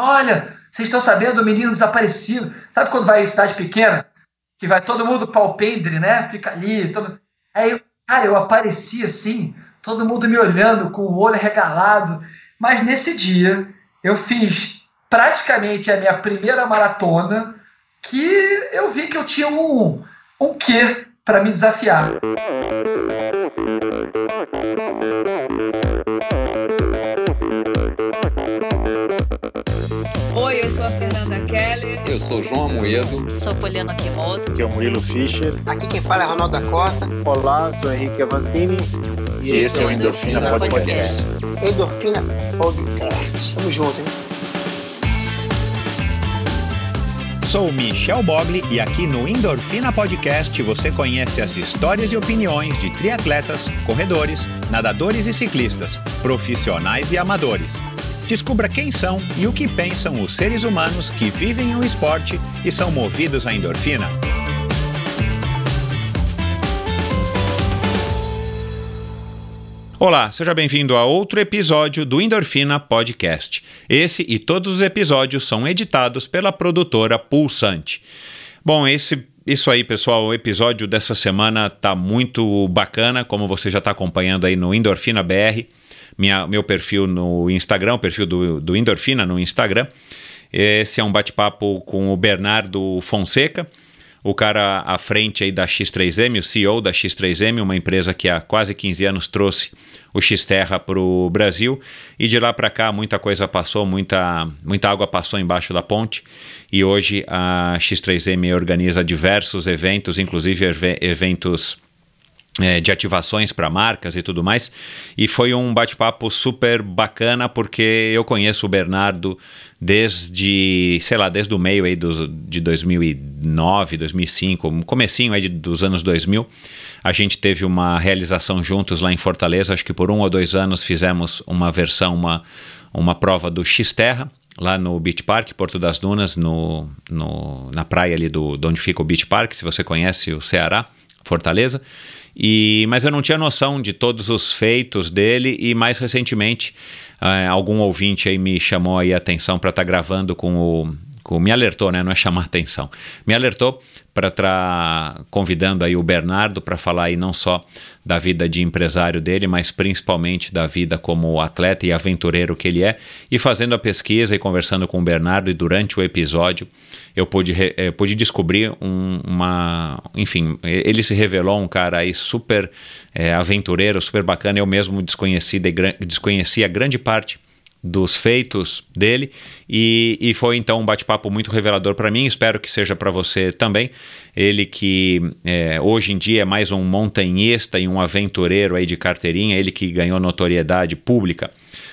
Olha, vocês estão sabendo, o menino desaparecido. Sabe quando vai em cidade pequena? Que vai todo mundo palpendre, né? Fica ali. Todo... Aí, cara, eu apareci assim, todo mundo me olhando com o olho regalado. Mas nesse dia, eu fiz praticamente a minha primeira maratona que eu vi que eu tinha um, um quê para me desafiar. Eu sou a Fernanda Keller. Eu sou João Amoedo. Sou Poliana Kimoto. Aqui é o Murilo Fischer. Aqui quem fala é Ronaldo da Costa. Olá, sou Henrique Avancini. E, e esse é o Endorfina, Endorfina Podcast. Podcast. Endorfina Podcast. Tamo junto, hein? Sou Michel Bogli e aqui no Endorfina Podcast você conhece as histórias e opiniões de triatletas, corredores, nadadores e ciclistas, profissionais e amadores. Descubra quem são e o que pensam os seres humanos que vivem o esporte e são movidos à endorfina. Olá, seja bem-vindo a outro episódio do Endorfina Podcast. Esse e todos os episódios são editados pela produtora Pulsante. Bom, esse isso aí, pessoal. O episódio dessa semana tá muito bacana, como você já está acompanhando aí no Endorfina BR, minha, meu perfil no Instagram, o perfil do, do Endorfina no Instagram. Esse é um bate-papo com o Bernardo Fonseca o cara à frente aí da X3M, o CEO da X3M, uma empresa que há quase 15 anos trouxe o Xterra para o Brasil e de lá para cá muita coisa passou, muita, muita água passou embaixo da ponte e hoje a X3M organiza diversos eventos, inclusive eventos é, de ativações para marcas e tudo mais. E foi um bate-papo super bacana porque eu conheço o Bernardo desde, sei lá, desde o meio aí dos, de 2009, 2005, comecinho aí de, dos anos 2000. A gente teve uma realização juntos lá em Fortaleza, acho que por um ou dois anos fizemos uma versão, uma, uma prova do X-Terra, lá no Beach Park, Porto das Dunas, no, no, na praia ali do, de onde fica o Beach Park, se você conhece o Ceará, Fortaleza. E, mas eu não tinha noção de todos os feitos dele e mais recentemente uh, algum ouvinte aí me chamou aí a atenção para estar tá gravando com o, me alertou, né? Não é chamar atenção. Me alertou para estar convidando aí o Bernardo para falar aí não só da vida de empresário dele, mas principalmente da vida como atleta e aventureiro que ele é. E fazendo a pesquisa e conversando com o Bernardo e durante o episódio eu pude, eu pude descobrir um, uma. Enfim, ele se revelou um cara aí super é, aventureiro, super bacana. Eu mesmo desconheci, de, desconhecia grande parte dos feitos dele e, e foi então um bate-papo muito revelador para mim, espero que seja para você também. Ele que é, hoje em dia é mais um montanhista e um aventureiro aí de carteirinha, ele que ganhou notoriedade pública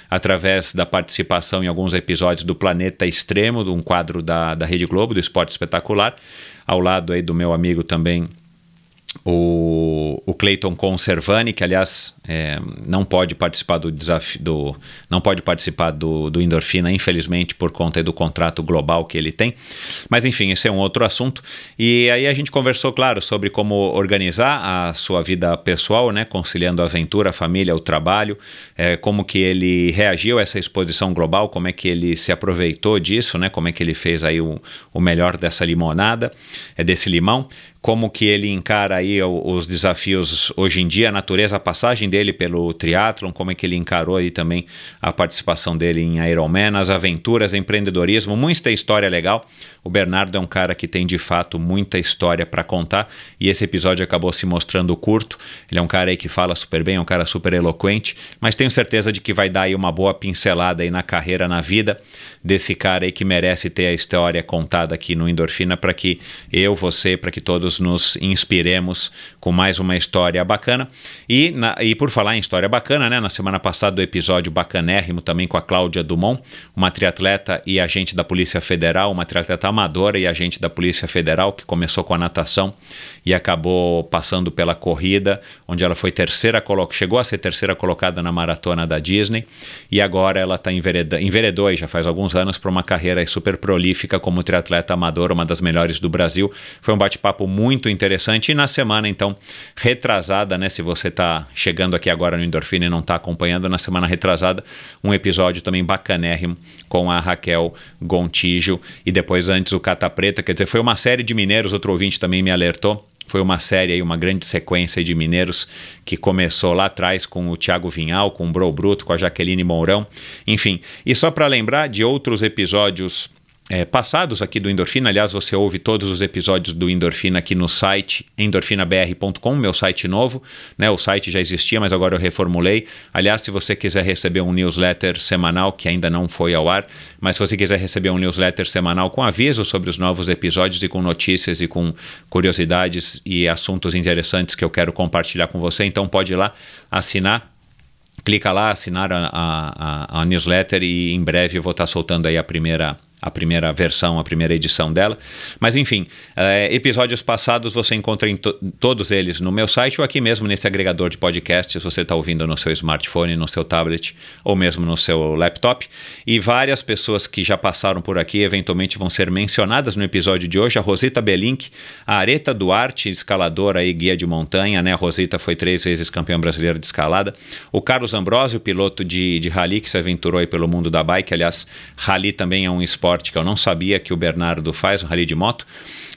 através da participação em alguns episódios do Planeta Extremo, um quadro da, da Rede Globo, do Esporte Espetacular, ao lado aí do meu amigo também o, o Clayton Conservani, que aliás é, não pode participar do desafio, do, não pode participar do, do Endorfina, infelizmente, por conta do contrato global que ele tem. Mas enfim, esse é um outro assunto. E aí a gente conversou, claro, sobre como organizar a sua vida pessoal, né, conciliando a aventura, a família, o trabalho, é, como que ele reagiu a essa exposição global, como é que ele se aproveitou disso, né, como é que ele fez aí o, o melhor dessa limonada, é desse limão como que ele encara aí os desafios hoje em dia, a natureza, a passagem dele pelo triatlon, como é que ele encarou aí também a participação dele em Ironman, as aventuras, empreendedorismo, muita história legal. O Bernardo é um cara que tem de fato muita história para contar e esse episódio acabou se mostrando curto. Ele é um cara aí que fala super bem, é um cara super eloquente, mas tenho certeza de que vai dar aí uma boa pincelada aí na carreira, na vida desse cara aí que merece ter a história contada aqui no Endorfina para que eu, você, para que todos nos inspiremos com mais uma história bacana. E, na, e por falar em história bacana, né, na semana passada o episódio bacanérrimo também com a Cláudia Dumont, uma triatleta e agente da Polícia Federal, uma triatleta amadora e agente da Polícia Federal, que começou com a natação e acabou passando pela corrida, onde ela foi terceira chegou a ser terceira colocada na maratona da Disney e agora ela está enveredou já faz alguns anos para uma carreira super prolífica como triatleta amadora, uma das melhores do Brasil. Foi um bate-papo muito muito interessante. E na semana, então, retrasada, né? Se você está chegando aqui agora no Endorfina e não está acompanhando, na semana retrasada, um episódio também bacanérrimo com a Raquel Gontijo e depois antes o Cata Preta. Quer dizer, foi uma série de mineiros, outro ouvinte também me alertou. Foi uma série aí, uma grande sequência de mineiros que começou lá atrás com o Thiago Vinhal, com o Bro Bruto, com a Jaqueline Mourão, enfim. E só para lembrar de outros episódios é, passados aqui do Endorfina. Aliás, você ouve todos os episódios do Endorfina aqui no site endorfinabr.com, meu site novo. Né? O site já existia, mas agora eu reformulei. Aliás, se você quiser receber um newsletter semanal, que ainda não foi ao ar, mas se você quiser receber um newsletter semanal com aviso sobre os novos episódios e com notícias e com curiosidades e assuntos interessantes que eu quero compartilhar com você, então pode ir lá assinar clica lá, assinar a, a, a, newsletter e em breve eu vou estar soltando aí a primeira a primeira versão, a primeira edição dela. Mas enfim, é, episódios passados você encontra em to todos eles no meu site ou aqui mesmo nesse agregador de podcasts, você está ouvindo no seu smartphone, no seu tablet ou mesmo no seu laptop. E várias pessoas que já passaram por aqui eventualmente vão ser mencionadas no episódio de hoje. A Rosita Belink, a Areta Duarte, escaladora e guia de montanha, né? A Rosita foi três vezes campeã brasileira de escalada. O Carlos Ambrosio, piloto de, de rally que se aventurou aí pelo mundo da bike. Aliás, rally também é um esporte que eu não sabia que o Bernardo faz, o rally de moto.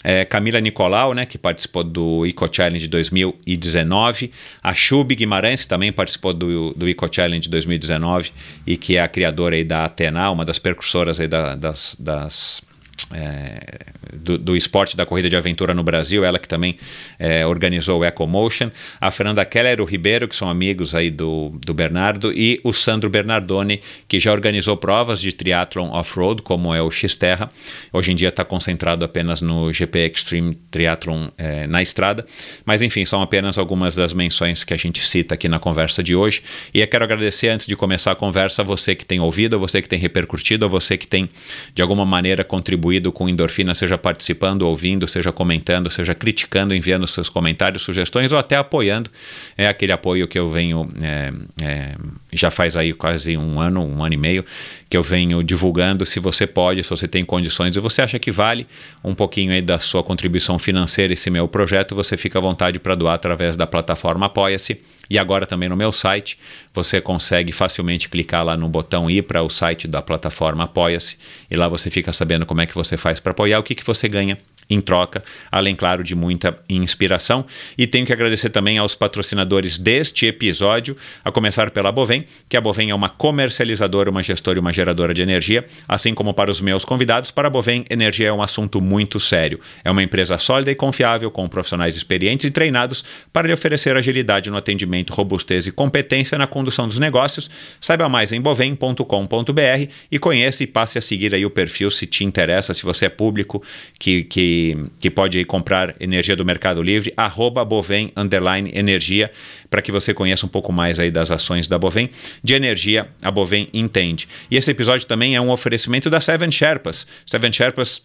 É, Camila Nicolau, né, que participou do Eco Challenge 2019. A Chub Guimarães, que também participou do, do Eco Challenge 2019 e que é a criadora aí da Atena, uma das percursoras aí da, das, das é, do, do, esporte da corrida de aventura no Brasil, ela que também é, organizou o EcoMotion, a Fernanda Keller, o Ribeiro, que são amigos aí do, do Bernardo, e o Sandro Bernardoni, que já organizou provas de triathlon off-road, como é o X-Terra. Hoje em dia está concentrado apenas no GP Extreme Triathlon é, na estrada, mas enfim, são apenas algumas das menções que a gente cita aqui na conversa de hoje. E eu quero agradecer, antes de começar a conversa, a você que tem ouvido, a você que tem repercutido, a você que tem, de alguma maneira, contribuído com endorfina, seja participando, ouvindo, seja comentando, seja criticando, enviando seus comentários, sugestões ou até apoiando. É aquele apoio que eu venho, é, é, já faz aí quase um ano, um ano e meio, que eu venho divulgando. Se você pode, se você tem condições e você acha que vale um pouquinho aí da sua contribuição financeira esse meu projeto, você fica à vontade para doar através da plataforma Apoia-se. E agora também no meu site, você consegue facilmente clicar lá no botão ir para o site da plataforma Apoia-se e lá você fica sabendo como é que você faz para apoiar, o que, que você ganha em troca, além, claro, de muita inspiração. E tenho que agradecer também aos patrocinadores deste episódio, a começar pela Bovem, que a Bovem é uma comercializadora, uma gestora e uma geradora de energia, assim como para os meus convidados. Para a Bovem, energia é um assunto muito sério. É uma empresa sólida e confiável, com profissionais experientes e treinados para lhe oferecer agilidade no atendimento, robustez e competência na condução dos negócios. Saiba mais em bovem.com.br e conheça e passe a seguir aí o perfil se te interessa, se você é público que, que que, pode comprar energia do Mercado Livre, arroba Bovem underline energia, para que você conheça um pouco mais aí das ações da Bovem. De energia, a Bovem entende. E esse episódio também é um oferecimento da Seven Sherpas. Seven Sherpas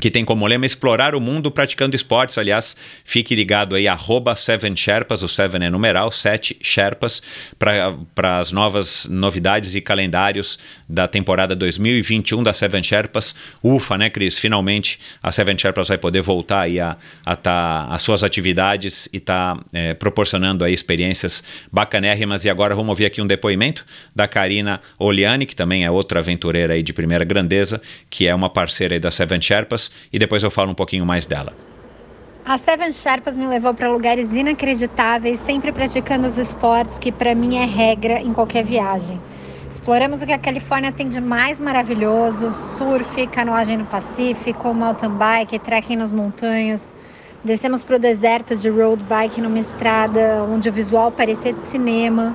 que tem como lema explorar o mundo praticando esportes. Aliás, fique ligado aí, arroba Seven Sherpas, o Seven é numeral, sete Sherpas, para as novas novidades e calendários da temporada 2021 da Seven Sherpas. Ufa, né, Cris? Finalmente a Seven Sherpas vai poder voltar aí a, a tá, as suas atividades e tá é, proporcionando aí experiências bacanérrimas. E agora vamos ouvir aqui um depoimento da Karina Oliani, que também é outra aventureira aí de primeira grandeza, que é uma parceira aí da Seven Sherpas e depois eu falo um pouquinho mais dela. A Seven Sherpas me levou para lugares inacreditáveis, sempre praticando os esportes que para mim é regra em qualquer viagem. Exploramos o que a Califórnia tem de mais maravilhoso: surf, canoagem no Pacífico, mountain bike, trekking nas montanhas. Descemos para o deserto de road bike numa estrada onde o visual parecia de cinema.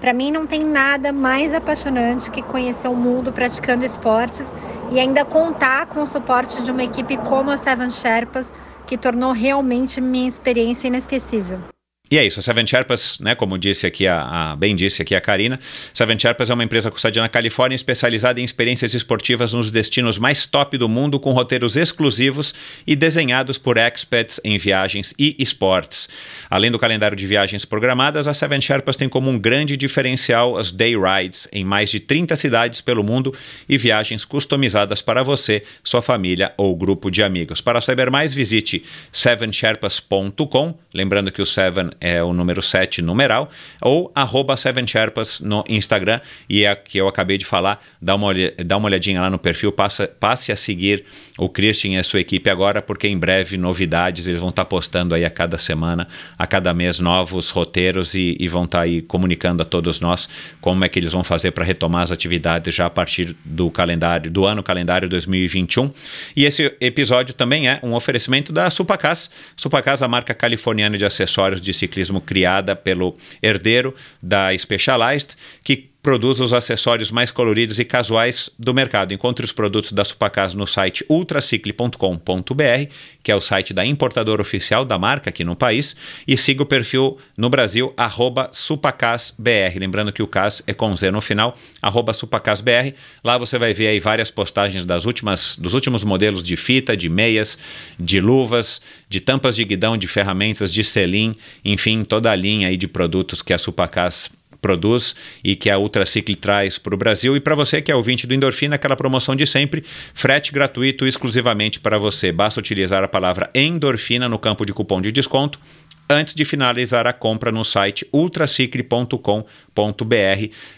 Para mim não tem nada mais apaixonante que conhecer o mundo praticando esportes e ainda contar com o suporte de uma equipe como a Seven Sherpas, que tornou realmente minha experiência inesquecível. E é isso, a Seven Sherpas, né, como disse aqui a, a, bem disse aqui a Karina, Seven Sherpas é uma empresa sede na Califórnia especializada em experiências esportivas nos destinos mais top do mundo, com roteiros exclusivos e desenhados por experts em viagens e esportes. Além do calendário de viagens programadas, a Seven Sherpas tem como um grande diferencial as day rides em mais de 30 cidades pelo mundo e viagens customizadas para você, sua família ou grupo de amigos. Para saber mais, visite sevensherpas.com, lembrando que o Seven é o número 7 numeral, ou arroba 7sherpas no Instagram. E a que eu acabei de falar, dá uma, dá uma olhadinha lá no perfil, passa, passe a seguir o Christian e a sua equipe agora, porque em breve novidades, eles vão estar postando aí a cada semana, a cada mês, novos roteiros e, e vão estar aí comunicando a todos nós como é que eles vão fazer para retomar as atividades já a partir do calendário, do ano calendário 2021. E esse episódio também é um oferecimento da Supacas. Supacas, a marca californiana de acessórios de ciclismo criada pelo herdeiro da Specialized, que produz os acessórios mais coloridos e casuais do mercado. Encontre os produtos da Supacas no site ultracicle.com.br, que é o site da importadora oficial da marca aqui no país, e siga o perfil no Brasil, supacasbr. Lembrando que o CAS é com Z no final, supacasbr. Lá você vai ver aí várias postagens das últimas, dos últimos modelos de fita, de meias, de luvas, de tampas de guidão, de ferramentas, de selim, enfim, toda a linha aí de produtos que a Supacas produz e que a Ultracicle traz para o Brasil. E para você que é ouvinte do Endorfina, aquela promoção de sempre, frete gratuito exclusivamente para você. Basta utilizar a palavra endorfina no campo de cupom de desconto antes de finalizar a compra no site ultracicle.com.br.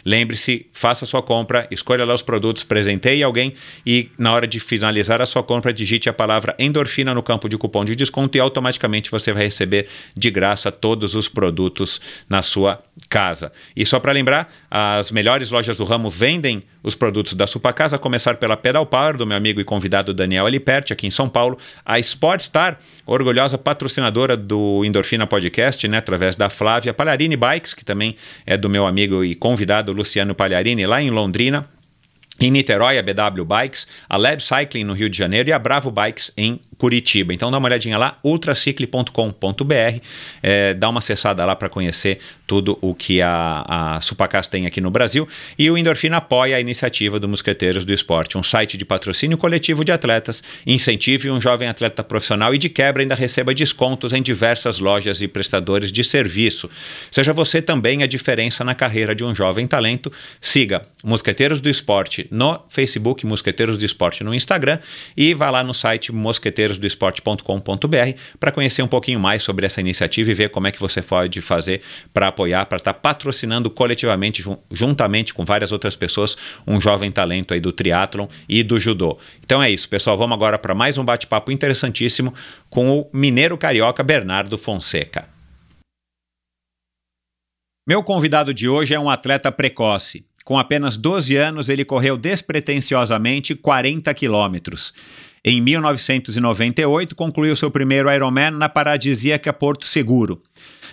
Lembre-se, faça sua compra, escolha lá os produtos, presenteie alguém e na hora de finalizar a sua compra, digite a palavra endorfina no campo de cupom de desconto e automaticamente você vai receber de graça todos os produtos na sua casa. E só para lembrar, as melhores lojas do ramo vendem os produtos da Supacasa, a começar pela Pedal Power, do meu amigo e convidado Daniel Aliperti, aqui em São Paulo, a Sportstar, orgulhosa patrocinadora do Endorfina Podcast, né, através da Flávia Palharini Bikes, que também é do meu amigo e convidado Luciano Palharini, lá em Londrina, em Niterói, a BW Bikes, a Lab Cycling no Rio de Janeiro e a Bravo Bikes em Curitiba. Então dá uma olhadinha lá, ultracicle.com.br, é, dá uma acessada lá para conhecer tudo o que a, a Supacas tem aqui no Brasil. E o Endorfina apoia a iniciativa do Mosqueteiros do Esporte, um site de patrocínio coletivo de atletas. Incentive um jovem atleta profissional e de quebra ainda receba descontos em diversas lojas e prestadores de serviço. Seja você também a diferença na carreira de um jovem talento. Siga Mosqueteiros do Esporte no Facebook, Mosqueteiros do Esporte no Instagram e vá lá no site Mosqueteiros mosqueteirosdoesporte.com.br para conhecer um pouquinho mais sobre essa iniciativa e ver como é que você pode fazer para apoiar, para estar tá patrocinando coletivamente, juntamente com várias outras pessoas, um jovem talento aí do triatlon e do judô. Então é isso, pessoal. Vamos agora para mais um bate-papo interessantíssimo com o mineiro carioca Bernardo Fonseca. Meu convidado de hoje é um atleta precoce. Com apenas 12 anos, ele correu despretensiosamente 40 quilômetros. Em 1998, concluiu seu primeiro Ironman na paradisíaca Porto Seguro.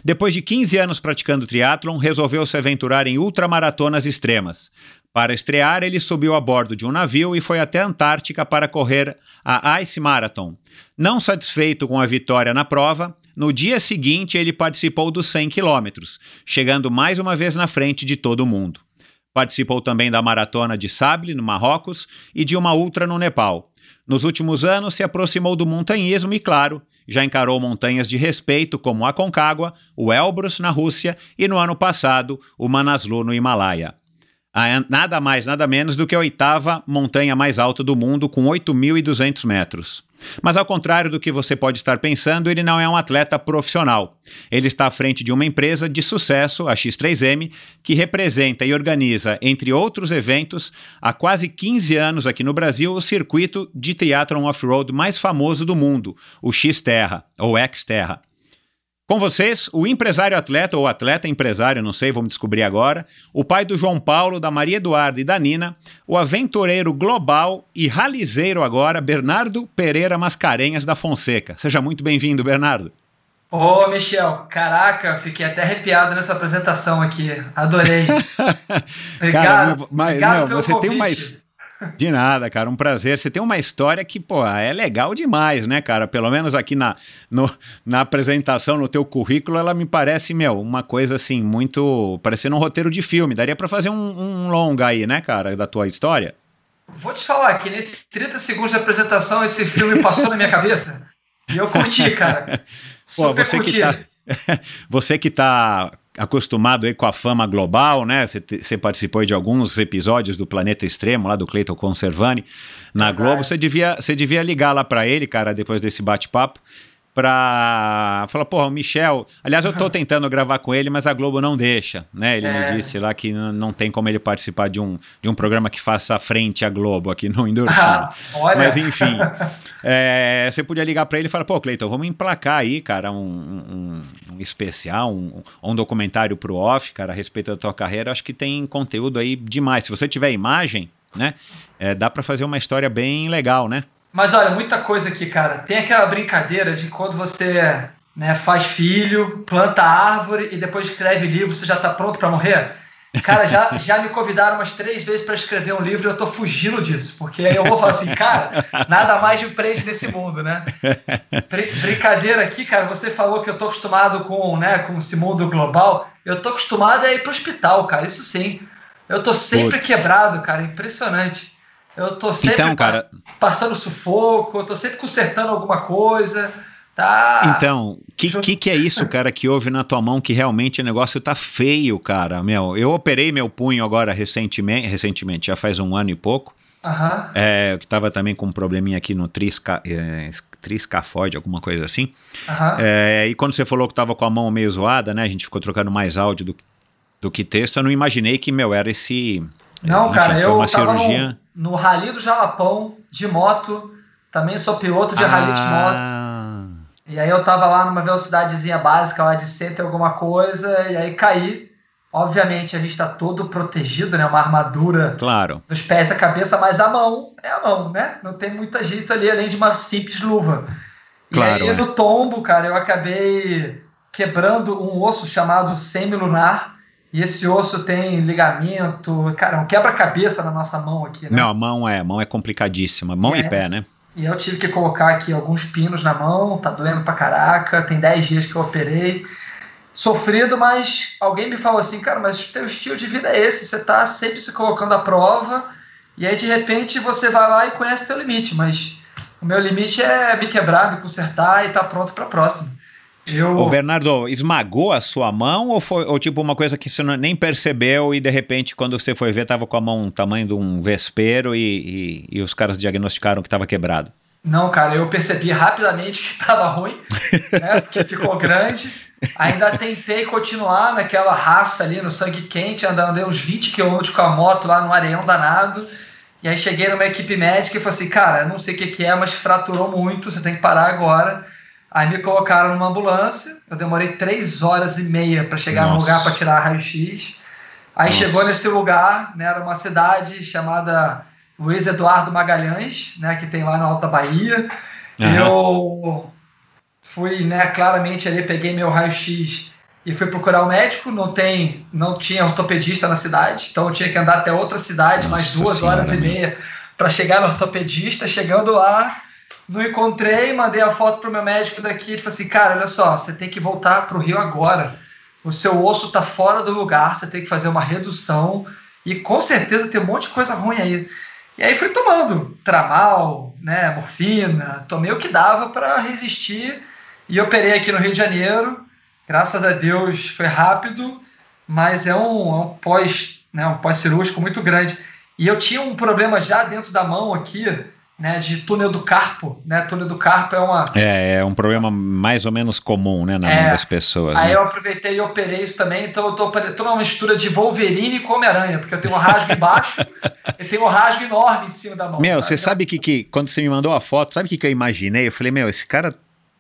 Depois de 15 anos praticando triatlon, resolveu se aventurar em ultramaratonas extremas. Para estrear, ele subiu a bordo de um navio e foi até a Antártica para correr a Ice Marathon. Não satisfeito com a vitória na prova, no dia seguinte ele participou dos 100 quilômetros, chegando mais uma vez na frente de todo mundo. Participou também da maratona de Sable, no Marrocos, e de uma ultra no Nepal. Nos últimos anos, se aproximou do montanhismo e, claro, já encarou montanhas de respeito como a Concagua, o Elbrus na Rússia e, no ano passado, o Manaslu no Himalaia nada mais, nada menos do que a oitava montanha mais alta do mundo, com 8.200 metros. Mas, ao contrário do que você pode estar pensando, ele não é um atleta profissional. Ele está à frente de uma empresa de sucesso, a X3M, que representa e organiza, entre outros eventos, há quase 15 anos aqui no Brasil, o circuito de triatlon off-road mais famoso do mundo, o X-Terra, ou X-Terra. Com vocês, o empresário atleta ou atleta empresário, não sei, vamos descobrir agora, o pai do João Paulo, da Maria Eduarda e da Nina, o aventureiro global e ralizeiro agora, Bernardo Pereira Mascarenhas da Fonseca. Seja muito bem-vindo, Bernardo. Ô, oh, Michel, caraca, fiquei até arrepiado nessa apresentação aqui. Adorei. obrigado. Cara, mas, obrigado meu, você convite. tem uma De nada, cara, um prazer. Você tem uma história que, pô, é legal demais, né, cara? Pelo menos aqui na, no, na apresentação, no teu currículo, ela me parece, meu, uma coisa assim, muito. parecendo um roteiro de filme. Daria para fazer um, um longa aí, né, cara, da tua história? Vou te falar que nesses 30 segundos de apresentação, esse filme passou na minha cabeça. E eu curti, cara. Pô, você curti. que tá. você que tá acostumado aí com a fama global, né? Você, participou de alguns episódios do Planeta Extremo, lá do Cleiton Conservani, na Globo. Você devia, você devia ligar lá para ele, cara, depois desse bate-papo para falar, porra, o Michel. Aliás, eu estou tentando gravar com ele, mas a Globo não deixa, né? Ele é. me disse lá que não tem como ele participar de um, de um programa que faça frente à Globo aqui no Endorfina. Ah, mas enfim, é, você podia ligar para ele e falar, pô, Cleiton, vamos emplacar aí, cara, um, um, um especial, um, um documentário pro off, cara, a respeito da tua carreira. Acho que tem conteúdo aí demais. Se você tiver imagem, né? É, dá para fazer uma história bem legal, né? Mas olha, muita coisa aqui, cara. Tem aquela brincadeira de quando você né, faz filho, planta árvore e depois escreve livro, você já está pronto para morrer? Cara, já, já me convidaram umas três vezes para escrever um livro e eu tô fugindo disso, porque aí eu vou falar assim, cara, nada mais me prende nesse mundo, né? Br brincadeira aqui, cara, você falou que eu tô acostumado com, né, com esse mundo global. Eu tô acostumado a ir pro hospital, cara, isso sim. Eu tô sempre Puts. quebrado, cara, impressionante. Eu tô sempre então, cara... passando sufoco, eu tô sempre consertando alguma coisa. Tá. Então, o que, que, que, é isso, cara, que houve na tua mão que realmente o negócio tá feio, cara? Meu, eu operei meu punho agora recentemente, recentemente já faz um ano e pouco. Uhum. É, que tava também com um probleminha aqui no trisca, é, triscafode, alguma coisa assim. Uhum. É, e quando você falou que tava com a mão meio zoada, né? A gente ficou trocando mais áudio do, do que texto. Eu não imaginei que, meu, era esse. Não, enfim, cara, eu tava cirurgia... no, no Rally do Jalapão, de moto. Também sou piloto de ah. rally de moto. E aí eu tava lá numa velocidadezinha básica lá de 100 alguma coisa, e aí caí. Obviamente a gente está todo protegido, né? Uma armadura claro. dos pés à cabeça, mas a mão é a mão, né? Não tem muita gente ali além de uma simples luva. Claro, e aí é. no tombo, cara, eu acabei quebrando um osso chamado semilunar e esse osso tem ligamento, cara, um quebra-cabeça na nossa mão aqui. Né? Não, a mão é, a mão é complicadíssima, mão é, e pé, né? E eu tive que colocar aqui alguns pinos na mão, tá doendo pra caraca, tem 10 dias que eu operei. Sofrido, mas alguém me falou assim, cara, mas o teu estilo de vida é esse, você tá sempre se colocando à prova, e aí de repente você vai lá e conhece teu limite, mas o meu limite é me quebrar, me consertar e tá pronto pra próxima. Eu... O Bernardo, esmagou a sua mão ou foi ou tipo uma coisa que você nem percebeu e de repente quando você foi ver tava com a mão tamanho de um vespeiro e, e, e os caras diagnosticaram que estava quebrado? Não, cara, eu percebi rapidamente que estava ruim, né, porque ficou grande. Ainda tentei continuar naquela raça ali no sangue quente, andando uns 20 km com a moto lá no areião danado. E aí cheguei numa equipe médica e falei assim, cara, não sei o que, que é, mas fraturou muito, você tem que parar agora. Aí me colocaram numa ambulância. Eu demorei três horas e meia para chegar Nossa. no lugar para tirar raio-x. Aí Nossa. chegou nesse lugar, né, era uma cidade chamada Luiz Eduardo Magalhães, né, que tem lá na Alta Bahia. Uhum. Eu fui, né, claramente ali, peguei meu raio-x e fui procurar o um médico. Não tem, não tinha ortopedista na cidade, então eu tinha que andar até outra cidade, Nossa mais duas senhora, horas e meia para chegar no ortopedista. Chegando lá, não encontrei, mandei a foto pro meu médico daqui. Ele falou assim: cara, olha só, você tem que voltar pro Rio agora. O seu osso tá fora do lugar, você tem que fazer uma redução. E com certeza tem um monte de coisa ruim aí. E aí fui tomando tramal, né, morfina, tomei o que dava para resistir e operei aqui no Rio de Janeiro. Graças a Deus foi rápido, mas é um, é um pós, né, um pós cirúrgico muito grande. E eu tinha um problema já dentro da mão aqui, né, de túnel do carpo, né? Túnel do carpo é uma é, é um problema mais ou menos comum, né, na é, mão das pessoas. Aí né? eu aproveitei e operei isso também, então eu tô, tô numa mistura de Wolverine com Homem-Aranha, porque eu tenho um rasgo embaixo e tenho um rasgo enorme em cima da mão. Meu, você sabe que, que quando você me mandou a foto, sabe o que, que eu imaginei? Eu falei, meu, esse cara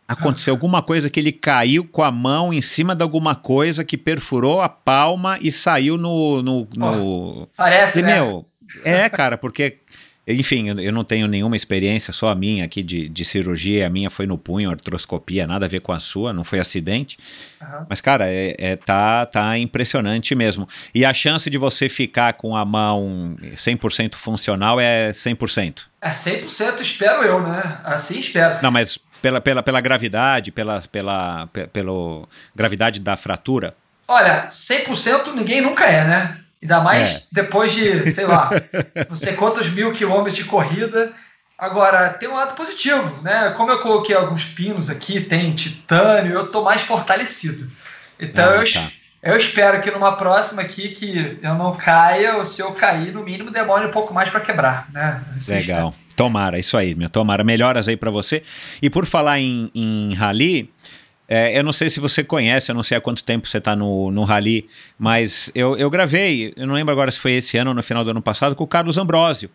aconteceu alguma coisa que ele caiu com a mão em cima de alguma coisa que perfurou a palma e saiu no. no, no... Parece, falei, né? Meu, é, cara, porque Enfim, eu não tenho nenhuma experiência, só a minha aqui de, de cirurgia. A minha foi no punho, artroscopia, nada a ver com a sua, não foi acidente. Uhum. Mas, cara, é, é, tá, tá impressionante mesmo. E a chance de você ficar com a mão 100% funcional é 100%. É 100%, espero eu, né? Assim espero. Não, mas pela, pela, pela gravidade, pela, pela, pela gravidade da fratura? Olha, 100% ninguém nunca é, né? Ainda mais é. depois de, sei lá, não sei quantos mil quilômetros de corrida. Agora, tem um lado positivo, né? Como eu coloquei alguns pinos aqui, tem titânio, eu tô mais fortalecido. Então ah, eu, tá. eu espero que numa próxima aqui que eu não caia, ou se eu cair, no mínimo demore um pouco mais para quebrar, né? Assim Legal. Espero. Tomara, isso aí, meu. Tomara. Melhoras aí para você. E por falar em, em rally, é, eu não sei se você conhece, eu não sei há quanto tempo você está no, no Rally, mas eu, eu gravei, eu não lembro agora se foi esse ano ou no final do ano passado, com o Carlos Ambrosio,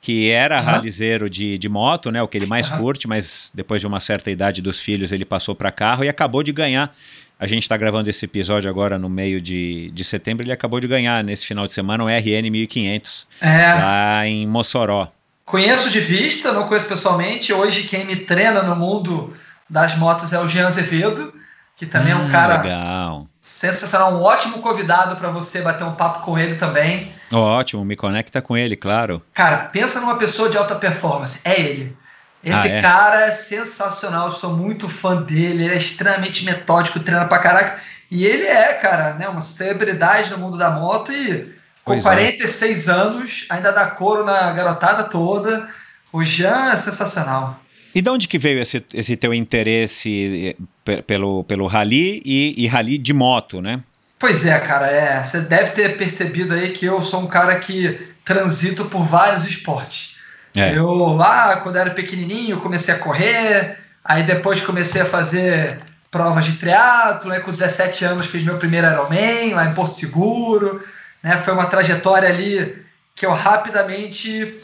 que era uhum. ralizeiro de, de moto, né, o que ele mais uhum. curte, mas depois de uma certa idade dos filhos ele passou para carro e acabou de ganhar. A gente está gravando esse episódio agora no meio de, de setembro, ele acabou de ganhar nesse final de semana o RN 1500 é. lá em Mossoró. Conheço de vista, não conheço pessoalmente. Hoje quem me treina no mundo das motos é o Jean Azevedo, que também é um hum, cara legal. sensacional, um ótimo convidado para você bater um papo com ele também. Ótimo, me conecta com ele, claro. Cara, pensa numa pessoa de alta performance, é ele. Esse ah, é? cara é sensacional, sou muito fã dele, ele é extremamente metódico, treina pra caraca. E ele é, cara, né, uma celebridade no mundo da moto e com pois 46 é. anos ainda dá couro na garotada toda. O Jean é sensacional. E de onde que veio esse, esse teu interesse eh, pelo, pelo rally e, e rally de moto, né? Pois é, cara, é. Você deve ter percebido aí que eu sou um cara que transito por vários esportes. É. Eu lá, quando era pequenininho, comecei a correr, aí depois comecei a fazer provas de triatlo, aí com 17 anos fiz meu primeiro Ironman lá em Porto Seguro, né? Foi uma trajetória ali que eu rapidamente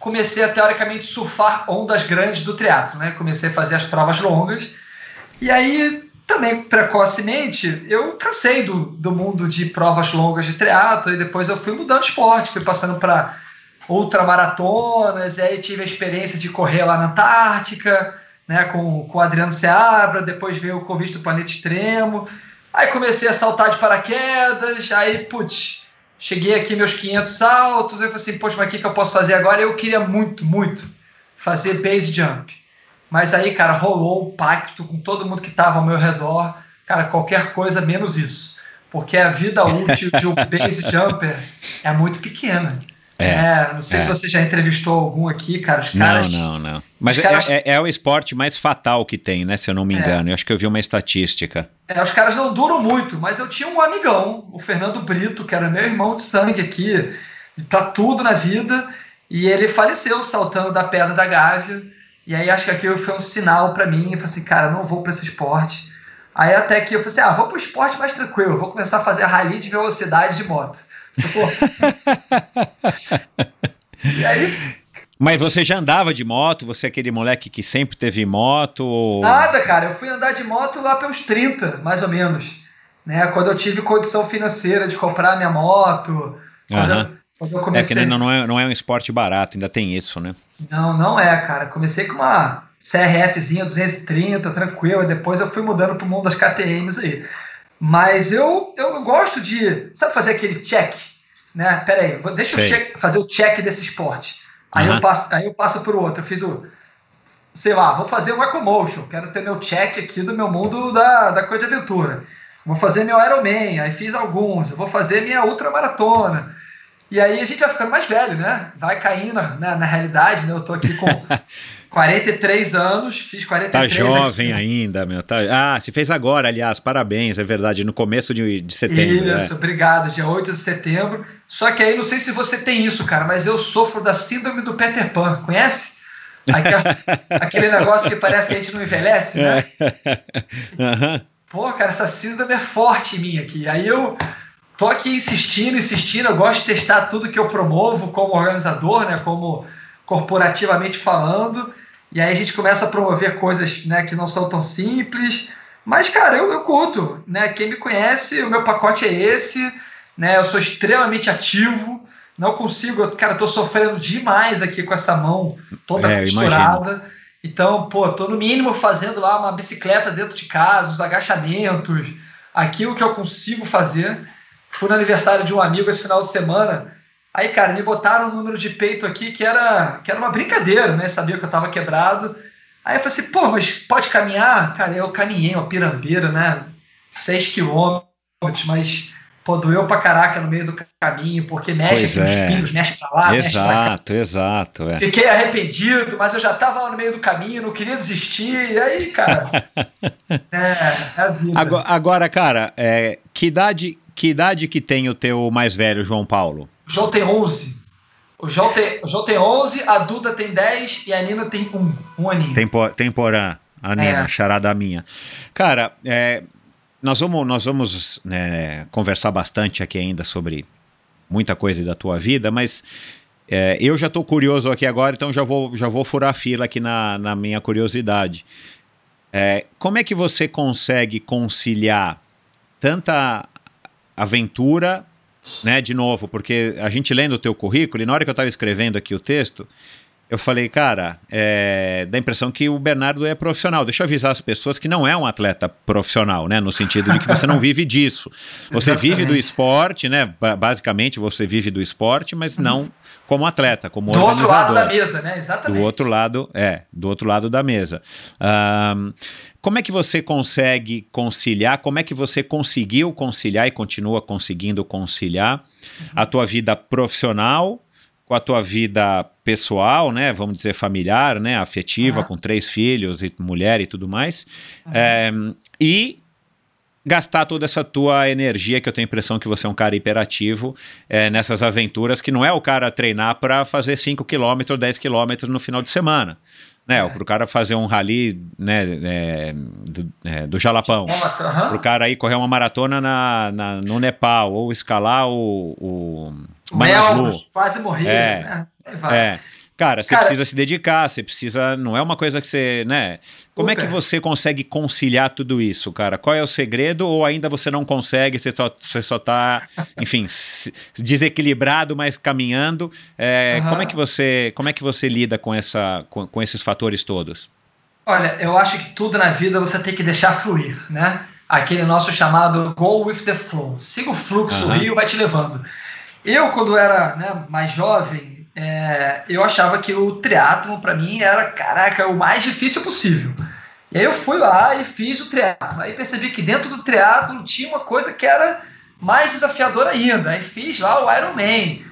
comecei a teoricamente surfar ondas grandes do triatlo, né? Comecei a fazer as provas longas. E aí, também precocemente, eu cansei do, do mundo de provas longas de triatlo e depois eu fui mudando esporte, fui passando para ultramaratonas, e aí tive a experiência de correr lá na Antártica, né, com, com o Adriano Seabra, depois veio o convite do Planeta Extremo, aí comecei a saltar de paraquedas, aí, putz, cheguei aqui meus 500 saltos, eu falei assim, poxa, mas o que, que eu posso fazer agora? Eu queria muito, muito fazer base jump. Mas aí, cara, rolou um pacto com todo mundo que estava ao meu redor, cara, qualquer coisa menos isso. Porque a vida útil de um base jumper é muito pequena. É, é, não sei é. se você já entrevistou algum aqui, cara. Os caras. Não, não, não. Mas é, caras, é, é, o esporte mais fatal que tem, né? Se eu não me é. engano. Eu acho que eu vi uma estatística. É, os caras não duram muito, mas eu tinha um amigão, o Fernando Brito, que era meu irmão de sangue aqui, pra tudo na vida. E ele faleceu saltando da pedra da Gávea. E aí acho que aquilo foi um sinal para mim. Eu falei assim, cara, não vou para esse esporte. Aí até que eu falei assim, ah, vou pro esporte mais tranquilo, vou começar a fazer rally de velocidade de moto. E aí. Mas você já andava de moto? Você é aquele moleque que sempre teve moto? Ou... Nada, cara. Eu fui andar de moto lá pelos 30, mais ou menos. Né? Quando eu tive condição financeira de comprar minha moto. Quando, eu, quando eu comecei... É que não é, não é um esporte barato, ainda tem isso, né? Não, não é, cara. Comecei com uma CRFzinha 230, tranquilo. Depois eu fui mudando pro mundo das KTMs aí. Mas eu, eu gosto de, sabe, fazer aquele check, né? Pera aí, vou, deixa Sei. eu check, fazer o check desse esporte. Aí, uhum. eu passo, aí eu passo para o outro. Eu fiz o, sei lá, vou fazer um Ecomotion. Quero ter meu check aqui do meu mundo da, da coisa de aventura. Vou fazer meu Ironman, aí fiz alguns. Eu vou fazer minha ultramaratona. E aí a gente vai ficando mais velho, né? Vai caindo na, na realidade, né? Eu tô aqui com 43 anos, fiz 43 Tá jovem aqui. ainda, meu. Tá... Ah, se fez agora, aliás, parabéns, é verdade, no começo de, de setembro. Isso, é. obrigado, dia 8 de setembro. Só que aí, não sei se você tem isso, cara, mas eu sofro da síndrome do Peter Pan, conhece? Aquele negócio que parece que a gente não envelhece, né? uhum. Pô, cara, essa síndrome é forte em mim aqui. Aí eu tô aqui insistindo, insistindo, eu gosto de testar tudo que eu promovo como organizador, né, como corporativamente falando, e aí a gente começa a promover coisas né, que não são tão simples. Mas, cara, eu, eu curto. Né? Quem me conhece, o meu pacote é esse. Né? Eu sou extremamente ativo. não consigo, cara, tô sofrendo demais aqui com essa mão toda É, costurada. Então, pô, tô no mínimo fazendo lá uma bicicleta dentro de casa, os agachamentos, aquilo que eu consigo fazer. Fui no aniversário de um amigo esse final de semana. Aí, cara, me botaram um número de peito aqui que era, que era uma brincadeira, né? Sabia que eu tava quebrado. Aí eu falei assim, pô, mas pode caminhar? Cara, eu caminhei uma pirambeira, né? 6 quilômetros, mas pô, doeu pra caraca no meio do caminho, porque mexe Pois aqui nos é. pinos, mexe pra lá, mexe pra cá. Exato, exato. É. Fiquei arrependido, mas eu já tava lá no meio do caminho, não queria desistir. E aí, cara. é, é a vida. Agora, agora, cara, é, que, idade, que idade que tem o teu mais velho, João Paulo? O João tem 11. O João tem, o João tem 11, a Duda tem 10 e a Nina tem 1. Um aninho. Tempo, temporã, a Nina, É. charada minha. Cara, é, nós vamos, nós vamos né, conversar bastante aqui ainda sobre muita coisa da tua vida, mas é, eu já estou curioso aqui agora, então já vou, já vou furar a fila aqui na, na minha curiosidade. É, como é que você consegue conciliar tanta aventura, né, de novo, porque a gente lendo o teu currículo, e na hora que eu estava escrevendo aqui o texto, eu falei, cara, é, dá a impressão que o Bernardo é profissional. Deixa eu avisar as pessoas que não é um atleta profissional, né? No sentido de que você não vive disso. Você vive do Exatamente. esporte, né? Ba- Basicamente, você vive do esporte, mas não como atleta, como do outro lado organizador. da mesa, né? Exatamente. Do outro lado, é, do outro lado da mesa. Ahn, como é que você consegue conciliar? Como é que você conseguiu conciliar e continua conseguindo conciliar a tua vida profissional com a tua vida pessoal, né? Vamos dizer familiar, né? Afetiva, Aham. com três filhos e mulher e tudo mais. É, e gastar toda essa tua energia, que eu tenho a impressão que você é um cara hiperativo, é, nessas aventuras, que não é o cara treinar para fazer 5 km, 10 km no final de semana. Né, É. Para o cara fazer um rally né, é, do, é, do Jalapão. Aham. Para o cara aí correr uma maratona na, na- no Nepal, ou escalar o, o Manaslu. Melros, quase morri. É. Né? É. Cara, você Cara- precisa se dedicar, você precisa. Não é uma coisa que você. né? Como é que Super. você consegue conciliar tudo isso, cara? Qual é o segredo? Ou ainda você não consegue, você só, você só tá, enfim, se- desequilibrado, mas caminhando? É, como, é que você, como é que você lida com, essa, com, com esses fatores todos? Olha, eu acho que tudo na vida você tem que deixar fluir, né? Aquele nosso chamado go with the flow. Siga o fluxo, Aham. o rio vai te levando. Eu, quando era né, mais jovem, é, eu achava que o triatlon para mim era, caraca, o mais difícil possível. E aí eu fui lá e fiz o triatlon. Aí percebi que dentro do triatlon tinha uma coisa que era mais desafiadora ainda. Aí fiz lá o Ironman.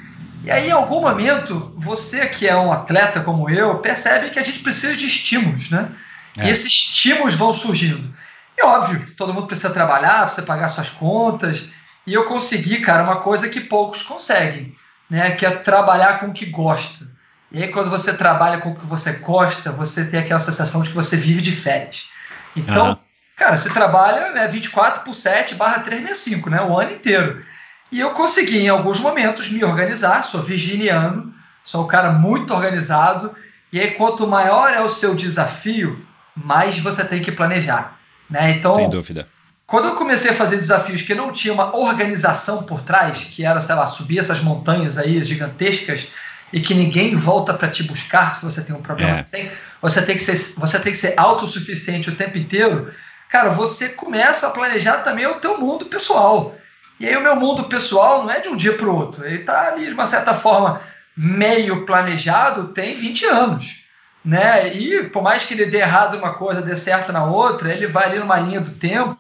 E aí, em algum momento, você que é um atleta como eu, percebe que a gente precisa de estímulos, né? É. E esses estímulos vão surgindo. E óbvio, todo mundo precisa trabalhar, precisa pagar suas contas. E eu consegui, cara, uma coisa que poucos conseguem, né? Que é trabalhar com o que gosta. E aí, quando você trabalha com o que você gosta, você tem aquela sensação de que você vive de férias. Então, Aham. cara, você trabalha né, 24 por 7 barra 365, né? O ano inteiro. E eu consegui, em alguns momentos, me organizar. Sou virginiano, sou um cara muito organizado. E aí, quanto maior é o seu desafio, mais você tem que planejar. Né? Então, Sem dúvida. Quando eu comecei a fazer desafios que não tinha uma organização por trás, que era, sei lá, subir essas montanhas aí gigantescas e que ninguém volta para te buscar se você tem um problema, É. você, tem, você, tem que ser, você tem que ser autossuficiente o tempo inteiro, cara, você começa a planejar também o teu mundo pessoal. E aí o meu mundo pessoal não é de um dia para o outro, ele está ali de uma certa forma meio planejado tem 20 anos. Né? E por mais que ele dê errado uma coisa, dê certo na outra, ele vai ali numa linha do tempo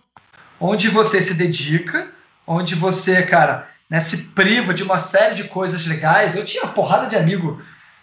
onde você se dedica, onde você, cara, né, se priva de uma série de coisas legais. Eu tinha uma porrada de amigo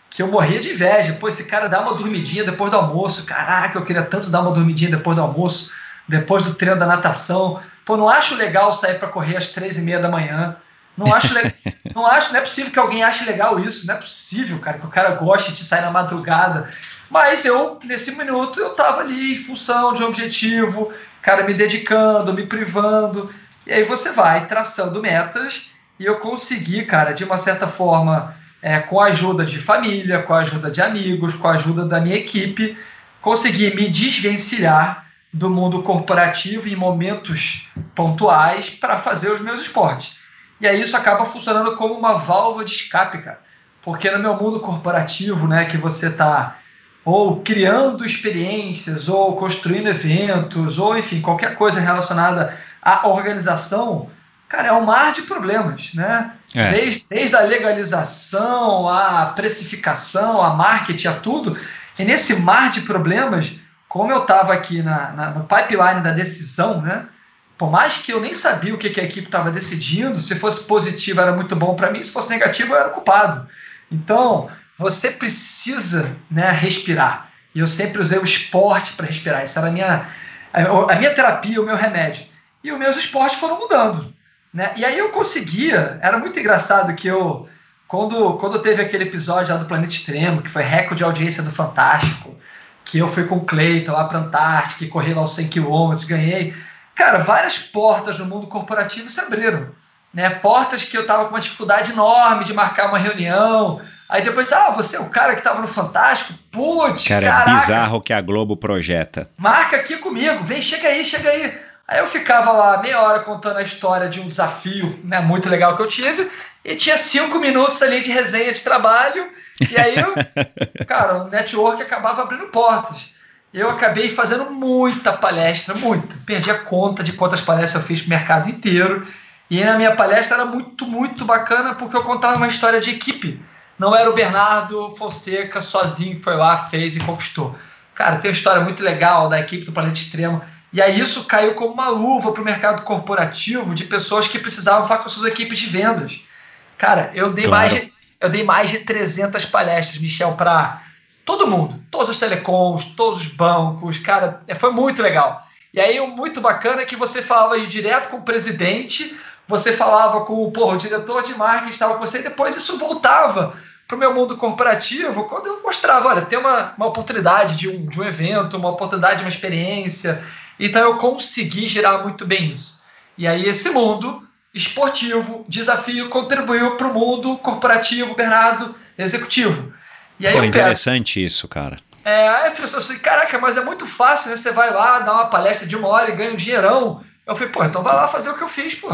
que eu morria de inveja. Pô, esse cara dá uma dormidinha depois do almoço. Caraca, eu queria tanto dar uma dormidinha depois do almoço, depois do treino da natação. Pô, não acho legal sair para correr às três e meia da manhã. Não acho, não acho, não é possível que alguém ache legal isso. Não é possível, cara, que o cara goste de sair na madrugada. Mas eu, nesse minuto, eu tava ali em função de um objetivo, cara, me dedicando, me privando. E aí você vai traçando metas. E eu consegui, cara, de uma certa forma, é, com a ajuda de família, com a ajuda de amigos, com a ajuda da minha equipe, conseguir me desvencilhar do mundo corporativo em momentos pontuais para fazer os meus esportes. E aí isso acaba funcionando como uma válvula de escape, cara. Porque no meu mundo corporativo, né, que você está ou criando experiências, ou construindo eventos, ou enfim, qualquer coisa relacionada à organização, cara, é um mar de problemas, né? É. Desde, desde a legalização, a precificação, a marketing, a tudo. E nesse mar de problemas, como eu estava aqui na, na, no pipeline da decisão, né? Por mais que eu nem sabia o que, que a equipe estava decidindo, se fosse positivo era muito bom para mim, se fosse negativo eu era culpado. Então, você precisa né, respirar. E eu sempre usei o esporte para respirar. Isso era a minha, a minha terapia, o meu remédio. E os meus esportes foram mudando. Né? E aí eu conseguia, era muito engraçado que eu, quando, quando teve aquele episódio lá do Planeta Extremo, que foi recorde de audiência do Fantástico, que eu fui com o Cleiton lá para Antártica e corri lá os 100 km, ganhei. Cara, várias portas no mundo corporativo se abriram. Né? Portas que eu estava com uma dificuldade enorme de marcar uma reunião, Aí depois, ah, você é o cara que estava no Fantástico? Putz, cara, caraca. é bizarro que a Globo projeta. Marca aqui comigo, vem, chega aí, chega aí. Aí eu ficava lá meia hora contando a história de um desafio né, muito legal que eu tive, e tinha cinco minutos ali de resenha de trabalho, e aí, eu, cara, o network acabava abrindo portas. Eu acabei fazendo muita palestra, muita. Perdi a conta de quantas palestras eu fiz pro mercado inteiro. E na minha palestra era muito, muito bacana porque eu contava uma história de equipe. Não era o Bernardo Fonseca sozinho que foi lá, fez e conquistou. Cara, tem uma história muito legal da equipe do Planeta Extremo. E aí isso caiu como uma luva para o mercado corporativo de pessoas que precisavam falar com suas equipes de vendas. Cara, eu dei, claro. mais, de, eu dei mais de 300 palestras, Michel, para todo mundo. Todos os telecoms, todos os bancos. Cara, é, foi muito legal. E aí o muito bacana é que você falava direto com o presidente você falava com o, porra, o diretor de marketing estava com você, e depois isso voltava para o meu mundo corporativo, quando eu mostrava, olha, tem uma, uma oportunidade de um, de um evento, uma oportunidade de uma experiência. Então eu consegui gerar muito bem isso. E aí esse mundo esportivo, desafio, contribuiu para o mundo corporativo, Bernardo, executivo. E aí Pô, interessante pego, isso, cara. É, aí a pessoa assim, caraca, mas é muito fácil, né? Você vai lá, dá uma palestra de uma hora e ganha um dinheirão. Eu falei, pô, então vai lá fazer o que eu fiz, pô.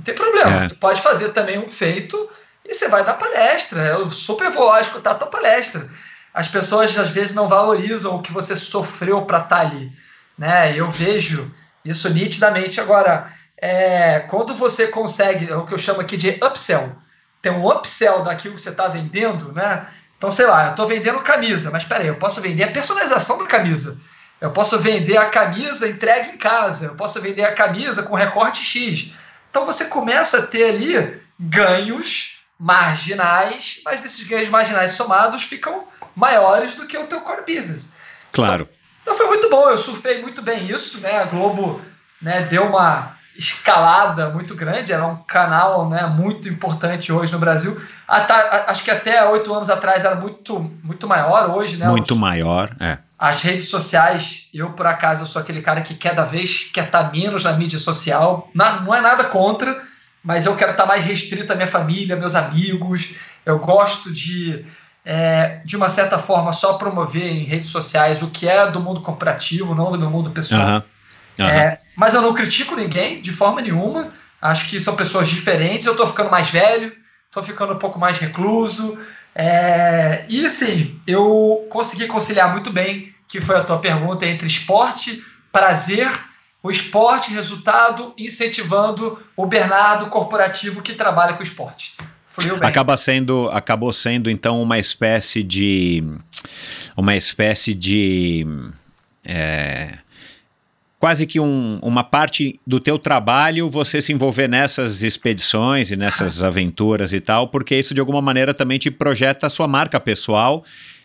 Não tem problema. É. Você pode fazer também um feito e você vai dar palestra. Eu super vou lá escutar a tua palestra. As pessoas às vezes não valorizam o que você sofreu para estar tá ali. Né? Eu vejo isso nitidamente. Agora, é, quando você consegue, é o que eu chamo aqui de upsell, tem um upsell daquilo que você está vendendo, né? Então, sei lá, eu estou vendendo camisa, mas peraí, eu posso vender a personalização da camisa. Eu posso vender a camisa entregue em casa. Eu posso vender a camisa com recorte X. Então você começa a ter ali ganhos marginais, mas esses ganhos marginais somados ficam maiores do que o teu core business. Claro. Então, então foi muito bom, eu surfei muito bem isso, né? A Globo né, deu uma escalada muito grande, era um canal né, muito importante hoje no Brasil. Até, acho que até oito anos atrás era muito, muito maior, hoje, né? Muito os, maior, é. As redes sociais, eu por acaso eu sou aquele cara que cada vez quer estar menos na mídia social. não é nada contra, mas eu quero estar mais restrito à minha família, meus amigos. Eu gosto de, é, de uma certa forma, só promover em redes sociais o que é do mundo corporativo, não do meu mundo pessoal. Uhum. Uhum. É, mas eu não critico ninguém de forma nenhuma. Acho que são pessoas diferentes. Eu estou ficando mais velho, estou ficando um pouco mais recluso. É, e assim, eu consegui conciliar muito bem, que foi a tua pergunta, entre esporte, prazer, o esporte, resultado, incentivando o Bernardo corporativo que trabalha com esporte. Acaba sendo, acabou sendo então uma espécie de uma espécie de é, quase que um, uma parte do teu trabalho você se envolver nessas expedições e nessas aventuras e tal, porque isso de alguma maneira também te projeta a sua marca pessoal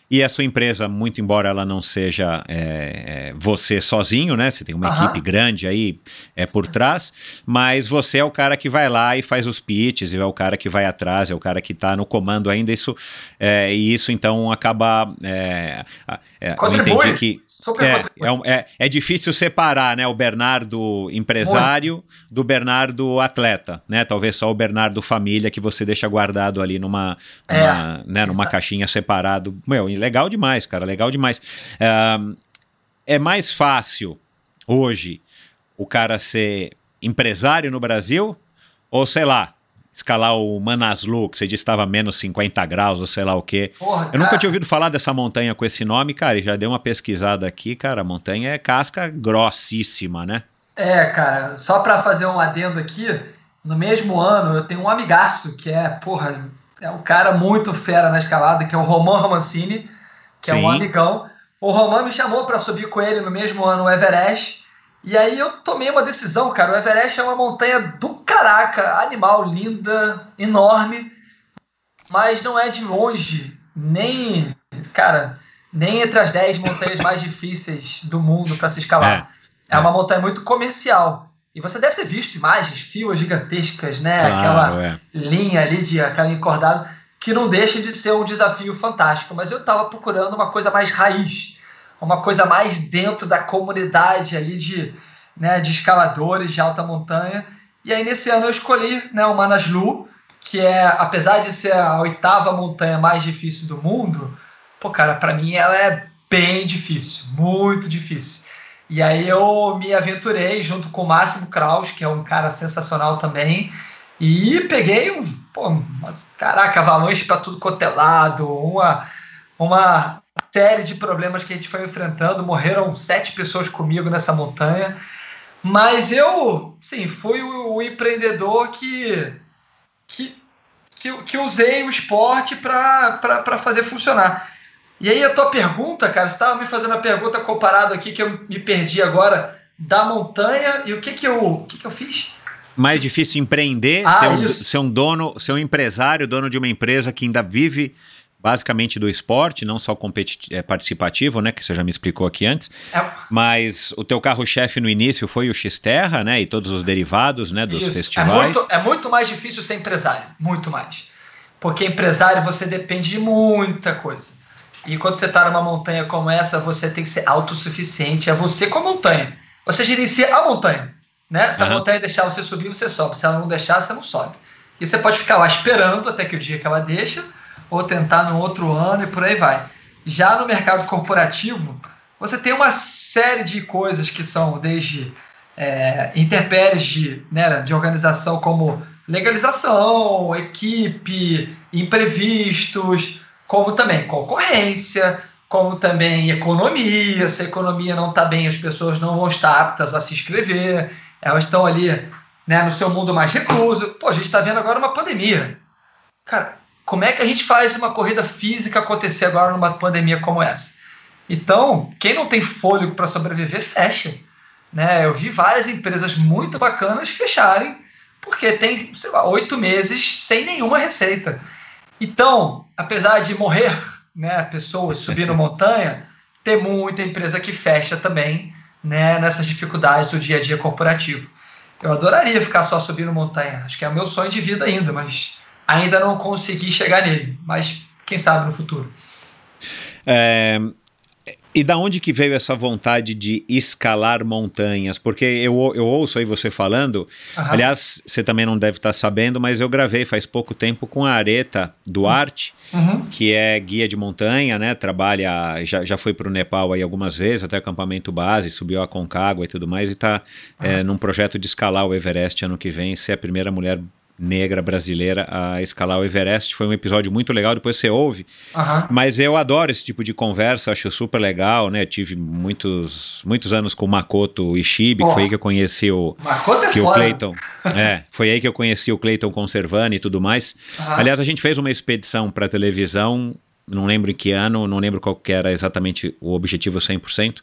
e a sua empresa, muito embora ela não seja é, é, você sozinho, né? Você tem uma equipe grande aí é, por trás, mas você é o cara que vai lá e faz os pitches, e é o cara que vai atrás, é o cara que está no comando ainda. Isso, é, e isso então acaba. É, é, eu entendi que é, é, é, difícil separar né, o Bernardo empresário muito. do Bernardo atleta, né? Talvez só o Bernardo família que você deixa guardado ali numa, uma, né, numa caixinha separado. Meu, legal demais, cara, legal demais. Uh, é mais fácil hoje o cara ser empresário no Brasil ou sei lá, escalar o Manaslu, que você disse que estava menos 50 graus, ou sei lá o quê. Porra, Eu nunca tinha ouvido falar dessa montanha com esse nome, cara, e já dei uma pesquisada aqui, cara, a montanha é casca grossíssima, né? É, cara, só pra fazer um adendo aqui, no mesmo ano eu tenho um amigaço que é, porra, é um cara muito fera na escalada, que é o Roman Romancini, que é Sim. um amigão. O Roman me chamou pra subir com ele no mesmo ano o Everest. E aí eu tomei uma decisão, cara. O Everest é uma montanha do caraca, animal, linda, enorme, mas não é de longe, nem, cara, nem entre as 10 montanhas mais difíceis do mundo para se escalar. É, é. uma montanha muito comercial. E você deve ter visto imagens, filas gigantescas, né? Aquela é. linha ali de aquela encordada, que não deixa de ser um desafio fantástico. Mas eu estava procurando uma coisa mais raiz, uma coisa mais dentro da comunidade ali de, né, de escaladores de alta montanha. E aí nesse ano eu escolhi né, o Manaslu, que é, apesar de ser a oitava montanha mais difícil do mundo, pô, cara, para mim ela é bem difícil, muito difícil. E aí eu me aventurei junto com o Máximo Kraus, que é um cara sensacional também, e peguei um, pô, caraca, avalanche para tudo cotelado, uma, uma série de problemas que a gente foi enfrentando, morreram sete pessoas comigo nessa montanha, mas eu, sim, fui o, o empreendedor que, que, que, que usei o esporte para fazer funcionar. E aí a tua pergunta, cara, você estava me fazendo a pergunta comparado aqui que eu me perdi agora da montanha e o que que eu, o que que eu fiz? Mais difícil empreender, Ah, ser, um, ser um dono, ser um empresário, dono de uma empresa que ainda vive basicamente do esporte, não só é, participativo, né, que você já me explicou aqui antes, É, mas o teu carro-chefe no início foi o X-Terra, né, e todos os derivados, né, dos isso. festivais. É muito, é muito mais difícil ser empresário, muito mais. Porque empresário você depende de muita coisa. E quando você está numa montanha como essa, você tem que ser autossuficiente. É você com a montanha. Você gerencia a montanha. Né? Se a Aham. montanha deixar você subir, você sobe. Se ela não deixar, você não sobe. E você pode ficar lá esperando até que o dia que ela deixa, ou tentar no outro ano e por aí vai. Já no mercado corporativo, você tem uma série de coisas que são desde é, intempéries de, né, de organização como legalização, equipe, imprevistos, como também concorrência, como também economia. Se a economia não está bem, as pessoas não vão estar aptas a se inscrever, elas estão ali né, no seu mundo mais recluso. Pô, a gente está vendo agora uma pandemia. Cara, como é que a gente faz uma corrida física acontecer agora numa pandemia como essa? Então, quem não tem fôlego para sobreviver, fecha. Né? Eu vi várias empresas muito bacanas fecharem porque tem, sei lá, oito meses sem nenhuma receita. Então, apesar de morrer né, pessoas subindo montanha, tem muita empresa que fecha também né, nessas dificuldades do dia a dia corporativo. Eu adoraria ficar só subindo montanha, acho que é o meu sonho de vida ainda, mas ainda não consegui chegar nele. Mas quem sabe no futuro. É, e da onde que veio essa vontade de escalar montanhas? Porque eu, eu ouço aí você falando, Aham. aliás, você também não deve estar sabendo, mas eu gravei faz pouco tempo com a Areta Duarte, Uhum. que é guia de montanha, né? Trabalha, já, já foi para o Nepal aí algumas vezes, até acampamento base, subiu a Concagua e tudo mais, e está num projeto de escalar o Everest ano que vem, ser a primeira mulher negra brasileira a escalar o Everest. Foi um episódio muito legal, depois você ouve. Aham. Mas eu adoro esse tipo de conversa, acho super legal, né? Tive muitos, muitos anos com o Makoto Ishibe, que Pô. foi aí que eu conheci o, Makoto é que o foda. Clayton. É, foi aí que eu conheci o Clayton Conservani e tudo mais. Aham. Aliás, a gente fez uma expedição para televisão, não lembro em que ano, não lembro qual que era exatamente o objetivo 100%,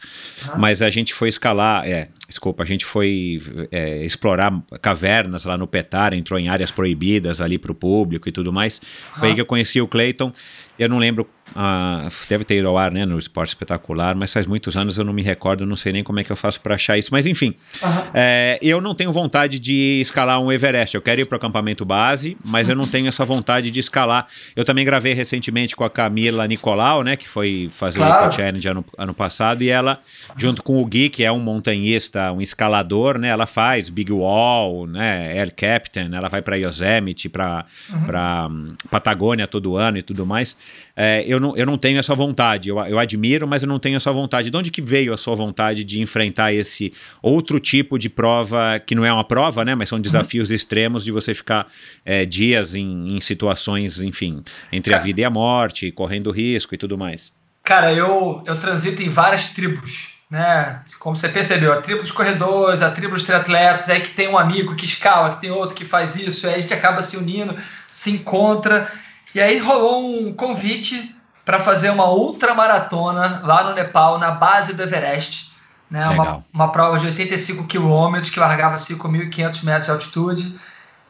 mas a gente foi escalar, é, desculpa, a gente foi é, explorar cavernas lá no Petar, entrou em áreas proibidas ali para o público e tudo mais. Foi aí que eu conheci o Clayton. Eu não lembro, ah, deve ter ido ao ar, né, no Esporte Espetacular, mas faz muitos anos eu não me recordo, não sei nem como é que eu faço para achar isso. Mas enfim, Aham. é, eu não tenho vontade de escalar um Everest. Eu quero ir para o acampamento base, mas eu não tenho essa vontade de escalar. Eu também gravei recentemente com a Camila Nicolau, né, que foi fazer Claro. o Eco Challenge ano, ano passado, e ela, junto com o Gui, que é um montanhista, um escalador, né, ela faz Big Wall, né, Air Captain, ela vai para Yosemite, para para Patagônia todo ano e tudo mais. É, eu, não, eu não tenho essa vontade. Eu, eu admiro, mas eu não tenho essa vontade. De onde que veio a sua vontade de enfrentar esse outro tipo de prova, que não é uma prova, né? Mas são desafios uhum. extremos de você ficar é, dias em, em, situações, enfim, entre Cara, a vida e a morte, correndo risco e tudo mais. Cara, eu, eu transito em várias tribos né? Como você percebeu, a tribo dos corredores, a tribo dos triatletas, é que tem um amigo que escala, que tem outro que faz isso, aí a gente acaba se unindo, se encontra. E aí rolou um convite para fazer uma ultramaratona lá no Nepal, na base do Everest. Né? Uma, uma prova de 85 quilômetros que largava 5.500 metros de altitude.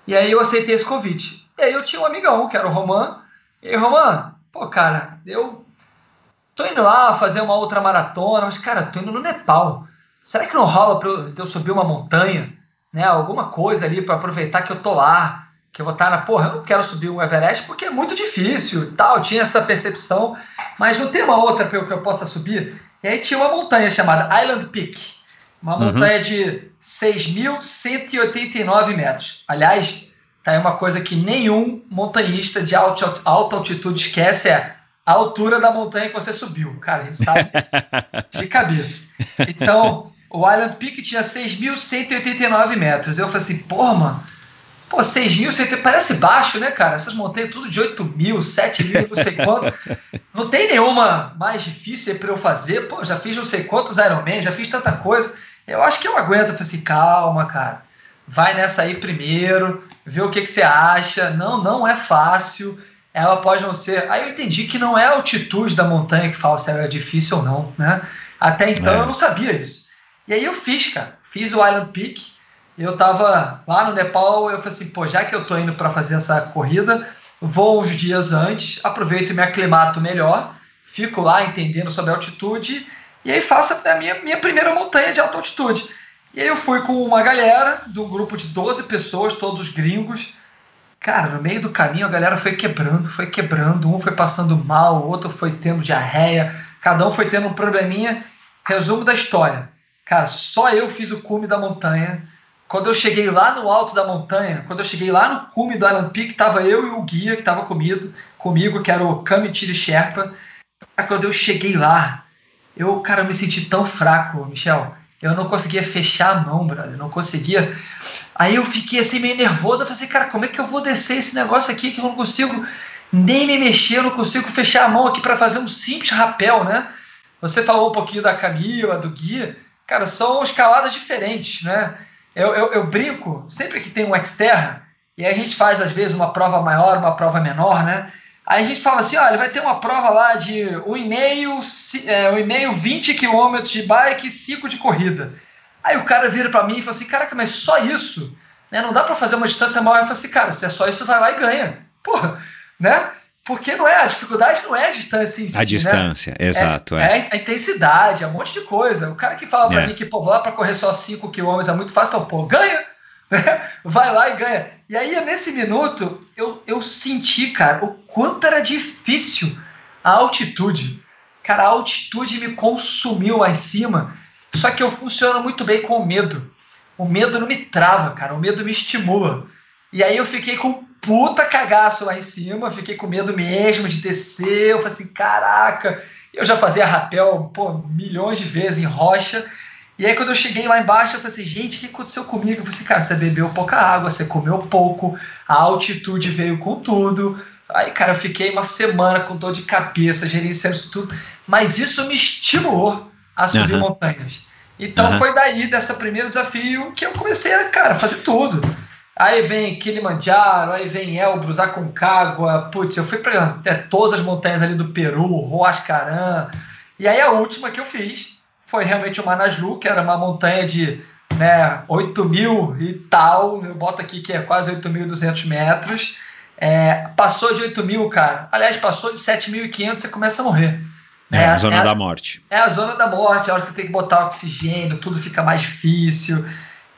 E aí eu aceitei esse convite. E aí eu tinha um amigão, que era o Roman. E aí, Roman, pô, cara, eu tô indo lá fazer uma outra maratona, mas, cara, tô indo no Nepal. Será que não rola pra eu, eu subir uma montanha? Né? Alguma coisa ali para aproveitar que eu tô lá, que eu vou estar na porra, eu não quero subir um Everest porque é muito difícil tal. Eu tinha essa percepção, mas não tem uma outra que eu possa subir. E aí tinha uma montanha chamada Island Peak, uma uhum. montanha de 6.189 metros. Aliás, tá aí uma coisa que nenhum montanhista de alta, alta altitude esquece: é a altura da montanha que você subiu. Cara, a gente sabe de cabeça. Então, o Island Peak tinha 6.189 metros. Eu falei assim, porra, mano, pô, 6.189, parece baixo, né, cara? Essas montanhas tudo de 8 mil, 7 mil, não sei quanto. Não tem nenhuma mais difícil para eu fazer. Pô, já fiz não sei quantos Ironman, já fiz tanta coisa. Eu acho que eu aguento. Eu falei assim, calma, cara. Vai nessa aí primeiro, vê o que, que você acha. Não, não é fácil ela pode não ser. Aí eu entendi que não é a altitude da montanha que fala se ela é difícil ou não, né? Até então é. eu não sabia isso. E aí eu fiz, cara. Fiz o Island Peak. Eu tava lá no Nepal, eu falei assim, pô, já que eu tô indo para fazer essa corrida, vou uns dias antes, aproveito e me aclimato melhor, fico lá entendendo sobre a altitude, e aí faço a minha, minha primeira montanha de alta altitude. E aí eu fui com uma galera, de um grupo de 12 pessoas, todos gringos, Cara, no meio do caminho a galera foi quebrando, foi quebrando, um foi passando mal, o outro foi tendo diarreia, cada um foi tendo um probleminha. Resumo da história. Cara, só eu fiz o cume da montanha. Quando eu cheguei lá no alto da montanha, quando eu cheguei lá no cume do Island Peak, tava eu e o guia que estava comigo, comigo, que era o Kamitiri Sherpa. Quando eu cheguei lá, eu, cara, eu me senti tão fraco, Michel. Eu não conseguia fechar a mão, brother. Não conseguia. Aí eu fiquei assim meio nervoso. Eu falei assim, cara, como é que eu vou descer esse negócio aqui que eu não consigo nem me mexer, eu não consigo fechar a mão aqui para fazer um simples rapel, né? Você falou um pouquinho da Camila, do Guia. Cara, são escaladas diferentes, né? Eu, eu, eu brinco, sempre que tem um exterra, e a gente faz às vezes uma prova maior, uma prova menor, né? Aí a gente fala assim, olha, vai ter uma prova lá de 1,5, é, 1,5 20 km de bike e 5 de corrida. Aí o cara vira para mim e fala assim, caraca, mas só isso? Né? Não dá para fazer uma distância maior. Eu falo assim, cara, se é só isso, vai lá e ganha. Porra, né? Porque não é, a dificuldade não é a distância em si. A né? distância, né? exato. É, é. a intensidade, é um monte de coisa. O cara que fala para é. mim que, pô, vou lá para correr só 5 km é muito fácil, então, pô, ganha. vai lá e ganha. E aí, nesse minuto, eu, eu senti, cara, o quanto era difícil a altitude. Cara, a altitude me consumiu lá em cima. Só que eu funciono muito bem com o medo. O medo não me trava, cara. O medo me estimula. E aí eu fiquei com puta cagaço lá em cima. Fiquei com medo mesmo de descer. Eu falei assim, caraca. Eu já fazia rapel, pô, milhões de vezes em rocha. E aí, quando eu cheguei lá embaixo, eu falei assim, gente, o que aconteceu comigo? Eu falei assim, cara, você bebeu pouca água, você comeu pouco, a altitude veio com tudo. Aí, cara, eu fiquei uma semana com dor de cabeça, gerenciando isso tudo. Mas isso me estimulou a subir uhum. montanhas. Então, uhum. foi daí, desse primeiro desafio, que eu comecei a, cara, fazer tudo. Aí vem Kilimanjaro, aí vem Elbrus, Aconcagua, putz, eu fui para todas as montanhas ali do Peru, Huascarán. E aí a última que eu fiz foi realmente o Manaslu, que era uma montanha de né, 8 mil e tal, eu boto aqui que é quase 8.200 metros. É, passou de 8 mil, cara. Aliás, passou de 7.500, você começa a morrer. É, é a zona é, da morte. É a zona da morte, a hora que você tem que botar oxigênio, tudo fica mais difícil.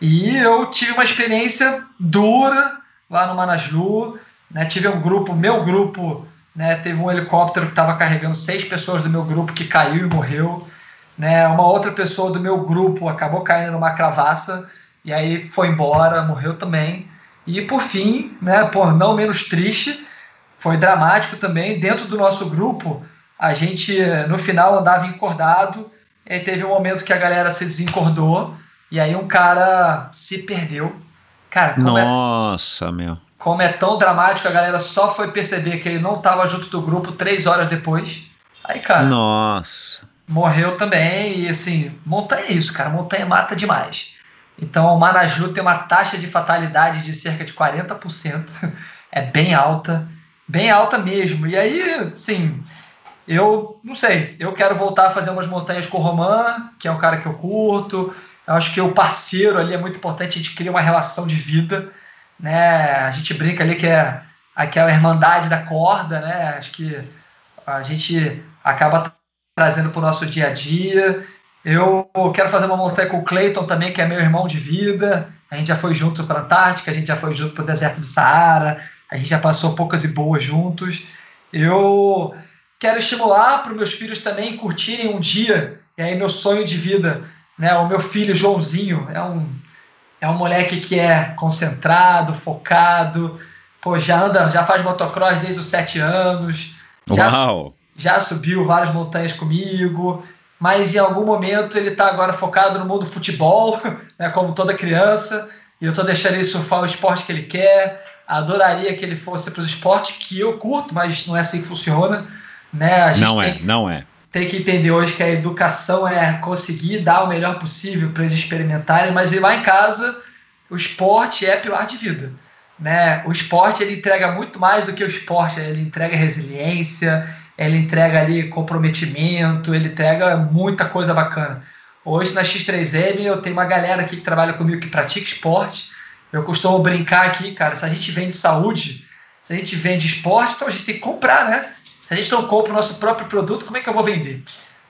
E eu tive uma experiência dura lá no Manaslu. Né, tive um grupo, meu grupo, né, teve um helicóptero que estava carregando seis pessoas do meu grupo que caiu e morreu. Né? Uma outra pessoa do meu grupo acabou caindo numa cravaça e aí foi embora, morreu também. E por fim, né, pô, não menos triste, foi dramático também. Dentro do nosso grupo, a gente no final andava encordado, e teve um momento que a galera se desencordou, e aí um cara se perdeu. Cara, como, é, Nossa, meu. como é tão dramático, a galera só foi perceber que ele não estava junto do grupo três horas depois. Aí, cara, Nossa. morreu também, e assim, montanha é isso, cara, montanha mata demais. Então, o Manaju tem uma taxa de fatalidade de cerca de 40%, é bem alta, bem alta mesmo. E aí, sim, eu não sei, eu quero voltar a fazer umas montanhas com o Roman, que é um cara que eu curto. Eu acho que o parceiro ali é muito importante, a gente cria uma relação de vida, né? A gente brinca ali que é aquela irmandade da corda, né? Acho que a gente acaba trazendo para o nosso dia a dia. Eu quero fazer uma montanha com o Clayton também, que é meu irmão de vida. A gente já foi junto para a Antártica, a gente já foi junto para o deserto do Saara, a gente já passou poucas e boas juntos. Eu quero estimular para os meus filhos também curtirem um dia, e aí meu sonho de vida, né? O meu filho Joãozinho é um, é um moleque que é concentrado, focado, pô, já anda, já faz motocross desde os sete anos, já, Uau. já subiu várias montanhas comigo, mas em algum momento ele está agora focado no mundo do futebol, né, como toda criança, e eu estou deixando ele surfar o esporte que ele quer. Adoraria que ele fosse para os esportes que eu curto, mas não é assim que funciona. Né? Não é, tem, não é. Tem que entender hoje que a educação é conseguir dar o melhor possível para eles experimentarem, mas lá em casa o esporte é pilar de vida. Né? O esporte ele entrega muito mais do que o esporte, ele entrega resiliência, ele entrega ali comprometimento, ele entrega muita coisa bacana. Hoje na X3M eu tenho uma galera aqui que trabalha comigo que pratica esporte. Eu costumo brincar aqui, cara, se a gente vende saúde, se a gente vende esporte, então a gente tem que comprar, né? Se a gente não compra o nosso próprio produto, como é que eu vou vender?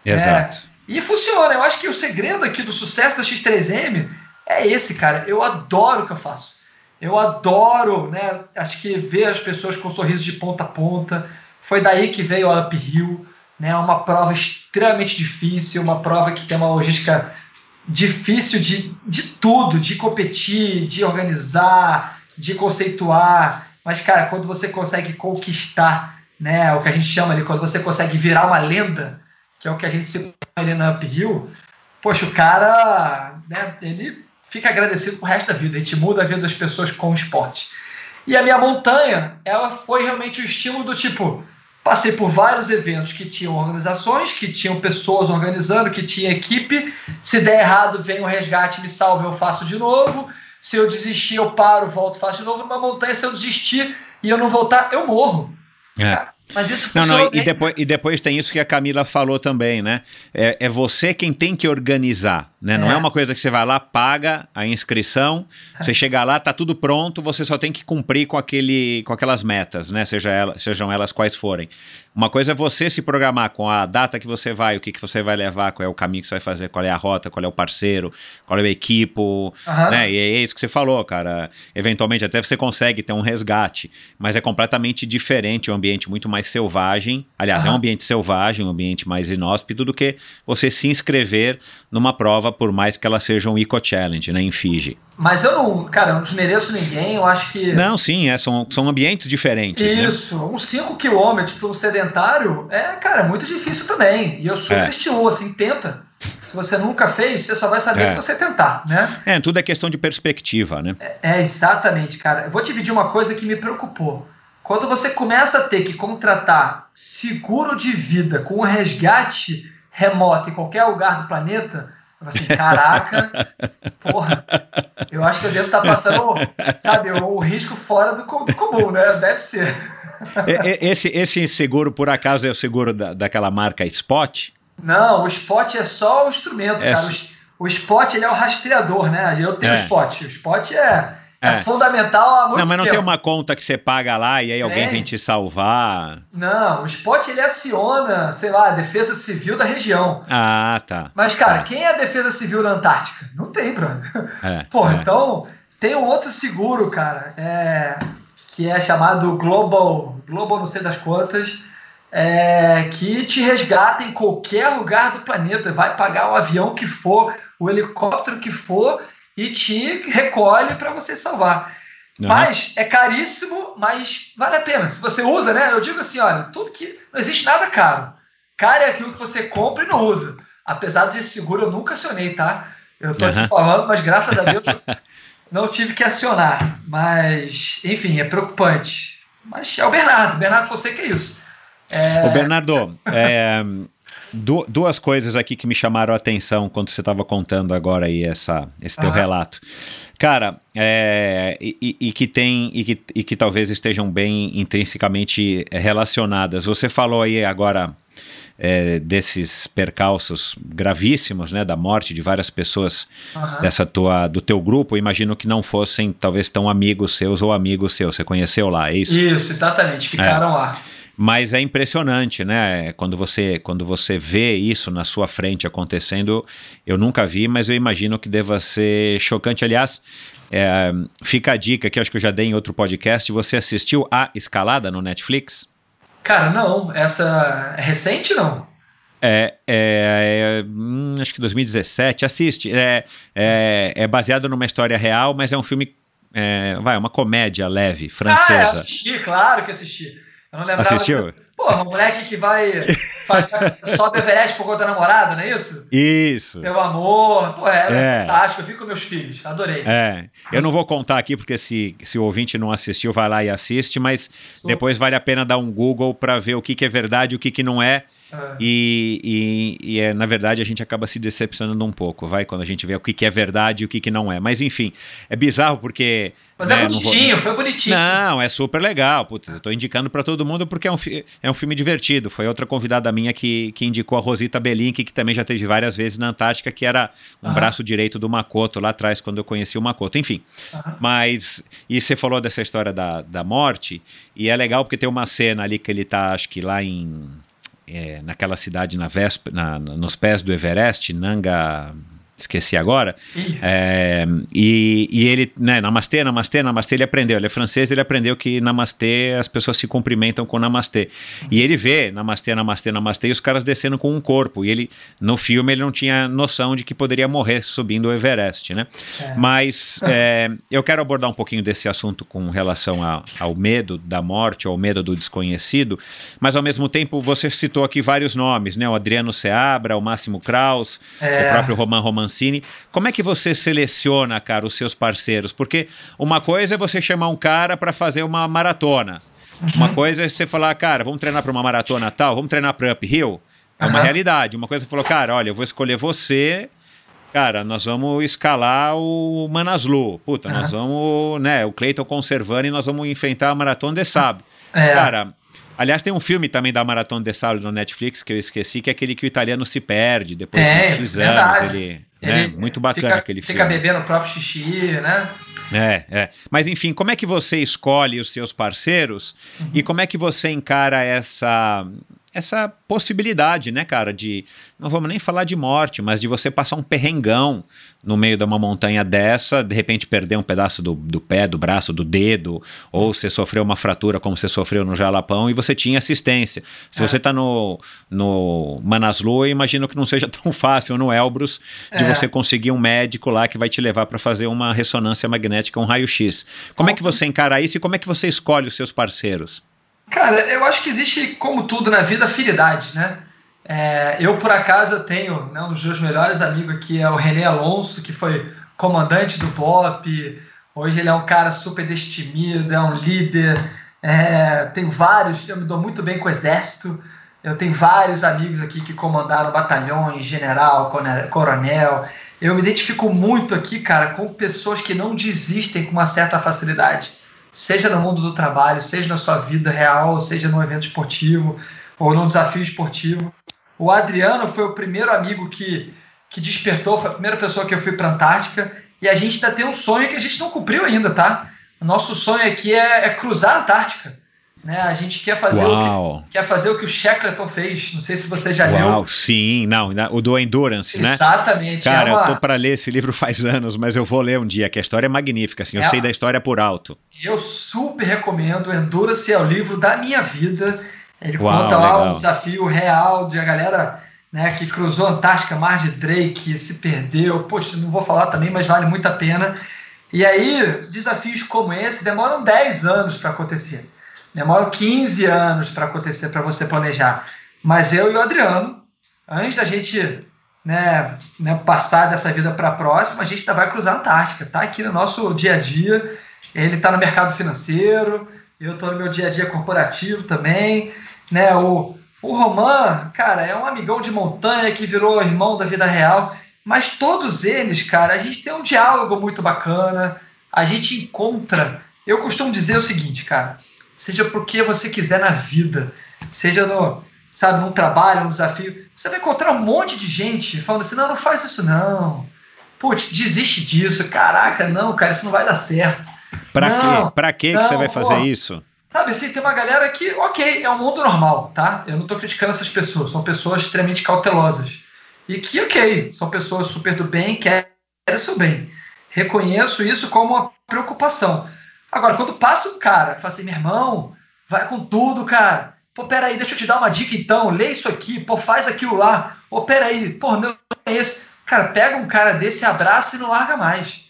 Exato. E funciona. Eu acho que o segredo aqui do sucesso da X3M é esse, cara. Eu adoro o que eu faço. Eu adoro, né? Acho que ver as pessoas com sorriso de ponta a ponta. Foi daí que veio a Uphill, né? Uma prova extremamente difícil, uma prova que tem uma logística difícil de, de tudo, de competir, de organizar, de conceituar. Mas, cara, quando você consegue conquistar, né? O que a gente chama ali, quando você consegue virar uma lenda, que é o que a gente se ali na Uphill, poxa, o cara, né, ele fica agradecido pro resto da vida, a gente muda a vida das pessoas com o esporte. E a minha montanha, ela foi realmente o estímulo do tipo, passei por vários eventos que tinham organizações, que tinham pessoas organizando, que tinha equipe, se der errado, vem o resgate, me salva, eu faço de novo, se eu desistir, eu paro, volto, faço de novo, numa montanha, se eu desistir e eu não voltar, eu morro. É. Mas isso Não, não, e depois, e depois tem isso que a Camila falou também, né? É, é você quem tem que organizar, né? Não É. é uma coisa que você vai lá, paga a inscrição, você chega lá, tá tudo pronto, você só tem que cumprir com, aquele, com aquelas metas, né? Seja ela, sejam elas quais forem. Uma coisa é você se programar com a data que você vai, o que, que você vai levar, qual é o caminho que você vai fazer, qual é a rota, qual é o parceiro, qual é o equipo, Aham. né? E é isso que você falou, cara. Eventualmente até você consegue ter um resgate, mas é completamente diferente, um ambiente muito mais selvagem. Aliás, é um ambiente selvagem, um ambiente mais inóspito do que você se inscrever numa prova, por mais que ela seja um Eco Challenge, né? Em Fiji. Mas eu não, cara, eu não desmereço ninguém, eu acho que. Não, sim, é, são, são ambientes diferentes. né? Isso, uns 5 quilômetros para um sedentário é, cara, muito difícil também. E eu super É. estimulo, assim, tenta. Se você nunca fez, você só vai saber É. se você tentar, né? É, tudo é questão de perspectiva, né? É, exatamente, cara. Eu vou dividir uma coisa que me preocupou. Quando você começa a ter que contratar seguro de vida com um resgate remoto em qualquer lugar do planeta, eu assim, caraca, porra, eu acho que eu devo estar passando, sabe, o, o risco fora do, do comum, né? Deve ser. Esse, esse seguro, por acaso, é o seguro da, daquela marca Spot? Não, o spot é só o instrumento, É cara. O, o spot ele é o rastreador, né? Eu tenho o É. spot. O spot é, é. É. fundamental há muito Não, mas não tempo. tem uma conta que você paga lá e aí alguém Tem. vem te salvar. Não, o spot ele aciona, sei lá, a defesa civil da região. Ah, tá. Mas, cara, Tá. quem é a defesa civil da Antártica? Não tem, brother. É, Porra, é. então tem um outro seguro, cara, é, que é chamado Global, Global não sei das quantas, é, que te resgata em qualquer lugar do planeta. Vai pagar o avião que for, o helicóptero que for e te recolhe para você salvar. Uhum. Mas é caríssimo, mas vale a pena. Se você usa, né? Eu digo assim, olha, tudo que. Não existe nada caro. Caro é aquilo que você compra e não usa. Apesar desse seguro, eu nunca acionei, tá? Eu tô Uhum. aqui falando, mas graças a Deus eu não tive que acionar. Mas, enfim, é preocupante. Mas é o Bernardo. Bernardo Fonseca é isso. Ô, Bernardo, é, du- duas coisas aqui que me chamaram a atenção quando você estava contando agora aí essa, esse teu Aham. relato. Cara, é, e, e- que tem e que, e que talvez estejam bem intrinsecamente relacionadas. Você falou aí agora é, desses percalços gravíssimos, né, da morte de várias pessoas Aham. dessa tua do teu grupo. Imagino que não fossem talvez tão amigos seus ou amigos seus. Você conheceu lá, é isso? Isso, exatamente. Ficaram lá. Mas é impressionante, né? Quando você, quando você vê isso na sua frente acontecendo, eu nunca vi, mas eu imagino que deva ser chocante. Aliás, é, fica a dica que eu acho que eu já dei em outro podcast. Você assistiu a Escalada no Netflix? Cara, não. Essa é recente, não? É, é, é, acho que 2017. Assiste. É, é, é baseado numa história real, mas é um filme. É, vai, uma comédia leve, Ah, francesa. assisti, claro que assisti. Eu não lembrava. Assistiu? Porra, um moleque que vai fazer, sobe Everest por conta da namorada, não é isso? Isso. Meu amor. Pô, é, É. fantástico. Eu vi com meus filhos. Adorei. É, eu não vou contar aqui porque se, se o ouvinte não assistiu, vai lá e assiste, mas depois vale a pena dar um Google para ver o que, que é verdade e o que, que não é. Ah. E, e, e é, na verdade a gente acaba se decepcionando um pouco, vai, quando a gente vê o que, que é verdade e o que, que não é. Mas enfim, é bizarro porque. Mas né, é não vou- bonitinho, foi bonitinho. não, é super legal. Putz, eu tô indicando para todo mundo porque é um, fi- é um filme divertido. Foi outra convidada minha que, que indicou a Rosita Belink, que também já teve várias vezes na Antártica, que era um Aham. braço direito do Makoto lá atrás, quando eu conheci o Makoto. Enfim, Aham. mas. E você falou dessa história da, da morte, e é legal porque tem uma cena ali que ele tá, acho que lá em. É, naquela cidade na Vesp, na, na- nos pés do Everest, Nanga. Esqueci agora. É, e, e ele, né, namastê, namastê, namastê, ele aprendeu. Ele é francês, ele aprendeu que namastê, as pessoas se cumprimentam com namastê. E ele vê namastê, namastê, namastê, e os caras descendo com um corpo. E ele, no filme, ele não tinha noção de que poderia morrer subindo o Everest, né? Mas é, eu quero abordar um pouquinho desse assunto com relação a- ao medo da morte, ao medo do desconhecido. Mas, ao mesmo tempo, você citou aqui vários nomes, né? O Adriano Seabra, o Máximo Kraus, É. o próprio Roman Romancini. Como é que você seleciona, cara, os seus parceiros? Porque uma coisa é você chamar um cara para fazer uma maratona. Uma coisa é você falar, cara, vamos treinar para uma maratona tal, vamos treinar para Uphill. É uma Aham. realidade. Uma coisa você falou, cara, olha, eu vou escolher você. Cara, nós vamos escalar o Manaslu. Puta, nós vamos, né, o Cleiton conservando e nós vamos enfrentar a Maratona de Sable. É. Cara, aliás, tem um filme também da Maratona de Sable no Netflix que eu esqueci, que é aquele que o italiano se perde depois Tem, de X verdade. anos. Ele, né, muito bacana fica, aquele Fica filme. bebendo o próprio xixi, né? É, é. Mas enfim, como é que você escolhe os seus parceiros e como é que você encara essa essa possibilidade, né, cara, de não vamos nem falar de morte, mas de você passar um perrengão no meio de uma montanha dessa, de repente perder um pedaço do, do pé, do braço, do dedo, ou você sofreu uma fratura como você sofreu no Jalapão e você tinha assistência. Se você tá no, no Manaslu, eu imagino que não seja tão fácil no Elbrus de É. você conseguir um médico lá que vai te levar para fazer uma ressonância magnética, um raio-x. Como é que você encara isso e como é que você escolhe os seus parceiros? Cara, eu acho que existe, como tudo na vida, afinidades, né? É, eu, por acaso, tenho né, um dos meus melhores amigos aqui, é o René Alonso, que foi comandante do BOP. Hoje ele é um cara super destemido, é um líder. É, tem vários, eu me dou muito bem com o exército. Eu tenho vários amigos aqui que comandaram batalhões, general, coronel. Eu me identifico muito aqui, cara, com pessoas que não desistem com uma certa facilidade seja no mundo do trabalho, seja na sua vida real, seja num evento esportivo ou num desafio esportivo. O Adriano foi o primeiro amigo que, que despertou, foi a primeira pessoa que eu fui para a Antártica e a gente ainda tem um sonho que a gente não cumpriu ainda, tá? Nosso sonho aqui é, é cruzar a Antártica. Né? A gente quer fazer, o Uau! que, quer fazer o que o Shackleton fez. Não sei se você já leu. Uau, sim, não, o do Endurance, né? Exatamente. Cara, é uma... eu tô para ler esse livro faz anos, mas eu vou ler um dia, que a história é magnífica, assim, eu É. sei da história por alto. Eu super recomendo. Endurance é o livro da minha vida. Ele Uau, conta lá legal. um desafio real de a galera né, que cruzou a Antártica, Mar de Drake, se perdeu. Poxa, não vou falar também, mas vale muito a pena. E aí, desafios como esse demoram 10 anos para acontecer. Demoram 15 anos para acontecer, para você planejar. Mas eu e o Adriano, antes da gente né, né, passar dessa vida para a próxima, a gente ainda vai cruzar a Antártica. Tá aqui no nosso dia a dia. Ele está no mercado financeiro, eu estou no meu dia a dia corporativo também. Né, o, o Roman, cara, é um amigão de montanha que virou irmão da vida real. Mas todos eles, cara, a gente tem um diálogo muito bacana, a gente encontra. Eu costumo dizer o seguinte, cara, seja por que você quiser na vida, seja no, sabe, num trabalho, num desafio, você vai encontrar um monte de gente falando assim: não, não faz isso não. Putz, desiste disso. Caraca, não, cara, isso não vai dar certo. Pra Não, quê? Pra quê que não, você vai fazer pô. isso? Sabe assim, tem uma galera que, ok, é um mundo normal, tá? Eu não tô criticando essas pessoas, são pessoas extremamente cautelosas. E que, ok, são pessoas super do bem, querem o seu bem. Reconheço isso como uma preocupação. Agora, quando passa um cara, fala assim, meu irmão, vai com tudo, cara. Pô, peraí, deixa eu te dar uma dica então, lê isso aqui, pô, faz aquilo lá. Pô, peraí, pô, meu é esse. Cara, pega um cara desse, abraça e não larga mais.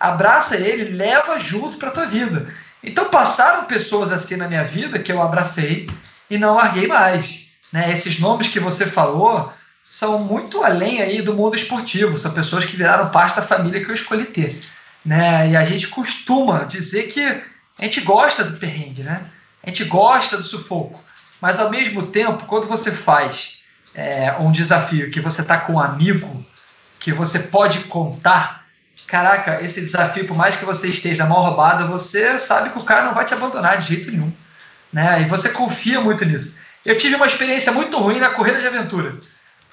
Abraça ele, leva junto pra tua vida. Então passaram pessoas assim na minha vida que eu abracei e não larguei mais. Né? Esses nomes que você falou são muito além aí do mundo esportivo, são pessoas que viraram parte da família que eu escolhi ter. Né? E a gente costuma dizer que a gente gosta do perrengue, né? a gente gosta do sufoco, mas ao mesmo tempo, quando você faz é, um desafio que você está com um amigo, que você pode contar, caraca, esse desafio, por mais que você esteja mal roubado, você sabe que o cara não vai te abandonar de jeito nenhum. Né? E você confia muito nisso. Eu tive uma experiência muito ruim na corrida de aventura.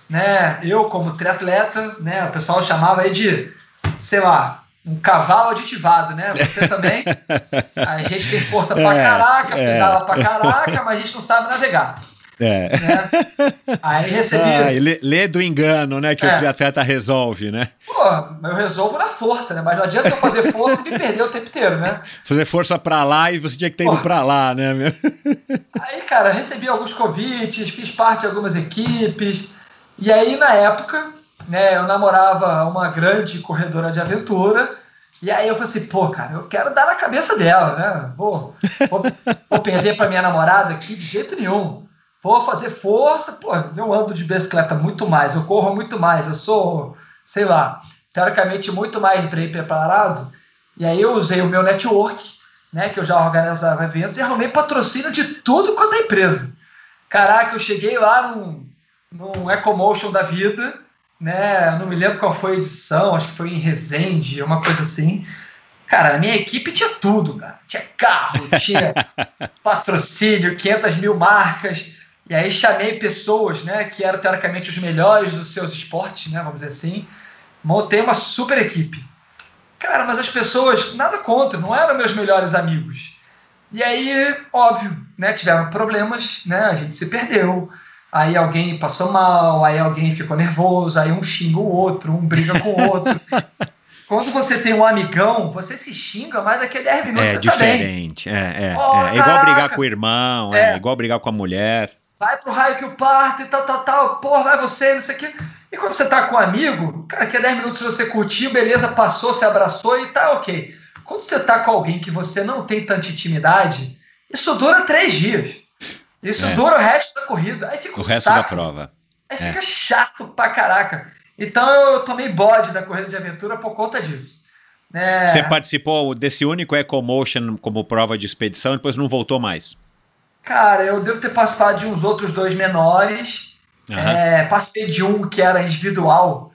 Né? Eu, como triatleta, né, o pessoal chamava aí de, sei lá, um cavalo aditivado, né? Você também. A gente tem força pra É, caraca, é. pedala pra caraca, mas a gente não sabe navegar. É. Né? Aí recebi. Ah, lê, lê do engano, né? Que É. o triatleta resolve, né? Pô, eu resolvo na força, né? Mas não adianta eu fazer força e me perder o tempo inteiro, né? Fazer força pra lá e você tinha que ter ido Porra. pra lá, né? Aí, cara, recebi alguns convites, fiz parte de algumas equipes. E aí, na época, né, eu namorava uma grande corredora de aventura. E aí eu falei assim, pô, cara, eu quero dar na cabeça dela, né? Vou, vou, vou perder pra minha namorada aqui de jeito nenhum. Vou fazer força, pô, eu ando de bicicleta muito mais, eu corro muito mais, eu sou, sei lá, teoricamente muito mais bem preparado. E aí eu usei o meu network, né, que eu já organizava eventos, e arrumei patrocínio de tudo quanto é empresa. Caraca, eu cheguei lá num, num Ecomotion da vida, né, eu não me lembro qual foi a edição, acho que foi em Resende, uma coisa assim. Cara, a minha equipe tinha tudo, cara. Tinha carro, tinha patrocínio, 500 mil marcas. E aí chamei pessoas, né, que eram teoricamente os melhores dos seus esportes, né, vamos dizer assim. Montei uma super equipe. Cara, mas as pessoas, nada contra, não eram meus melhores amigos. E aí, óbvio, né, tiveram problemas, né, a gente se perdeu. Aí alguém passou mal, aí alguém ficou nervoso, aí um xinga o outro, um briga com o outro. Quando você tem um amigão, você se xinga, mas daqui a 10 minutos É você tá diferente. É, é, Oh, é. É igual brigar com o irmão, é. É. igual brigar com a mulher. vai pro raio que o parto e tal, tal, tal, porra, vai você, não sei o quê. E quando você tá com um amigo, cara, que é 10 minutos você curtiu, beleza, passou, se abraçou e tá ok. Quando você tá com alguém que você não tem tanta intimidade, isso dura três dias. Isso É. dura o resto da corrida. Aí fica O um resto saco. da prova. Aí É. fica chato pra caraca. Então eu tomei bode da corrida de aventura por conta disso. É, Você participou desse único Ecomotion como prova de expedição e depois não voltou mais. Cara, eu devo ter participado de uns outros dois menores. Aham. É, participei de um que era individual.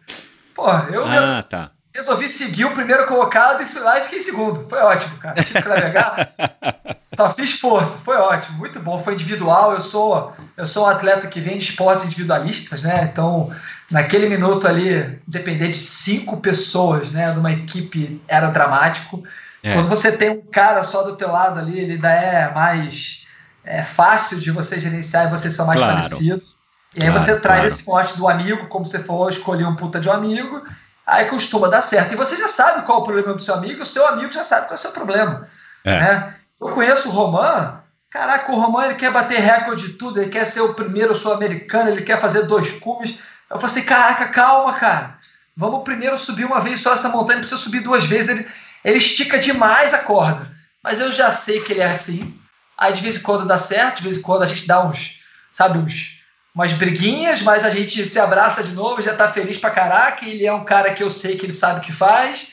Pô, eu mesmo Ah, tá. resolvi seguir o primeiro colocado e fui lá e fiquei em segundo. Foi ótimo, cara. Tive que navegar. Só fiz força, foi ótimo, muito bom. Foi individual. Eu sou, eu sou um atleta que vem de esportes individualistas, né? Então, naquele minuto ali, depender de cinco pessoas, né, de uma equipe era dramático. É. Quando você tem um cara só do teu lado ali, ele ainda é mais é, fácil de você gerenciar e vocês são mais Claro. parecidos. E aí Claro, você traz claro. esse mote do amigo, como você falou, escolher um puta de um amigo, aí costuma dar certo. E você já sabe qual é o problema do seu amigo, o seu amigo já sabe qual é o seu problema. É. Né? Eu conheço o Roman, caraca, o Roman ele quer bater recorde de tudo, ele quer ser o primeiro sul-americano, ele quer fazer dois cumes. Eu falei assim, caraca, calma, cara. Vamos primeiro subir uma vez só essa montanha, precisa subir duas vezes. Ele, ele estica demais a corda. Mas eu já sei que ele é assim. Aí de vez em quando dá certo, de vez em quando a gente dá uns, sabe, uns, umas briguinhas, mas a gente se abraça de novo, já tá feliz pra caraca. Ele é um cara que eu sei que ele sabe o que faz.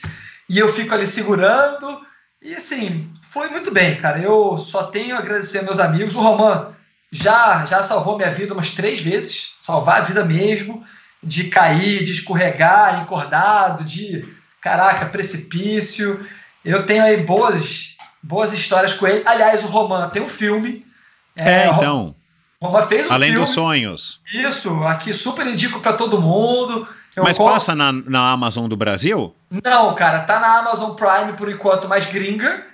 E eu fico ali segurando. E assim, foi muito bem, cara. Eu só tenho a agradecer meus amigos. O Roman já, já salvou minha vida umas três vezes salvar a vida mesmo de cair, de escorregar, encordado, de caraca, precipício. Eu tenho aí boas, boas histórias com ele. Aliás, o Roman tem um filme. É, então. O Roman fez um Além filme. dos sonhos. Isso, aqui super indico para todo mundo. Eu Mas co- passa na, na Amazon do Brasil? Não, cara, tá na Amazon Prime por enquanto, mais gringa.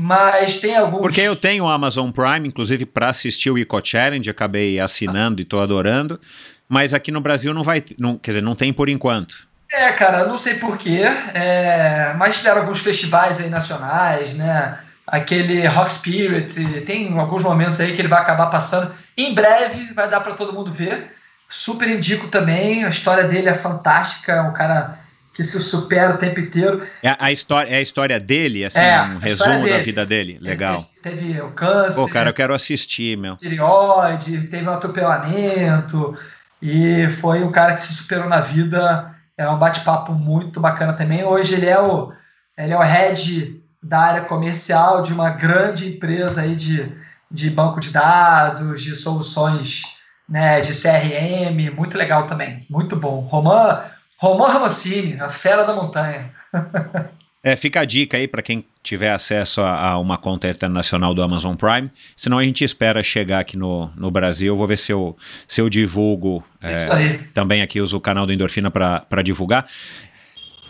Mas tem alguns. Porque eu tenho o Amazon Prime, inclusive para assistir o Eco Challenge, acabei assinando e tô adorando. Mas aqui no Brasil não vai, não, quer dizer, não tem por enquanto. É, cara, não sei porquê, é, mas tiveram alguns festivais aí nacionais, né? Aquele Rock Spirit, tem alguns momentos aí que ele vai acabar passando. Em breve vai dar para todo mundo ver. Super indico também, a história dele é fantástica, é um cara que se supera o tempo inteiro. É a história, é a história dele, assim, É, um resumo da vida dele. Legal. Ele teve o câncer, Pô, cara, eu quero assistir, meu. tireoide, teve um atropelamento e foi um cara que se superou na vida. É um bate-papo muito bacana também. Hoje ele é o ele é o head da área comercial de uma grande empresa aí de, de banco de dados, de soluções né, de CRM, muito legal também, muito bom. Roman, Roman Ramassini, a fera da montanha. É, fica a dica aí para quem tiver acesso a, a uma conta internacional do Amazon Prime. Senão a gente espera chegar aqui no, no Brasil. Vou ver se eu, se eu divulgo. é, também aqui uso o canal do Endorfina para divulgar.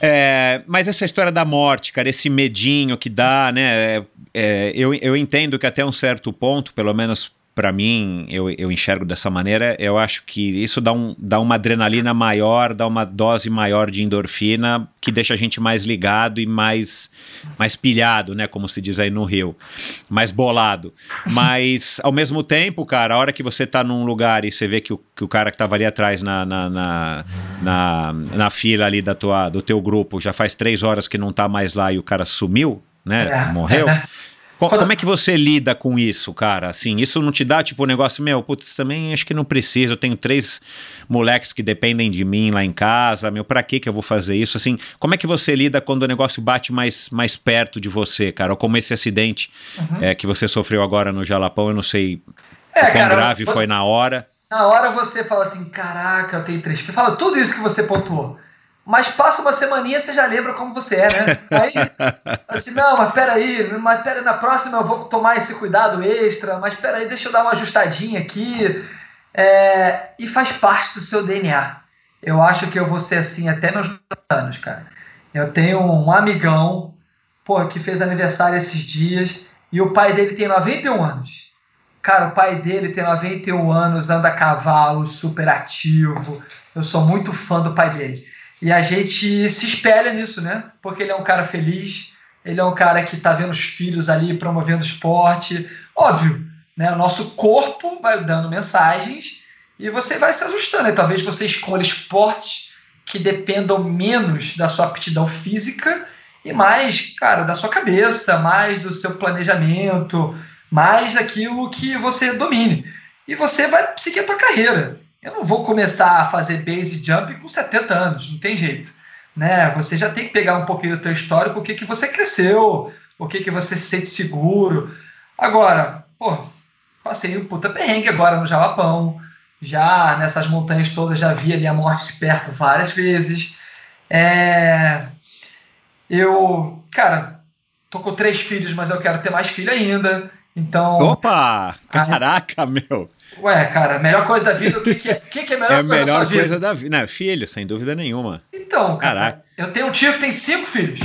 É, mas essa história da morte, cara, esse medinho que dá, né? é, é, eu, eu entendo que até um certo ponto, pelo menos para mim, eu, eu enxergo dessa maneira, eu acho que isso dá, um, dá uma adrenalina maior, dá uma dose maior de endorfina que deixa a gente mais ligado e mais, mais pilhado, né? Como se diz aí no Rio, mais bolado. Mas, ao mesmo tempo, cara, a hora que você tá num lugar e você vê que o, que o cara que tava ali atrás na, na, na, na, na fila ali da tua, do teu grupo já faz três horas que não tá mais lá e o cara sumiu, né? É. Morreu. Co- Quando- Como é que você lida com isso, cara? Assim, isso não te dá tipo um negócio, meu, putz, também acho que não preciso. Eu tenho três moleques que dependem de mim lá em casa, meu, pra que que eu vou fazer isso? Assim, como é que você lida quando o negócio bate mais, mais perto de você, cara? Ou como esse acidente é, que você sofreu agora no Jalapão, eu não sei Uhum. É, o quão cara, grave eu- foi na hora. Na hora você fala assim, caraca, eu tenho três filhos. Fala tudo isso que você pontuou. Mas passa uma semaninha, você já lembra como você é, né? Aí, assim, não, mas peraí, mas pera, na próxima eu vou tomar esse cuidado extra, mas peraí, deixa eu dar uma ajustadinha aqui. É, e faz parte do seu DNA. Eu acho que eu vou ser assim até meus anos, cara. Eu tenho um amigão, pô, que fez aniversário esses dias, e o pai dele tem 91 anos. Cara, o pai dele tem 91 anos, anda a cavalo, super ativo. Eu sou muito fã do pai dele. E a gente se espelha nisso, né? Porque ele é um cara feliz, ele é um cara que tá vendo os filhos ali promovendo esporte. Óbvio, né? O nosso corpo vai dando mensagens e você vai se ajustando. E talvez você escolha esportes que dependam menos da sua aptidão física e mais, cara, da sua cabeça, mais do seu planejamento, mais daquilo que você domine. E você vai seguir a tua carreira. Eu não vou começar a fazer base jump com 70 anos, não tem jeito. Né? Você já tem que pegar um pouquinho do teu histórico, o que, que você cresceu, o que, que você se sente seguro. Agora, pô, passei um puta perrengue agora no Jalapão, já nessas montanhas todas, já vi ali a morte de perto várias vezes. É... Eu, cara, tô com três filhos, mas eu quero ter mais filho ainda. Então, Opa! Caraca, meu! Ué, cara, a melhor coisa da vida, o que, que é? O que, que é a melhor É a coisa da melhor sua vida? coisa da vida. Não, filho, sem dúvida nenhuma. Então, cara, Caraca. eu tenho um tio que tem cinco filhos.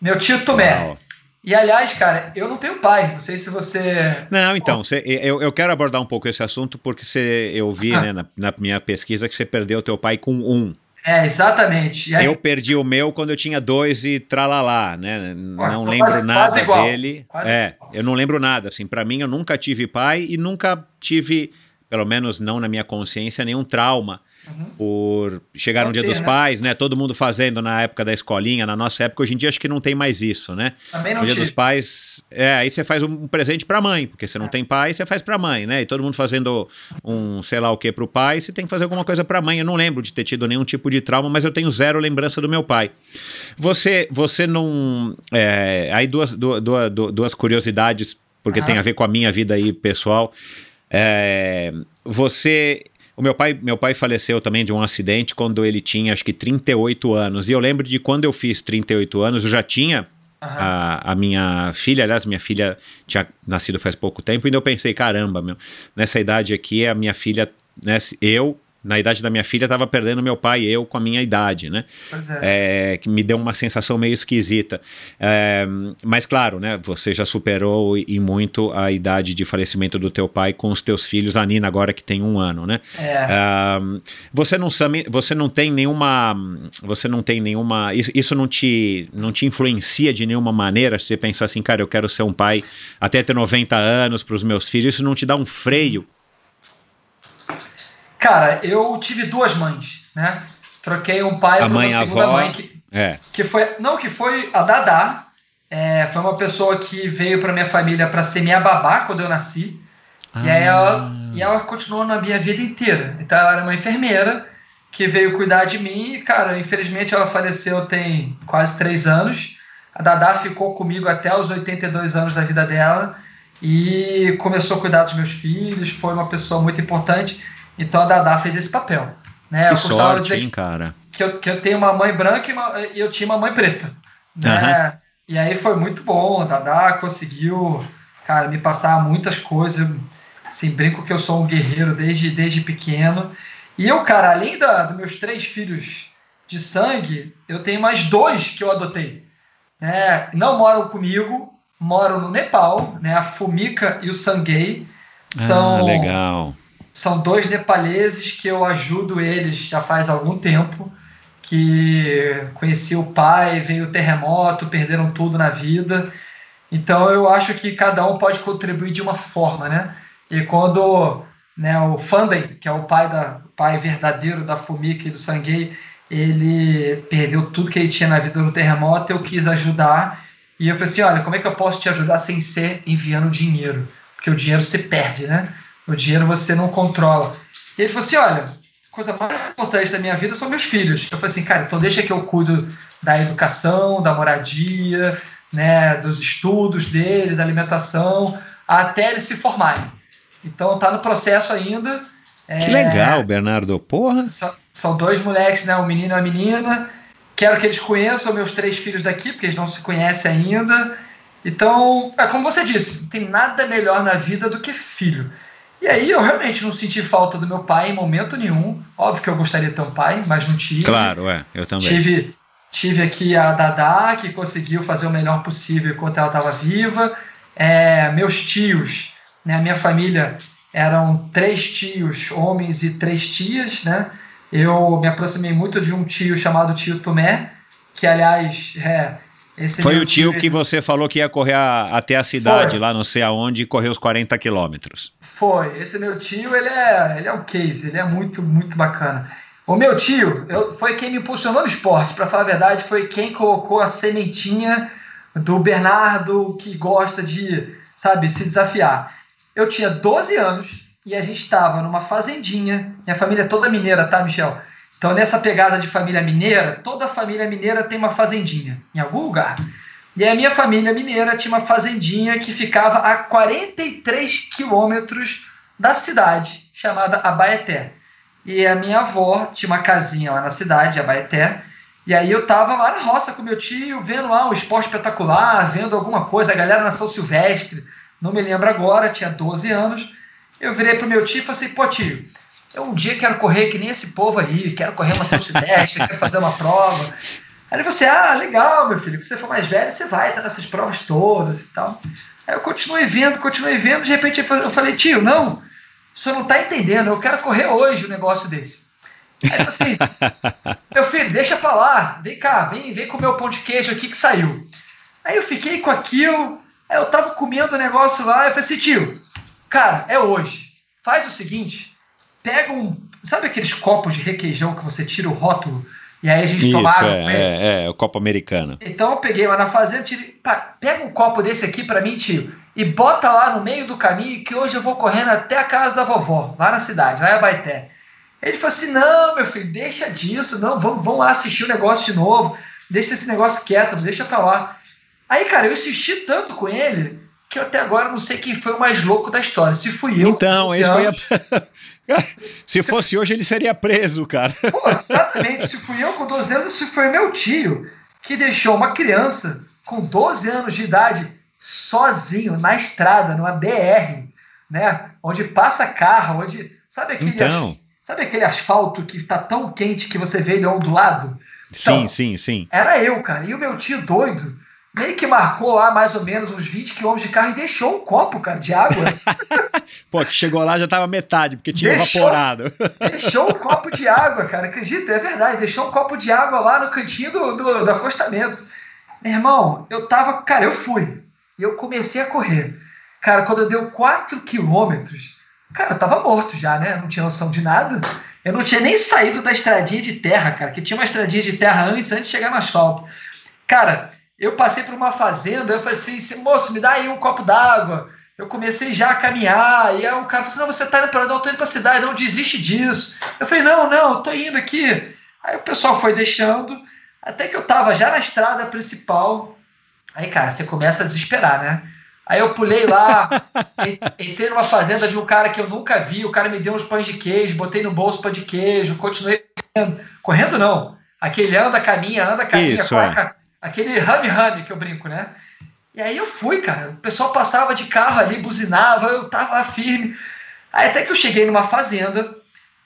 Meu tio Tomé. Uau. E aliás, cara, eu não tenho pai. Não sei se você. Não, então, cê- eu, eu quero abordar um pouco esse assunto porque cê, eu vi Ah. né, na, na minha pesquisa que você perdeu teu pai com um. É, exatamente. Aí, Eu perdi o meu quando eu tinha dois e tralalá, né? Não Ué, lembro quase- nada quase igual. dele. Quase é, igual. eu não lembro nada. Assim, para mim, eu nunca tive pai e nunca tive, pelo menos não na minha consciência, nenhum trauma por chegar no Pode Dia ter, dos né? Pais, né? Todo mundo fazendo na época da escolinha, na nossa época. Hoje em dia acho que não tem mais isso, né? Também não no Dia tive. dos Pais, é, aí você faz um presente pra mãe, porque você não tem pai, você faz pra mãe, né? E todo mundo fazendo um sei lá o que pro pai, você tem que fazer alguma coisa pra mãe. Eu não lembro de ter tido nenhum tipo de trauma, mas eu tenho zero lembrança do meu pai. Você, você não. é, aí duas, duas, duas, duas curiosidades, porque tem a ver com a minha vida aí pessoal. É, você. O meu pai, meu pai faleceu também de um acidente quando ele tinha acho que 38 anos. E eu lembro de quando eu fiz 38 anos, eu já tinha a, a minha filha, aliás, minha filha tinha nascido faz pouco tempo, e eu pensei, caramba, meu, nessa idade aqui, a minha filha, né, eu, na idade da minha filha, estava perdendo meu pai, eu com a minha idade, né? É. É, que me deu uma sensação meio esquisita. É, mas claro, né? Você já superou e, e muito a idade de falecimento do teu pai com os teus filhos, a Nina agora que tem um ano, né? É. Ah, você não sabe, você não tem nenhuma, você não tem nenhuma, isso, isso não te, não te influencia de nenhuma maneira. Se você pensar assim, cara, eu quero ser um pai até ter 90 anos para os meus filhos, isso não te dá um freio? Cara, eu tive duas mães, né? Troquei um pai por uma segunda avó. mãe que, É. que foi não que foi a Dadá é, foi uma pessoa que veio para minha família para ser minha babá quando eu nasci e aí ela e ela continuou na minha vida inteira então ela era uma enfermeira que veio cuidar de mim e cara infelizmente ela faleceu tem quase três anos a Dadá ficou comigo até os 82 anos da vida dela e começou a cuidar dos meus filhos foi uma pessoa muito importante então a Dadá fez esse papel né Que eu sorte, dizer hein, cara? que eu, que eu tenho uma mãe branca e, uma- eu tinha uma mãe preta. Né? E aí foi muito bom. A Dadá conseguiu, cara, me passar muitas coisas. Assim, brinco que eu sou um guerreiro desde, desde pequeno. E eu, cara, além da, dos meus três filhos de sangue, eu tenho mais dois que eu adotei. Né? Não moram comigo, moram no Nepal, né? A Fumika e o Sanguei. São, Ah, legal. São dois nepaleses que eu ajudo eles já faz algum tempo. Que conheci o pai, veio o terremoto, perderam tudo na vida. Então eu acho que cada um pode contribuir de uma forma, né? E quando né, o Fanden, que é o pai, da, pai verdadeiro da Fumika e do Sanguei, ele perdeu tudo que ele tinha na vida no terremoto, eu quis ajudar. E eu falei assim: olha, como é que eu posso te ajudar sem ser enviando dinheiro? Porque o dinheiro se perde, né? O dinheiro você não controla. E ele falou assim: olha, a coisa mais importante da minha vida são meus filhos. Eu falei assim, cara, então deixa que eu cuido da educação, da moradia, né, dos estudos deles, da alimentação, até eles se formarem. Então tá no processo ainda. Que É, legal, Bernardo. Porra. são, são dois moleques, né? Um menino e uma menina. Quero que eles conheçam meus três filhos daqui, porque eles não se conhecem ainda. Então, é como você disse, não tem nada melhor na vida do que filho. E aí eu realmente não senti falta do meu pai em momento nenhum. Óbvio que eu gostaria de ter um pai, mas não tive. Claro, é. Eu também. Tive, tive aqui a Dadá, que conseguiu fazer o melhor possível enquanto ela estava viva. É, meus tios, né, a minha família eram três tios, homens e três tias, né? Eu me aproximei muito de um tio chamado tio Tomé, que aliás é esse Foi meu o tio que você falou que ia correr a- até a cidade, Foi. lá não sei aonde, e correr os 40 quilômetros. Foi. Esse meu tio, ele é, ele é um case, ele é muito, muito bacana. O meu tio eu, foi quem me impulsionou no esporte, para falar a verdade, foi quem colocou a sementinha do Bernardo que gosta de, sabe, se desafiar. Eu tinha 12 anos e a gente estava numa fazendinha, minha família é toda mineira, tá, Michel? Então, nessa pegada de família mineira, toda família mineira tem uma fazendinha, em algum lugar. E a minha família mineira tinha uma fazendinha que ficava a 43 quilômetros da cidade, chamada Abaeté. E a minha avó tinha uma casinha lá na cidade, Abaeté. E aí eu tava lá na roça com meu tio, vendo lá um esporte espetacular, vendo alguma coisa, a galera na São Silvestre, não me lembro agora, tinha 12 anos. Eu virei pro meu tio e falei assim, pô tio, eu um dia quero correr que nem esse povo aí, quero correr uma Silvestre, quero fazer uma prova. Aí falou assim: ah, legal, meu filho, que você for mais velho, você vai estar nessas provas todas e tal. Aí eu continuei vendo, continuei vendo, de repente eu falei: tio, não, o senhor não está entendendo, eu quero correr hoje um negócio desse. Aí ele assim: meu filho, deixa pra lá, vem cá, vem, vem comer o pão de queijo aqui que saiu. Aí eu fiquei com aquilo, aí eu tava comendo o negócio lá, eu falei assim: tio, cara, é hoje, faz o seguinte, pega um, Sabe aqueles copos de requeijão que você tira o rótulo e aí a gente Isso, tomava? é, é, é, o copo americano. Então eu peguei lá na fazenda, tirei, pá, pega um copo desse aqui pra mim, tio, e bota lá no meio do caminho que hoje eu vou correndo até a casa da vovó, lá na cidade, lá em Abaité. Ele falou assim: não, meu filho, deixa disso, não, vamos, vamos lá assistir o negócio de novo, deixa esse negócio quieto, deixa pra lá. Aí, cara, eu insisti tanto com ele que eu até agora não sei quem foi o mais louco da história. Se fui eu. Então, com 12 esse a... anos, Se fosse hoje, ele seria preso, cara. Pô, exatamente. Se fui eu com 12 anos, se foi meu tio que deixou uma criança com 12 anos de idade sozinho na estrada, numa BR, né? Onde passa carro, onde. Sabe aquele, Então. as- sabe aquele asfalto que está tão quente que você vê ele ondulado? Sim, Então, sim, sim. Era eu, cara. E o meu tio doido meio que marcou lá mais ou menos uns 20 quilômetros de carro e deixou um copo, cara, de água. Pô, que chegou lá já tava metade, porque tinha Deixou. evaporado. Deixou um copo de água, cara. Acredita? É verdade. Deixou um copo de água lá no cantinho do, do, do acostamento. Meu irmão, eu tava. Cara, eu fui. E eu comecei a correr. Cara, quando eu deu 4 quilômetros, cara, eu tava morto já, né? Não tinha noção de nada. Eu não tinha nem saído da estradinha de terra, cara, que tinha uma estradinha de terra antes, antes de chegar no asfalto. Cara, eu passei por uma fazenda, eu falei assim, moço, me dá aí um copo d'água. Eu comecei já a caminhar, e aí o cara falou assim, não, você tá indo para onde? Eu tô indo pra cidade, não desiste disso. Eu falei, não, não, eu tô indo aqui. Aí o pessoal foi deixando, até que eu tava já na estrada principal. Aí, cara, você começa a desesperar, né? Aí eu pulei lá, en- entrei numa fazenda de um cara que eu nunca vi, o cara me deu uns pães de queijo, botei no bolso pão de queijo, continuei correndo. Correndo não, aquele anda, caminha, anda, caminha, Isso, corre, é. Aquele rame-rame que eu brinco, né? E aí eu fui, cara, o pessoal passava de carro ali, buzinava, eu tava firme. Aí até que eu cheguei numa fazenda,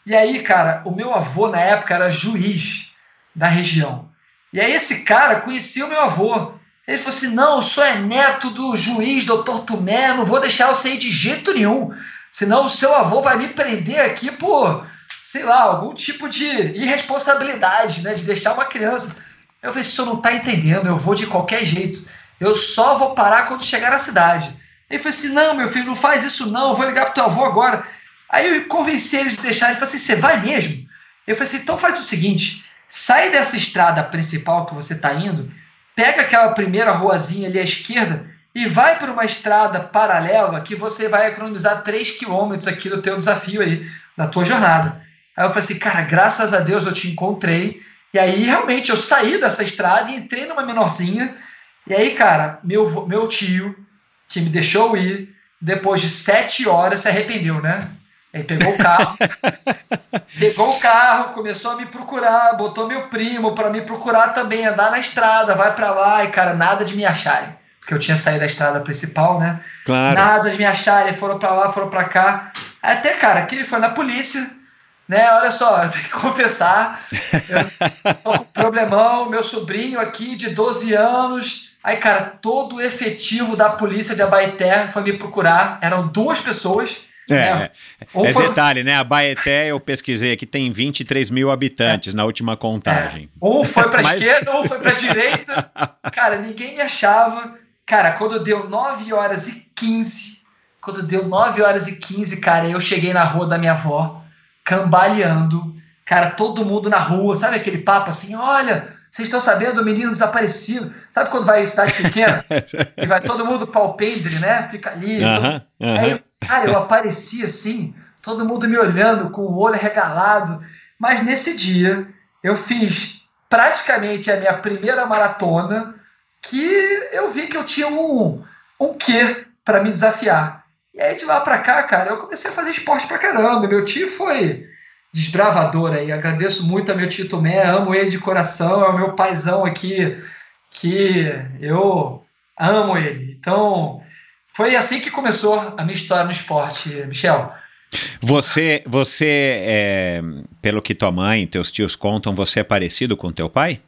e aí, cara, o meu avô na época era juiz da região. E aí esse cara conhecia o meu avô. Ele falou assim: não, eu sou é neto do juiz, doutor Tomé, não vou deixar você ir de jeito nenhum. Senão o seu avô vai me prender aqui por, sei lá, algum tipo de irresponsabilidade, né? De deixar uma criança. Eu falei, o senhor não está entendendo, eu vou de qualquer jeito. Eu só vou parar quando chegar na cidade. Ele falou assim: não, meu filho, não faz isso não, eu vou ligar pro teu avô agora. Aí eu convenci ele de deixar. Ele falou assim: você vai mesmo? Eu falei assim: então faz o seguinte, sai dessa estrada principal que você está indo, pega aquela primeira ruazinha ali à esquerda e vai por uma estrada paralela que você vai economizar 3 quilômetros aqui do teu desafio aí, da tua jornada. Aí eu falei assim, cara, graças a Deus eu te encontrei. E aí realmente eu saí dessa estrada e entrei numa menorzinha. E aí, cara, meu, meu tio, que me deixou ir, depois de sete horas se arrependeu, né? Aí pegou o carro, pegou o carro, começou a me procurar, botou meu primo para me procurar também, andar na estrada, vai para lá, e cara, nada de me acharem. Porque eu tinha saído da estrada principal, né? Claro. Nada de me acharem, foram para lá, foram para cá. Até, cara, que ele foi na polícia, né? Olha só, eu tenho que confessar, eu tô com um problemão, meu sobrinho aqui de 12 anos. Aí, cara, todo o efetivo da polícia de Abaeté foi me procurar. Eram duas pessoas. É, né? É foi- detalhe, né? A Baeté, eu pesquisei aqui, tem 23 mil habitantes na última contagem. Um foi pra Mas- esquerda, um foi pra direita. Cara, ninguém me achava. Cara, quando deu 9 horas e 15, quando deu 9 horas e 15, cara, eu cheguei na rua da minha avó, cambaleando. Cara, todo mundo na rua, sabe aquele papo assim? Olha, vocês estão sabendo do menino desaparecido? Sabe quando vai em cidade pequena? e vai todo mundo palpendre, né? Fica ali. todo- Aham, aham. Aí, cara, eu apareci assim, todo mundo me olhando com o olho regalado. Mas nesse dia, eu fiz praticamente a minha primeira maratona, que eu vi que eu tinha um, um quê para me desafiar. E aí, de lá para cá, cara, eu comecei a fazer esporte pra caramba. Meu tio foi desbravador aí. Agradeço muito a meu tio Tomé, amo ele de coração, é o meu paizão aqui, que eu amo ele. Então, foi assim que começou a minha história no esporte, Michel. Você, você é, pelo que tua mãe e teus tios contam, você é parecido com teu pai?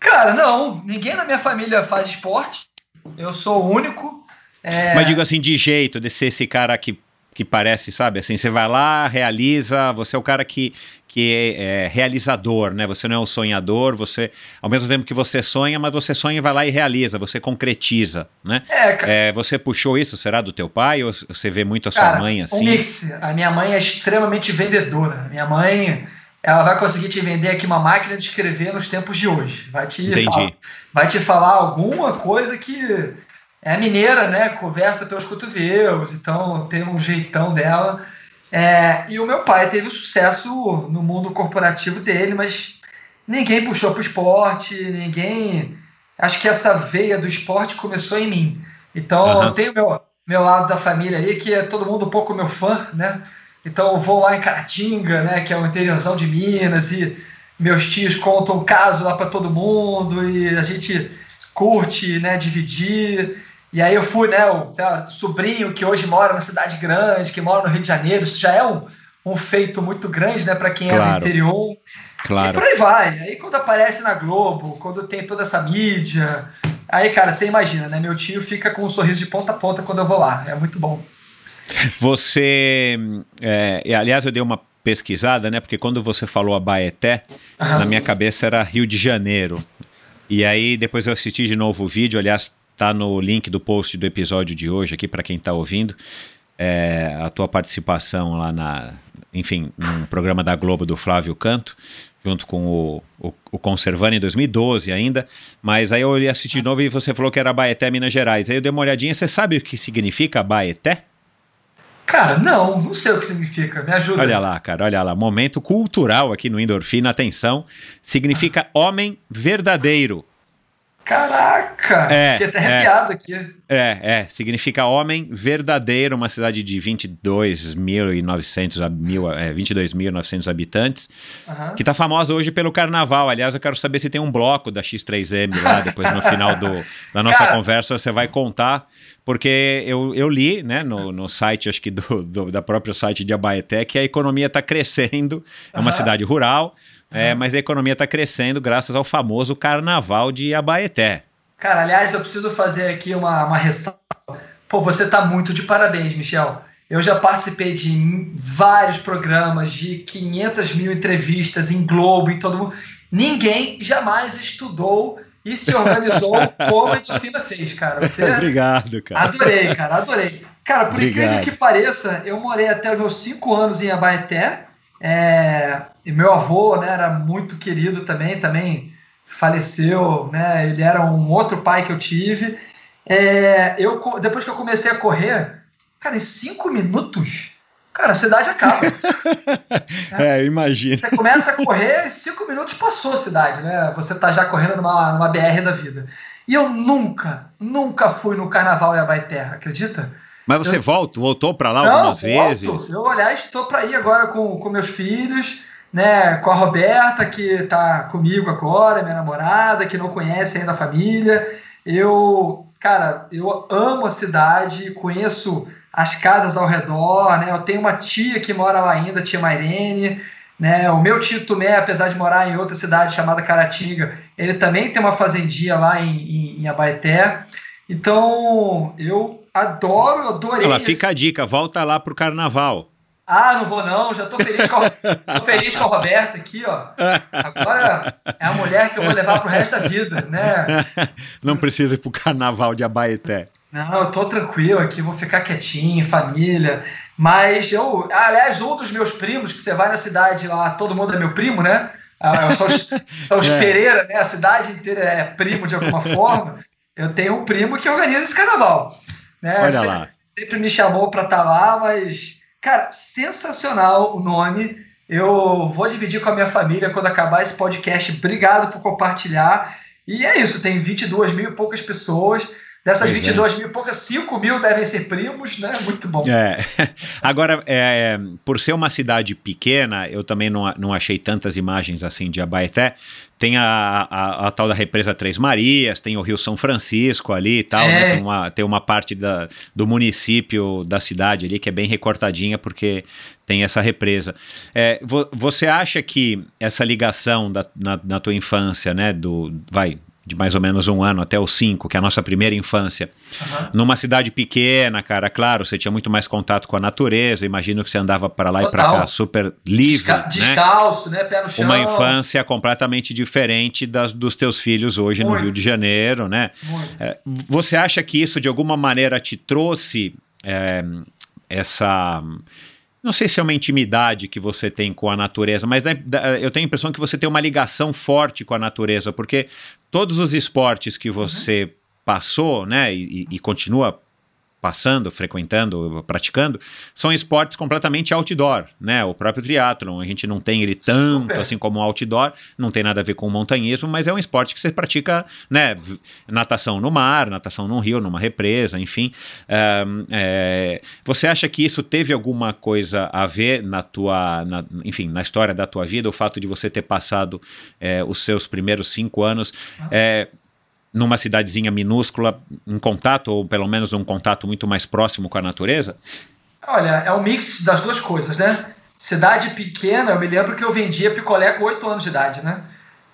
Cara, não, ninguém na minha família faz esporte. Eu sou o único. É, Mas digo assim, de jeito, de ser esse cara que que parece, sabe? Assim, você vai lá, realiza, você é o cara que, que é, é realizador, né? Você não é o sonhador, você, ao mesmo tempo que você sonha, mas você sonha e vai lá e realiza, você concretiza, né? É, cara. É, você puxou isso, será do teu pai ou você vê muito a sua Cara, mãe Um assim? mix. A minha mãe é extremamente vendedora. Minha mãe, ela vai conseguir te vender aqui uma máquina de escrever nos tempos de hoje. Vai te, Entendi. falar, vai te falar alguma coisa que é mineira, né? Conversa pelos cotovelos, então tem um jeitão dela. É, e o meu pai teve sucesso no mundo corporativo dele, mas ninguém puxou para o esporte, ninguém. Acho que essa veia do esporte começou em mim. Então eu tenho meu, meu lado da família aí, que é todo mundo um pouco meu fã, né? Então eu vou lá em Caratinga, né? Que é o interiorzão de Minas, e meus tios contam o caso lá para todo mundo, e a gente curte, né? Dividir. E aí eu fui, né? O lá, sobrinho que hoje mora na cidade grande, que mora no Rio de Janeiro, isso já é um, um feito muito grande, né? Para quem é Claro. do interior. E Claro. por aí vai. Aí quando aparece na Globo, quando tem toda essa mídia, aí, cara, você imagina, né? Meu tio fica com um sorriso de ponta a ponta quando eu vou lá. É muito bom. Você, é, e, aliás, eu dei uma pesquisada, né? Porque quando você falou Abaeté, Aham. na minha cabeça era Rio de Janeiro. E aí depois eu assisti de novo o vídeo, aliás, tá no link do post do episódio de hoje aqui para quem tá ouvindo. É, a tua participação lá na, enfim, num programa da Globo do Flávio Canto, junto com o, o, o Conservando em 2012 ainda. Mas aí eu assisti de novo e você falou que era Abaeté, Minas Gerais. Aí eu dei uma olhadinha, você sabe o que significa Abaeté? Cara, não, não sei o que significa. Me ajuda. Olha lá, cara, olha lá. Momento cultural aqui no Endorfina, atenção. Significa homem verdadeiro. Caraca! É, Fiquei até é. arrepiado aqui. É, é, significa homem verdadeiro, uma cidade de 22.900 a mil, é, 22.900 habitantes, Aham. que tá famosa hoje pelo carnaval. Aliás, eu quero saber se tem um bloco da X3M lá, depois no final do, da nossa Cara. conversa você vai contar, porque eu, eu li, né, no, no site, acho que do, do- da próprio site de Abaeté, que a economia está crescendo, é uma Aham. cidade rural, é, mas a economia está crescendo graças ao famoso carnaval de Abaeté. Cara, aliás, eu preciso fazer aqui uma, uma ressalva. Pô, você tá muito de parabéns, Michel. Eu já participei de vários programas, de 500 mil entrevistas em Globo, em todo mundo. Ninguém jamais estudou e se organizou como a Edifina fez, cara. Você Obrigado, cara. Adorei, cara, adorei. Cara, por incrível Obrigado. que pareça, eu morei até os meus cinco anos em Abaeté. É, e meu avô né, era muito querido também, também faleceu, né? Ele era um outro pai que eu tive. É, eu, depois que eu comecei a correr, cara, em cinco minutos, cara, a cidade acaba. É, imagina. Você começa a correr, em cinco minutos passou a cidade, né? Você tá já correndo numa, numa BR da vida. E eu nunca, nunca fui no carnaval Abaeté, acredita? Mas você Eu- volta, voltou pra lá Não, algumas volto. vezes? Eu, aliás, estou para ir agora com, com meus filhos, né? Com a Roberta, que está comigo agora, minha namorada, que não conhece ainda a família. Eu, cara, eu amo a cidade, conheço as casas ao redor, né? Eu tenho uma tia que mora lá ainda, tia Mairene. Né, o meu tio Tomé, apesar de morar em outra cidade chamada Caratinga, ele também tem uma fazendinha lá em, em, em Abaeté. Então, eu adoro, adorei. Ela fica a dica, volta lá pro carnaval. Ah, não vou não, já tô feliz com a, tô feliz com a Roberta aqui, ó. Agora é a mulher que eu vou levar pro resto da vida, né? Não precisa ir pro carnaval de Abaeté. Não, eu tô tranquilo aqui, vou ficar quietinho, família. Mas eu, aliás, um dos meus primos, que você vai na cidade lá, todo mundo é meu primo, né? Ah, são os, são os É. Pereira, né? A cidade inteira é primo de alguma forma. Eu tenho um primo que organiza esse carnaval. Né? Olha Sempre- lá. sempre me chamou para estar lá, mas, cara, sensacional o nome. Eu vou dividir com a minha família quando acabar esse podcast. Obrigado por compartilhar. E é isso, tem 22 mil e poucas pessoas. Dessas Pois é. 22 mil e poucas, 5 mil devem ser primos, né? Muito bom. É. Agora, é, por ser uma cidade pequena, eu também não, não achei tantas imagens assim de Abaeté. Tem a, a, a tal da represa Três Marias, tem o Rio São Francisco ali e tal, É. né? Tem uma, tem uma parte da, do município, da cidade ali, que é bem recortadinha, porque tem essa represa. É, vo- você acha que essa ligação da, na, na tua infância, né, do, vai, de mais ou menos um ano até os cinco, que é a nossa primeira infância. Aham. Numa cidade pequena, cara, claro, você tinha muito mais contato com a natureza. Imagino que você andava para lá e para Total. cá super livre, Desca- né? Descalço, né? Pé no chão. Uma infância completamente diferente das, dos teus filhos hoje no Muito. Rio de Janeiro, né? Muito. É, você acha que isso de alguma maneira te trouxe é, essa. Não sei se é uma intimidade que você tem com a natureza, mas da- eu tenho a impressão que você tem uma ligação forte com a natureza, porque todos os esportes que você passou, né, e- e continua passando, frequentando, praticando, são esportes completamente outdoor, né? O próprio triatlon, a gente não tem ele tanto Super. assim como outdoor, não tem nada a ver com o montanhismo, mas é um esporte que você pratica, né? Natação no mar, natação num rio, numa represa, enfim. É, você acha que isso teve alguma coisa a ver na tua, na- enfim, na história da tua vida, o fato de você ter passado é, os seus primeiros cinco anos é, numa cidadezinha minúscula, em contato, ou pelo menos um contato muito mais próximo com a natureza? Olha, é um mix das duas coisas, né? Cidade pequena, eu me lembro que eu vendia picolé com 8 anos de idade, né?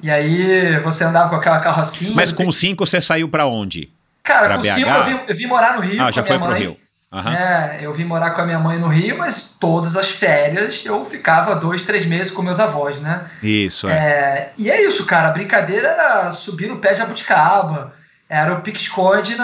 E aí você andava com aquela carrocinha. Mas com cinco você saiu pra onde? Cara, pra com BH? 5 eu vim, eu vim morar no Rio. ah, já foi minha pro mãe. Rio. Aham. É, eu vim morar com a minha mãe no Rio, mas todas as férias eu ficava dois, três meses com meus avós, né? Isso, é. É, e é isso, cara. A brincadeira era subir no pé de abuticaba, era o pique-esconde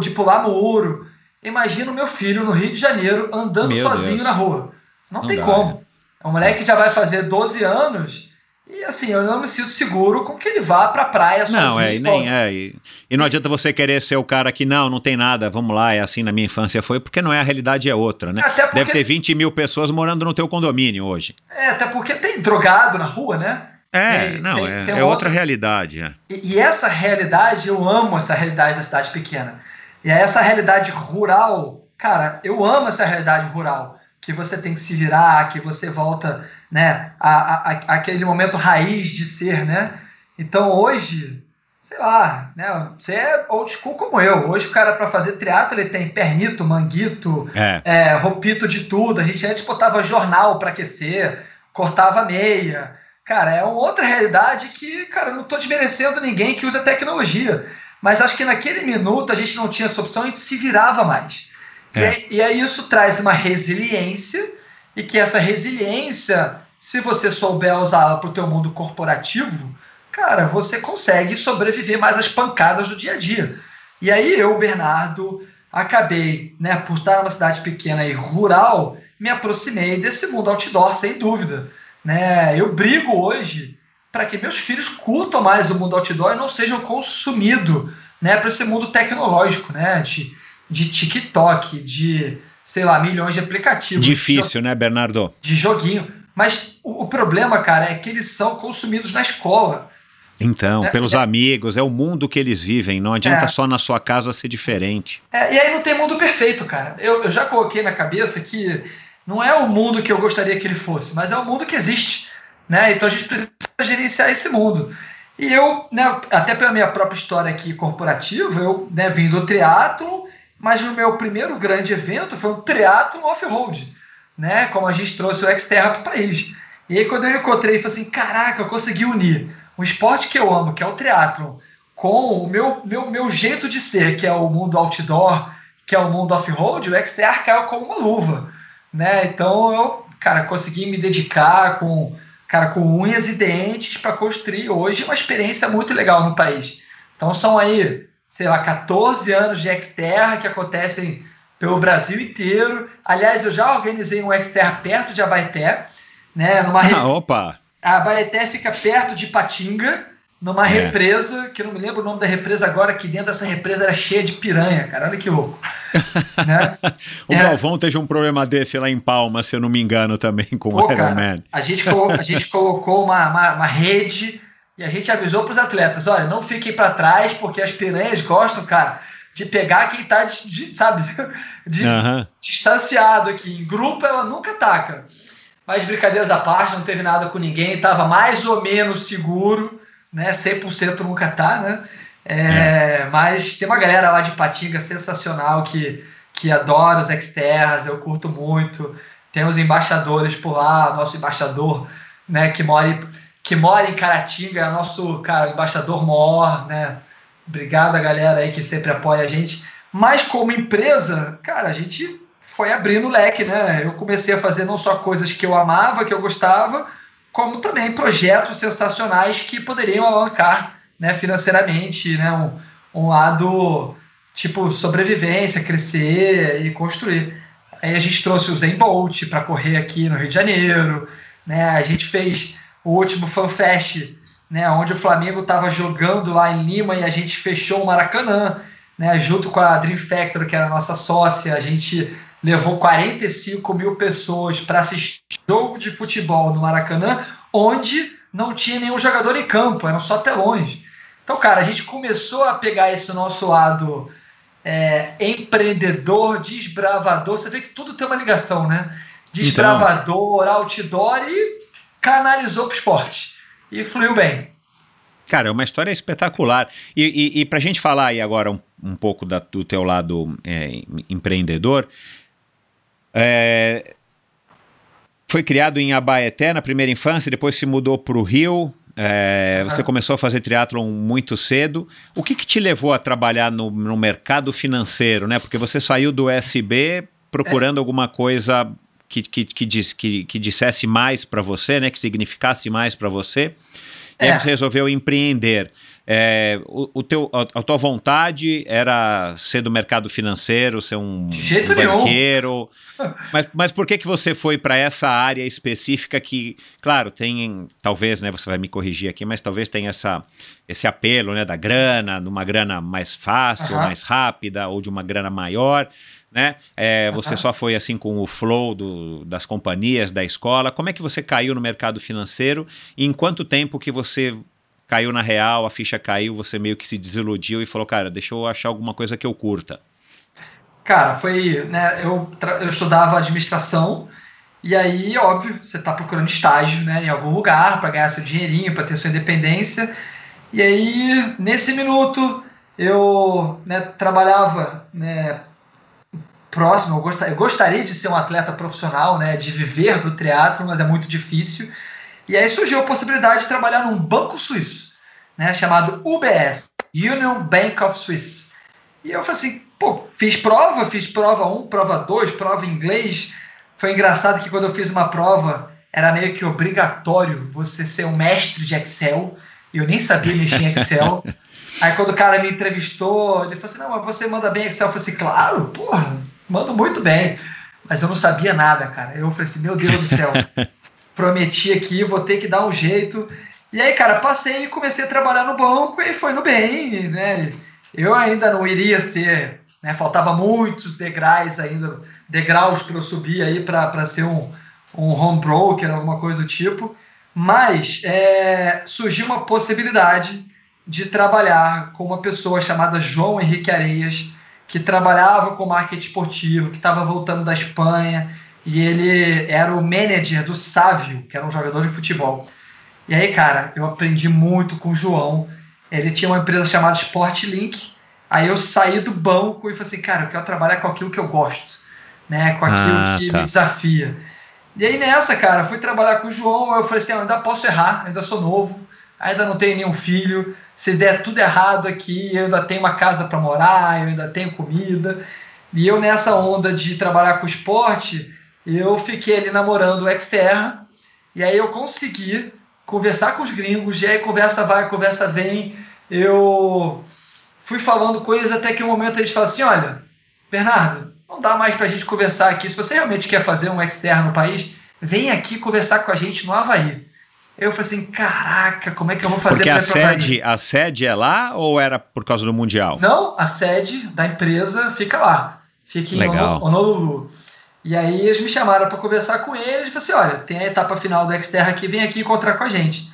de pular muro. Imagina o meu filho no Rio de Janeiro andando Meu sozinho Deus. na rua. Não, Não tem dá, como. É um moleque que já vai fazer 12 anos e assim, eu não me sinto seguro com que ele vá pra praia sozinho. Não, é, e nem é. E, e não adianta você querer ser o cara que não, não tem nada, vamos lá, é assim na minha infância foi, porque não é a realidade é outra, né? Até porque- Deve ter 20 mil pessoas morando no teu condomínio hoje. É, até porque tem drogado na rua, né? É, Tem- não, tem- é, tem é outra- outra realidade. É. E, e essa realidade, eu amo essa realidade da cidade pequena. E é essa realidade rural, cara, eu amo essa realidade rural. Que você tem que se virar, que você volta, né, a, a, aquele momento raiz de ser, né? Então hoje, sei lá, né, você é old school como eu. Hoje o cara, para fazer triatlo, ele tem pernito, manguito, É. é, roupito de tudo. A gente antes botava jornal para aquecer, cortava meia. Cara, é uma outra realidade que, cara, eu não estou desmerecendo ninguém que usa tecnologia. Mas acho que naquele minuto a gente não tinha essa opção, a gente se virava mais. É. E, e aí isso traz uma resiliência, e que essa resiliência, se você souber usá-la para o teu mundo corporativo, cara, você consegue sobreviver mais às pancadas do dia a dia. E aí eu, Bernardo, acabei, né, por estar numa cidade pequena e rural, me aproximei desse mundo outdoor, sem dúvida. Né? Eu brigo hoje para que meus filhos curtam mais o mundo outdoor e não sejam consumidos né, para esse mundo tecnológico, né, de, de TikTok, de, sei lá, milhões de aplicativos. Difícil, né, Bernardo? De joguinho. Mas o, o problema, cara, é que eles são consumidos na escola. Então, É, pelos é. amigos, é o mundo que eles vivem. Não adianta É. só na sua casa ser diferente. É, e aí não tem mundo perfeito, cara. Eu, eu já coloquei na cabeça que não é o mundo que eu gostaria que ele fosse, mas é o mundo que existe. Né? Então a gente precisa gerenciar esse mundo. E eu, né, até pela minha própria história aqui corporativa, eu né, vim do triatlo, mas o meu primeiro grande evento foi um triatlo off-road, né? Como a gente trouxe o Xterra para o país. E aí quando eu encontrei, falei assim, caraca, eu consegui unir um esporte que eu amo, que é o triatlo, com o meu, meu, meu jeito de ser, que é o mundo outdoor, que é o mundo off-road, o XTR caiu como uma luva, né? Então eu, cara, consegui me dedicar com, cara, com unhas e dentes para construir hoje uma experiência muito legal no país. Então são aí, sei lá, 14 anos de Xterra que acontecem pelo Brasil inteiro. Aliás, eu já organizei um Xterra perto de Abaeté, né? Numa Ah, opa! a Abaeté fica perto de Patinga, numa É. represa, que não me lembro o nome da represa agora, que dentro dessa represa era cheia de piranha, cara. Olha que louco. né? O É. Galvão teve um problema desse lá em Palma, se eu não me engano, também com Pô, o Iron cara, Man. A gente, a gente colocou uma, uma, uma rede e a gente avisou para os atletas: olha, não fiquem para trás, porque as piranhas gostam, cara, de pegar quem tá, de, de- sabe, de, Aham. distanciado aqui. Em grupo ela nunca ataca. Mas brincadeiras à parte, não teve nada com ninguém, estava mais ou menos seguro, né? 100% nunca tá, né? É, Mas tem uma galera lá de Patinga sensacional que, que adora os Xterras, eu curto muito. Tem os embaixadores por lá, nosso embaixador, né, que mora, em- que mora em Caratinga, é nosso cara, embaixador maior, né? Obrigado a galera aí que sempre apoia a gente. Mas como empresa, cara, a gente foi abrindo o leque, né? Eu comecei a fazer não só coisas que eu amava, que eu gostava, como também projetos sensacionais que poderiam alavancar né, financeiramente, né? Um, um lado tipo sobrevivência, crescer e construir. Aí a gente trouxe o Zen Bolt para correr aqui no Rio de Janeiro, né? A gente fez o último FanFest, né? Onde o Flamengo estava jogando lá em Lima e a gente fechou o Maracanã, né? Junto com a Dream Factory, que era a nossa sócia, a gente levou 45 mil pessoas para assistir jogo de futebol no Maracanã, onde não tinha nenhum jogador em campo, eram só telões. Então, cara, a gente começou a pegar esse nosso lado é, empreendedor, desbravador. Você vê que tudo tem uma ligação, né? Desbravador, então... outdoor e canalizou para o esporte. E fluiu bem. Cara, é uma história espetacular. E, e, e para a gente falar aí agora um, um pouco da, do teu lado é, empreendedor, é, foi criado em Abaeté na primeira infância, depois se mudou para o Rio, é, uhum. Você começou a fazer triatlon muito cedo. O que, que te levou a trabalhar no, no, mercado financeiro, né? Porque você saiu do SB procurando é. alguma coisa que, que, que, diz, que, que dissesse mais para você, né? Que significasse mais para você. E é. aí você resolveu empreender. É, o, o, teu, a, a, tua vontade era ser do mercado financeiro, ser um, um banqueiro. mas, mas por que, que você foi para essa área específica que, claro, tem, talvez, né, você vai me corrigir aqui, mas talvez tenha essa, esse apelo né, da grana, numa grana mais fácil, uhum. mais rápida, ou de uma grana maior. Né? É, você só foi assim com o flow do, das companhias, da escola. Como é que você caiu no mercado financeiro? E em quanto tempo que você caiu na real, a ficha caiu, você meio que se desiludiu e falou, cara, deixa eu achar alguma coisa que eu curta? Cara, foi, né, eu, eu estudava administração e aí, óbvio, você está procurando estágio, né, em algum lugar para ganhar seu dinheirinho, para ter sua independência. E aí, nesse minuto, eu né, trabalhava né, próximo, eu, gost, eu gostaria de ser um atleta profissional, né, de viver do teatro, mas é muito difícil. E aí surgiu a possibilidade de trabalhar num banco suíço, né, chamado UBS, Union Bank of Swiss. E eu falei assim, pô, fiz prova, fiz prova 1, prova 2, prova em inglês. Foi engraçado que quando eu fiz uma prova, era meio que obrigatório você ser um mestre de Excel. E eu nem sabia mexer em Excel. Aí quando o cara me entrevistou, ele falou assim, não, mas você manda bem Excel. Eu falei assim, claro, porra, mando muito bem. Mas eu não sabia nada, cara. Eu falei assim, meu Deus do céu. prometi aqui, vou ter que dar um jeito. E aí, cara, passei e comecei a trabalhar no banco e foi no bem, né? Eu ainda não iria ser, né? Faltava muitos degraus ainda, degraus para eu subir aí para ser um, um home broker, alguma coisa do tipo. Mas é, surgiu uma possibilidade de trabalhar com uma pessoa chamada João Henrique Areias, que trabalhava com marketing esportivo, que estava voltando da Espanha e ele era o manager do Sávio, que era um jogador de futebol. E aí, cara, eu aprendi muito com o João. Ele tinha uma empresa chamada Sportlink. Aí eu saí do banco e falei assim, cara, eu quero trabalhar com aquilo que eu gosto, né? Com aquilo ah, que tá. me desafia. E aí nessa, cara, fui trabalhar com o João, eu falei assim, eu ainda posso errar, ainda sou novo, ainda não tenho nenhum filho, se der tudo errado aqui, eu ainda tenho uma casa para morar, eu ainda tenho comida. E eu nessa onda de trabalhar com esporte, eu fiquei ali namorando o Xterra, e aí eu consegui conversar com os gringos, e aí conversa vai, conversa vem, eu fui falando coisas até que um momento eles falaram assim, olha, Bernardo, não dá mais para a gente conversar aqui, se você realmente quer fazer um Xterra no país, vem aqui conversar com a gente no Havaí. Eu falei assim, caraca, como é que eu vou fazer Porque a sede, a sede é lá ou era por causa do Mundial? Não, a sede da empresa fica lá. Fica em Legal. Honolulu. E aí eles me chamaram para conversar com eles e falei assim, olha, tem a etapa final do Xterra aqui, vem aqui encontrar com a gente.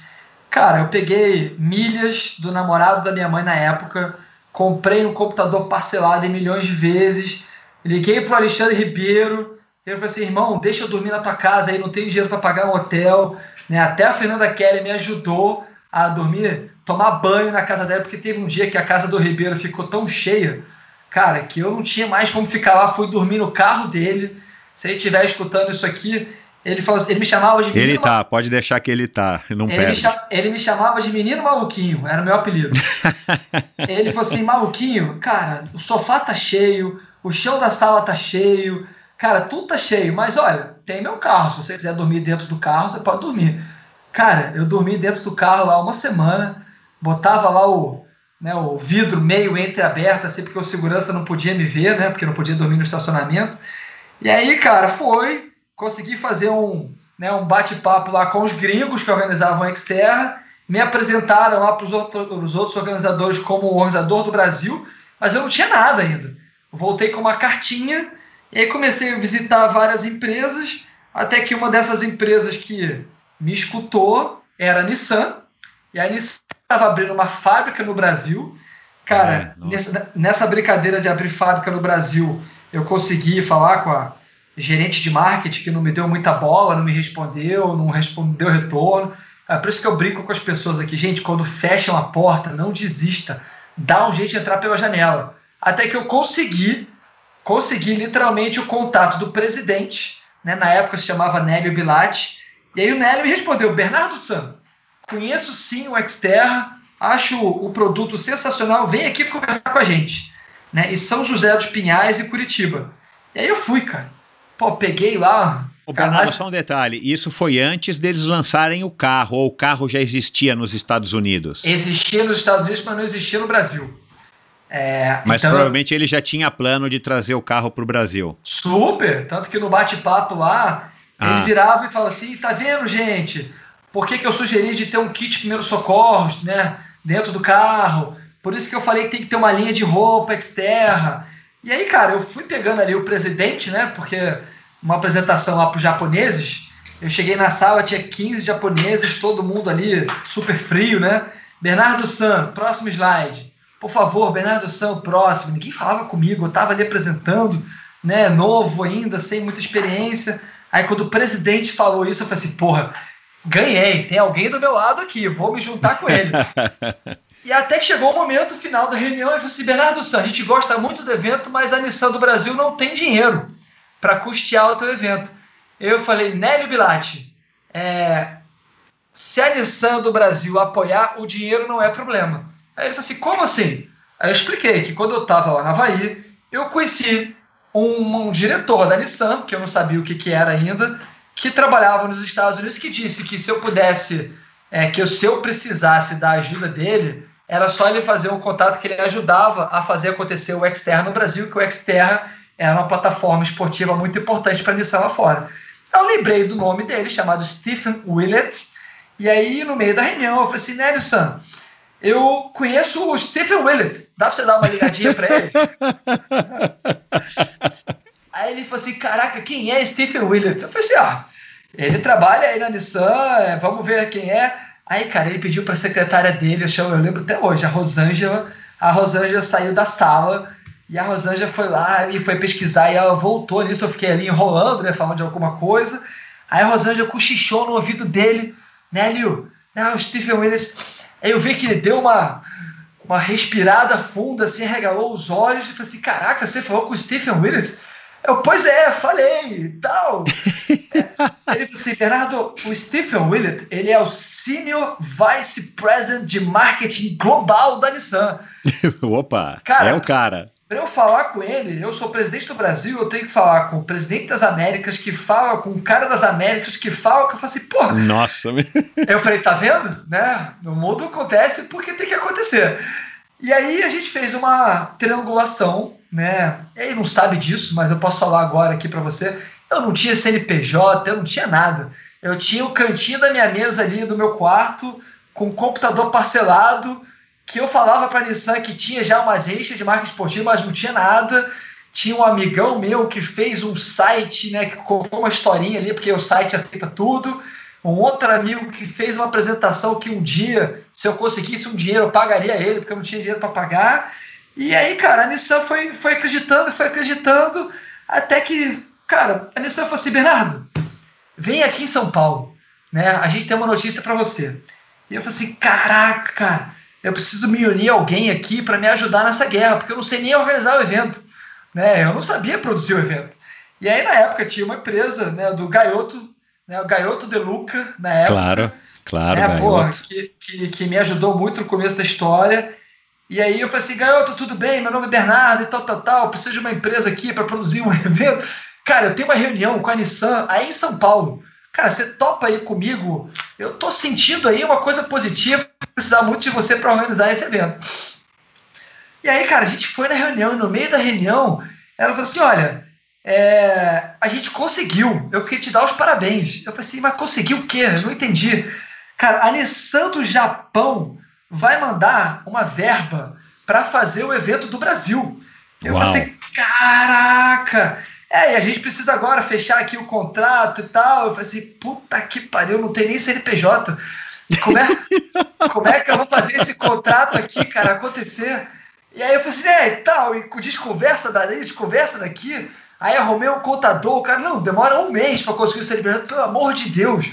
Cara, eu peguei milhas do namorado da minha mãe na época, comprei um computador parcelado em milhões de vezes, liguei pro Alexandre Ribeiro, eu falei assim, irmão, deixa eu dormir na tua casa aí, não tenho dinheiro para pagar um hotel. Né? Até a Fernanda Kelly me ajudou a dormir, tomar banho na casa dela, porque teve um dia que a casa do Ribeiro ficou tão cheia, cara, que eu não tinha mais como ficar lá, fui dormir no carro dele, se ele estiver escutando isso aqui, Ele, assim, ele me chamava de menino Ele tá, pode deixar que ele tá, não ele me, perde. ele me chamava de menino maluquinho, era o meu apelido. ele falou assim: maluquinho, cara, o sofá tá cheio, o chão da sala tá cheio, cara, tudo tá cheio, mas olha, tem meu carro. Se você quiser dormir dentro do carro, você pode dormir. Cara, eu dormi dentro do carro lá uma semana, botava lá o, né, o vidro meio entreaberto, assim, porque o segurança não podia me ver, né? Porque não podia dormir no estacionamento. E aí, cara, foi, consegui fazer um, né, um bate-papo lá com os gringos que organizavam a Xterra, me apresentaram lá para os outros organizadores como o organizador do Brasil, mas eu não tinha nada ainda. Voltei com uma cartinha e aí comecei a visitar várias empresas, até que uma dessas empresas que me escutou era a Nissan, e a Nissan estava abrindo uma fábrica no Brasil. Cara, É, nessa, nessa brincadeira de abrir fábrica no Brasil, eu consegui falar com a gerente de marketing que não me deu muita bola, não me respondeu, não respondeu retorno. É por isso que eu brinco com as pessoas aqui, gente, quando fecham a porta, não desista, dá um jeito de entrar pela janela. Até que eu consegui, consegui literalmente o contato do presidente, né, na época se chamava Nélio Bilatti, e aí o Nélio me respondeu, Bernardo Sam, conheço sim o Xterra, acho o produto sensacional, vem aqui conversar com a gente. Né? E São José dos Pinhais e Curitiba. E aí eu fui, cara. Pô, peguei lá. Cara, Bernardo, só um detalhe. Isso foi antes deles lançarem o carro, ou o carro já existia nos Estados Unidos? Existia nos Estados Unidos, mas não existia no Brasil. É, Mas então, provavelmente ele já tinha plano de trazer o carro para o Brasil. Super! Tanto que no bate-papo lá, Ah. ele virava e falava assim: tá vendo, gente? Por que, que eu sugeri de ter um kit primeiros socorros né, dentro do carro? Por isso que eu falei que tem que ter uma linha de roupa externa. E aí, cara, eu fui pegando ali o presidente, né? Porque uma apresentação lá para os japoneses. Eu cheguei na sala, tinha 15 japoneses, todo mundo ali super frio, né? Bernardo San, próximo slide. Por favor, Bernardo San, próximo. Ninguém falava comigo, eu estava ali apresentando, né? Novo ainda, sem muita experiência. Aí quando o presidente falou isso, eu falei assim, porra, ganhei, tem alguém do meu lado aqui, vou me juntar com ele. E até que chegou o momento final da reunião, ele falou assim: Bernardo San, a gente gosta muito do evento, mas a Nissan do Brasil não tem dinheiro para custear o teu evento. Eu falei, Nélio Bilatti, é, se a Nissan do Brasil apoiar, o dinheiro não é problema. Aí ele falou assim: como assim? Aí eu expliquei que quando eu estava lá na Havaí, eu conheci um, um diretor da Nissan, que eu não sabia o que, que era ainda, que trabalhava nos Estados Unidos, que disse que se eu pudesse, é, que eu- se eu precisasse da ajuda dele, era só ele fazer um contato que ele ajudava a fazer acontecer o Xterra no Brasil, que o Xterra era uma plataforma esportiva muito importante para a Nissan lá fora. Eu lembrei do nome dele, chamado Stephen Willett, e aí no meio da reunião eu falei assim, Nélio Sam, eu conheço o Stephen Willett, dá para você dar uma ligadinha para ele? Aí ele falou assim: Caraca, quem é Stephen Willett? Eu falei assim: Ah, ele trabalha aí na Nissan, é, vamos ver quem é. Aí, cara, ele pediu para a secretária dele, eu, chamo, eu lembro até hoje, a Rosângela. A Rosângela saiu da sala e a Rosângela foi lá e foi pesquisar e ela voltou nisso. Eu fiquei ali enrolando, né, falando de alguma coisa. Aí a Rosângela cochichou no ouvido dele, né, Liu? Né, o Stephen Willett. Aí eu vi que ele deu uma, uma respirada funda, assim, regalou os olhos e falou assim: Caraca, você falou com o Stephen Willett? Eu, pois é, falei e tal. É, ele falou assim, Bernardo, o Stephen Willett, ele é o Senior Vice President de Marketing Global da Nissan. Opa, Cara, é o cara. Para eu falar com ele, eu sou presidente do Brasil, eu tenho que falar com o presidente das Américas, que fala com o cara das Américas, que fala, que eu falo assim, porra, Nossa, eu falei, tá vendo? Né? No mundo acontece porque tem que acontecer. E aí a gente fez uma triangulação, né? Ele não sabe disso, mas eu posso falar agora aqui para você. Eu não tinha CNPJ, eu não tinha nada. Eu tinha o cantinho da minha mesa ali do meu quarto, com um computador parcelado, que eu falava para a Nissan que tinha já umas rixas de marca esportiva, mas não tinha nada. Tinha um amigão meu que fez um site, né, que colocou uma historinha ali, porque o site aceita tudo um outro amigo que fez uma apresentação que um dia, se eu conseguisse um dinheiro, eu pagaria ele, porque eu não tinha dinheiro para pagar. E aí, cara, a Nissan foi, foi acreditando, foi acreditando, até que, cara, a Nissan falou assim: Bernardo, vem aqui em São Paulo, né? A gente tem uma notícia para você. E eu falei assim: caraca, cara, eu preciso me unir a alguém aqui para me ajudar nessa guerra, porque eu não sei nem organizar o evento, né? Eu não sabia produzir o evento. E aí, na época, tinha uma empresa né, do Gaioto né, o Gaioto de Luca, na época. Claro, claro, né, Gaioto. que, que, que me ajudou muito no começo da história. E aí eu falei assim, Gaioto, tudo bem? Meu nome é Bernardo e tal, tal, tal. Preciso de uma empresa aqui para produzir um evento. Cara, eu tenho uma reunião com a Nissan aí em São Paulo. Cara, você topa aí comigo? Eu tô sentindo aí uma coisa positiva, precisar muito de você para organizar esse evento. E aí, cara, a gente foi na reunião e no meio da reunião, ela falou assim: olha, é, a gente conseguiu, eu queria te dar os parabéns. Eu falei assim, mas conseguiu o quê? Eu não entendi. Cara, a Nissan do Japão vai mandar uma verba para fazer o evento do Brasil. Eu Uau. falei assim, caraca! É, e a gente precisa agora fechar aqui o contrato e tal. Eu falei assim, puta que pariu, não tem nem CNPJ. Como é, como é que eu vou fazer esse contrato aqui, cara, acontecer? E aí eu falei assim, é, e tal, e desconversa dali, desconversa daqui. Aí arrumei um contador, o cara, não, demora um mês para conseguir o CNPJ, pelo amor de Deus.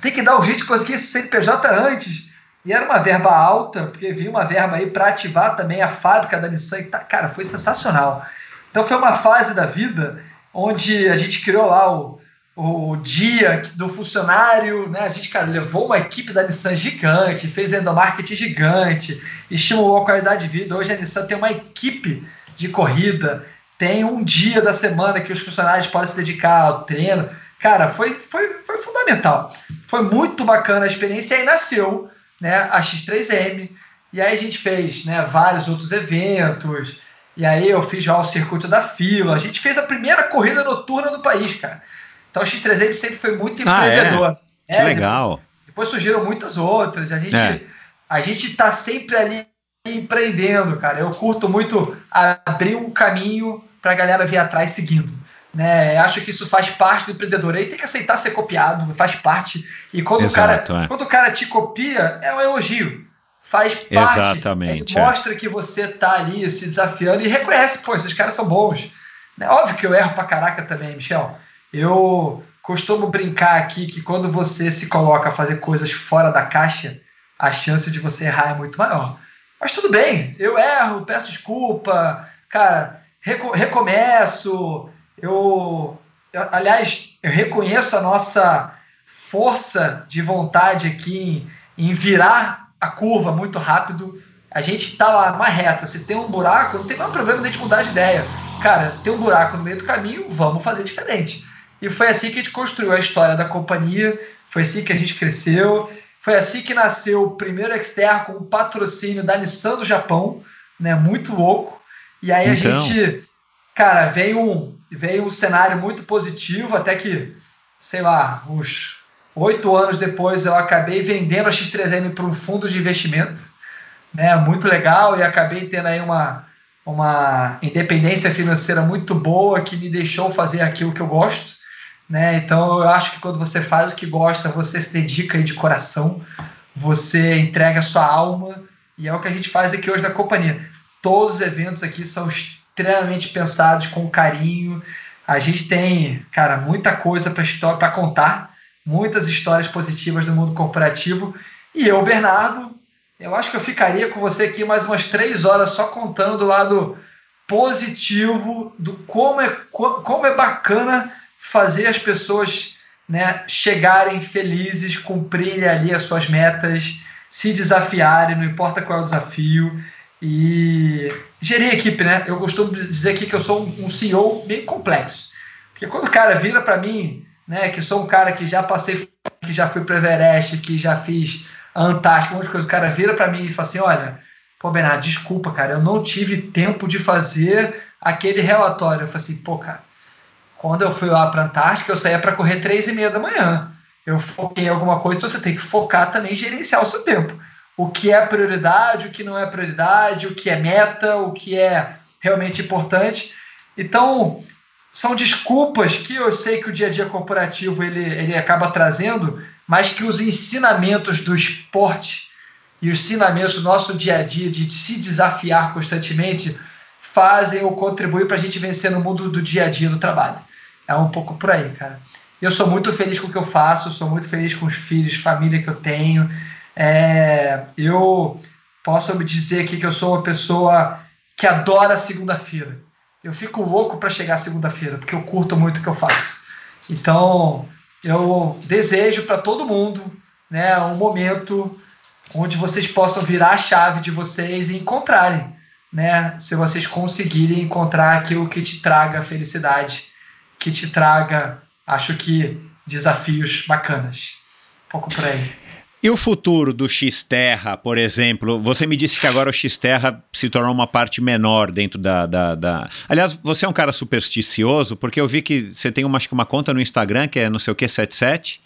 Tem que dar um jeito de conseguir esse CNPJ antes. E era uma verba alta, porque vinha uma verba aí para ativar também a fábrica da Nissan. E tá, cara, foi sensacional. Então foi uma fase da vida onde a gente criou lá o, o dia do funcionário, né? A gente, cara, levou uma equipe da Nissan gigante, fez endomarketing gigante, estimulou a qualidade de vida. Hoje a Nissan tem uma equipe de corrida, tem um dia da semana que os funcionários podem se dedicar ao treino. Cara, foi, foi, foi fundamental. Foi muito bacana a experiência e aí nasceu né, a X3M. E aí a gente fez né, vários outros eventos. E aí eu fiz já o circuito da fila. A gente fez a primeira corrida noturna do país, cara. Então o X3M sempre foi muito Ah, é? empreendedor. Que legal. Depois surgiram muitas outras. A gente É. a gente tá sempre ali empreendendo, cara. Eu curto muito abrir um caminho para a galera vir atrás seguindo. Né? Acho que isso faz parte do empreendedor. Aí tem que aceitar ser copiado, faz parte. E quando, Exato, o, cara, é. quando o cara te copia, é um elogio. Faz parte. Exatamente, É, é. mostra que você tá ali se desafiando e reconhece, pô, esses caras são bons. Né? Óbvio que eu erro pra caraca também, Michel. Eu costumo brincar aqui que quando você se coloca a fazer coisas fora da caixa, a chance de você errar é muito maior. Mas tudo bem, eu erro, peço desculpa, cara, reco recomeço, eu, eu- aliás, eu reconheço a nossa força de vontade aqui em, em virar a curva muito rápido. A gente está lá numa reta, se tem um buraco, não tem nenhum problema de a gente mudar de ideia. Cara, tem um buraco no meio do caminho, vamos fazer diferente. E foi assim que a gente construiu a história da companhia, foi assim que a gente cresceu, foi assim que nasceu o primeiro Xter com o patrocínio da Nissan do Japão, né? Muito louco. E aí a Então. gente, cara, veio um, veio um cenário muito positivo, até que, sei lá, uns oito anos depois eu acabei vendendo a X3M para um fundo de investimento, né? Muito legal, e acabei tendo aí uma, uma independência financeira muito boa que me deixou fazer aquilo que eu gosto. Né? Então eu acho que quando você faz o que gosta, você se dedica de coração, você entrega sua alma, e é o que a gente faz aqui hoje na companhia. Todos os eventos aqui são extremamente pensados com carinho. A gente tem, cara, muita coisa para contar, muitas histórias positivas do mundo corporativo. E eu, Bernardo, eu acho que eu ficaria com você aqui mais umas três horas só contando do lado positivo do como é, co- como é bacana fazer as pessoas né, chegarem felizes, cumprirem ali as suas metas, se desafiarem, não importa qual é o desafio. E gerir equipe, né? Eu costumo dizer aqui que eu sou um CEO bem complexo. Porque quando o cara vira para mim, né, que sou um cara que já passei, que já fui para Everest, que já fiz Antártica, um monte de coisa, o cara vira para mim e fala assim: olha, pô, Bernardo, desculpa, cara, eu não tive tempo de fazer aquele relatório. Eu falei assim, pô, cara, quando eu fui lá para Antártica, eu saía para correr três e meia da manhã. Eu foquei em alguma coisa, então você tem que focar também em gerenciar o seu tempo. O que é prioridade, o que não é prioridade, o que é meta, o que é realmente importante. Então, são desculpas que eu sei que o dia a dia corporativo ele, ele acaba trazendo, mas que os ensinamentos do esporte e os ensinamentos do nosso dia a dia de se desafiar constantemente fazem ou contribuem para a gente vencer no mundo do dia a dia do trabalho. É um pouco por aí, cara. Eu sou muito feliz com o que eu faço, sou muito feliz com os filhos, família que eu tenho. É, eu posso me dizer aqui que eu sou uma pessoa que adora segunda-feira. Eu fico louco para chegar segunda-feira, porque eu curto muito o que eu faço. Então, eu desejo para todo mundo né, um momento onde vocês possam virar a chave de vocês e encontrarem, né? Se vocês conseguirem encontrar aquilo que te traga felicidade, que te traga, acho que, desafios bacanas. Um pouco por aí. E o futuro do Xterra, por exemplo? Você me disse que agora o Xterra se tornou uma parte menor dentro da, da, da, Aliás, você é um cara supersticioso, porque eu vi que você tem uma, acho que uma conta no Instagram que é não sei o que 77.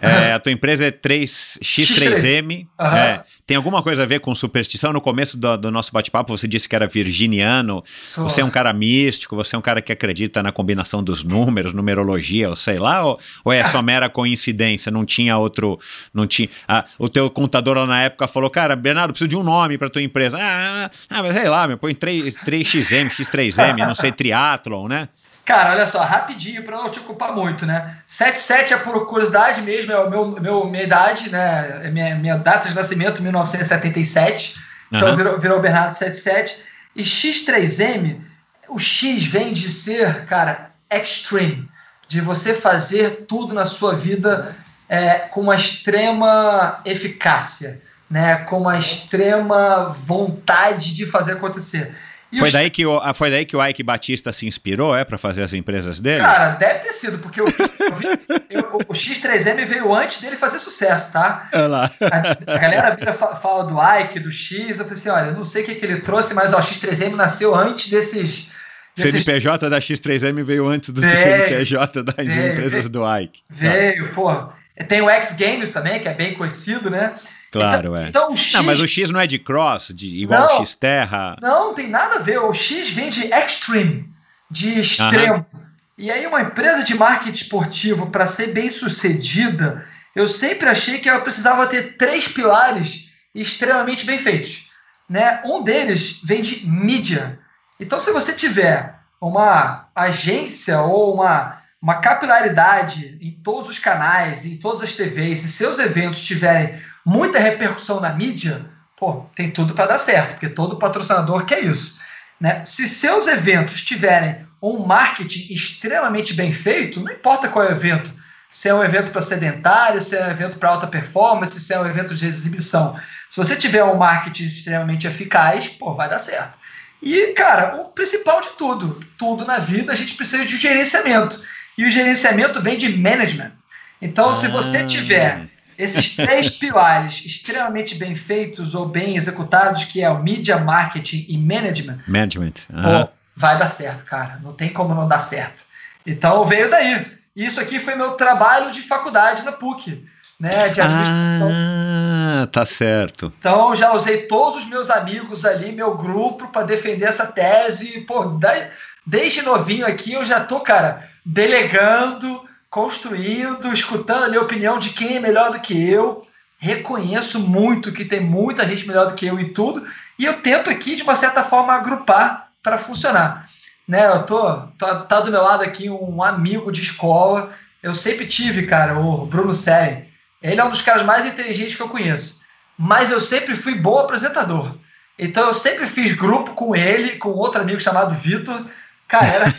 É, a tua empresa é 3, X3M. Uhum. É, tem alguma coisa a ver com superstição? No começo do, do nosso bate-papo você disse que era virginiano. Você é um cara místico, você é um cara que acredita na combinação dos números, numerologia, ou sei lá, ou, ou é só mera coincidência? Não tinha outro. Não tinha. Ah, o teu contador lá na época falou: Cara, Bernardo, preciso de um nome para tua empresa. Ah, ah, mas sei lá, meu, põe 3, 3XM, X3M, não sei, Triathlon, né? Cara, olha só, rapidinho, para não te ocupar muito, né? 77 é por curiosidade mesmo, é o meu, meu minha idade, né? É minha, minha data de nascimento, 1977. Então Aham. virou, virou Bernardo 77. E X3M, o X vem de ser, cara, extreme. De você fazer tudo na sua vida é, com uma extrema eficácia, né? Com uma extrema vontade de fazer acontecer. E Foi os- daí, que o, ah, foi daí que o Ike Batista se inspirou, é, para fazer as empresas dele? Cara, deve ter sido, porque eu, eu vi- eu- o X3M veio antes dele fazer sucesso, tá? Olha lá. A, a galera vira, fa- fala do Ike, do X, eu falei assim, olha, não sei o que, que ele trouxe, mas ó, o X3M nasceu antes desses... desses CNPJ da X3M veio antes do Veio, CNPJ das veio, empresas veio. do Ike. veio, pô. Tem o X Games também, que é bem conhecido, né? Claro, então, é. Então o X... Não, mas o X não é de cross, de, igual Não. o X-Terra. Não, não tem nada a ver. O X vem de extreme, de extremo. E aí, uma empresa de marketing esportivo, para ser bem sucedida, eu sempre achei que ela precisava ter três pilares extremamente bem feitos. Né? Um deles vem de mídia. Então, se você tiver uma agência ou uma, uma capilaridade em todos os canais, em todas as TVs, se seus eventos tiverem muita repercussão na mídia, pô, tem tudo para dar certo, porque todo patrocinador quer isso. Né? Se seus eventos tiverem um marketing extremamente bem feito, não importa qual é o evento, se é um evento para sedentário, se é um evento para alta performance, se é um evento de exibição. Se você tiver um marketing extremamente eficaz, pô, vai dar certo. E, cara, o principal de tudo, tudo na vida, a gente precisa de gerenciamento. E o gerenciamento vem de management. Então, se você Ah. tiver esses três pilares extremamente bem feitos ou bem executados, que é o media, marketing e management, Management. pô, vai dar certo, cara. Não tem como não dar certo. Então veio daí. Isso aqui foi meu trabalho de faculdade na PUC, né? De administração. Ah, tá certo. Então já usei todos os meus amigos ali, meu grupo, para defender essa tese. Pô, daí- desde novinho aqui eu já tô, cara, delegando, construindo, escutando a opinião de quem é melhor do que eu. Reconheço muito que tem muita gente melhor do que eu em tudo. E eu tento aqui, de uma certa forma, agrupar para funcionar. Né, eu tô, tá, tá do meu lado aqui um amigo de escola. Eu sempre tive, cara, o Bruno Seren. Ele é um dos caras mais inteligentes que eu conheço. Mas eu sempre fui bom apresentador. Então eu sempre fiz grupo com ele, com outro amigo chamado Vitor. Cara, era,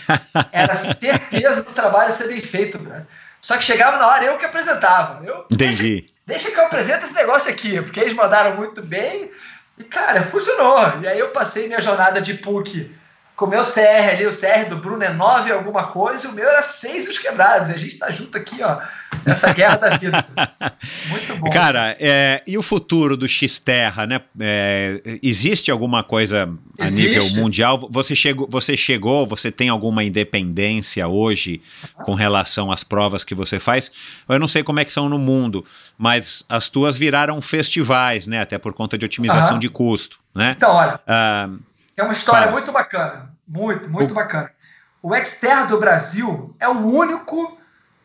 era certeza do trabalho ser bem feito, cara. Só que chegava na hora eu que apresentava. Eu, Entendi. deixa que eu apresente esse negócio aqui, porque eles mandaram muito bem. E, cara, funcionou. E aí eu passei minha jornada de PUC com o meu CR ali, o CR do Bruno é 9 alguma coisa, e o meu era 6 e os quebrados. E a gente tá junto aqui, ó, nessa guerra da vida. Muito bom. Cara, é, e o futuro do X-Terra, né? É, existe alguma coisa a Existe. nível mundial? Você chegou, você chegou, você tem alguma independência hoje com relação às provas que você faz? Eu não sei como é que são no mundo, mas as tuas viraram festivais, né? Até por conta de otimização de custo, né? Então, olha, Ah, É uma história muito bacana. Muito, muito O- bacana. O Exterra do Brasil é o único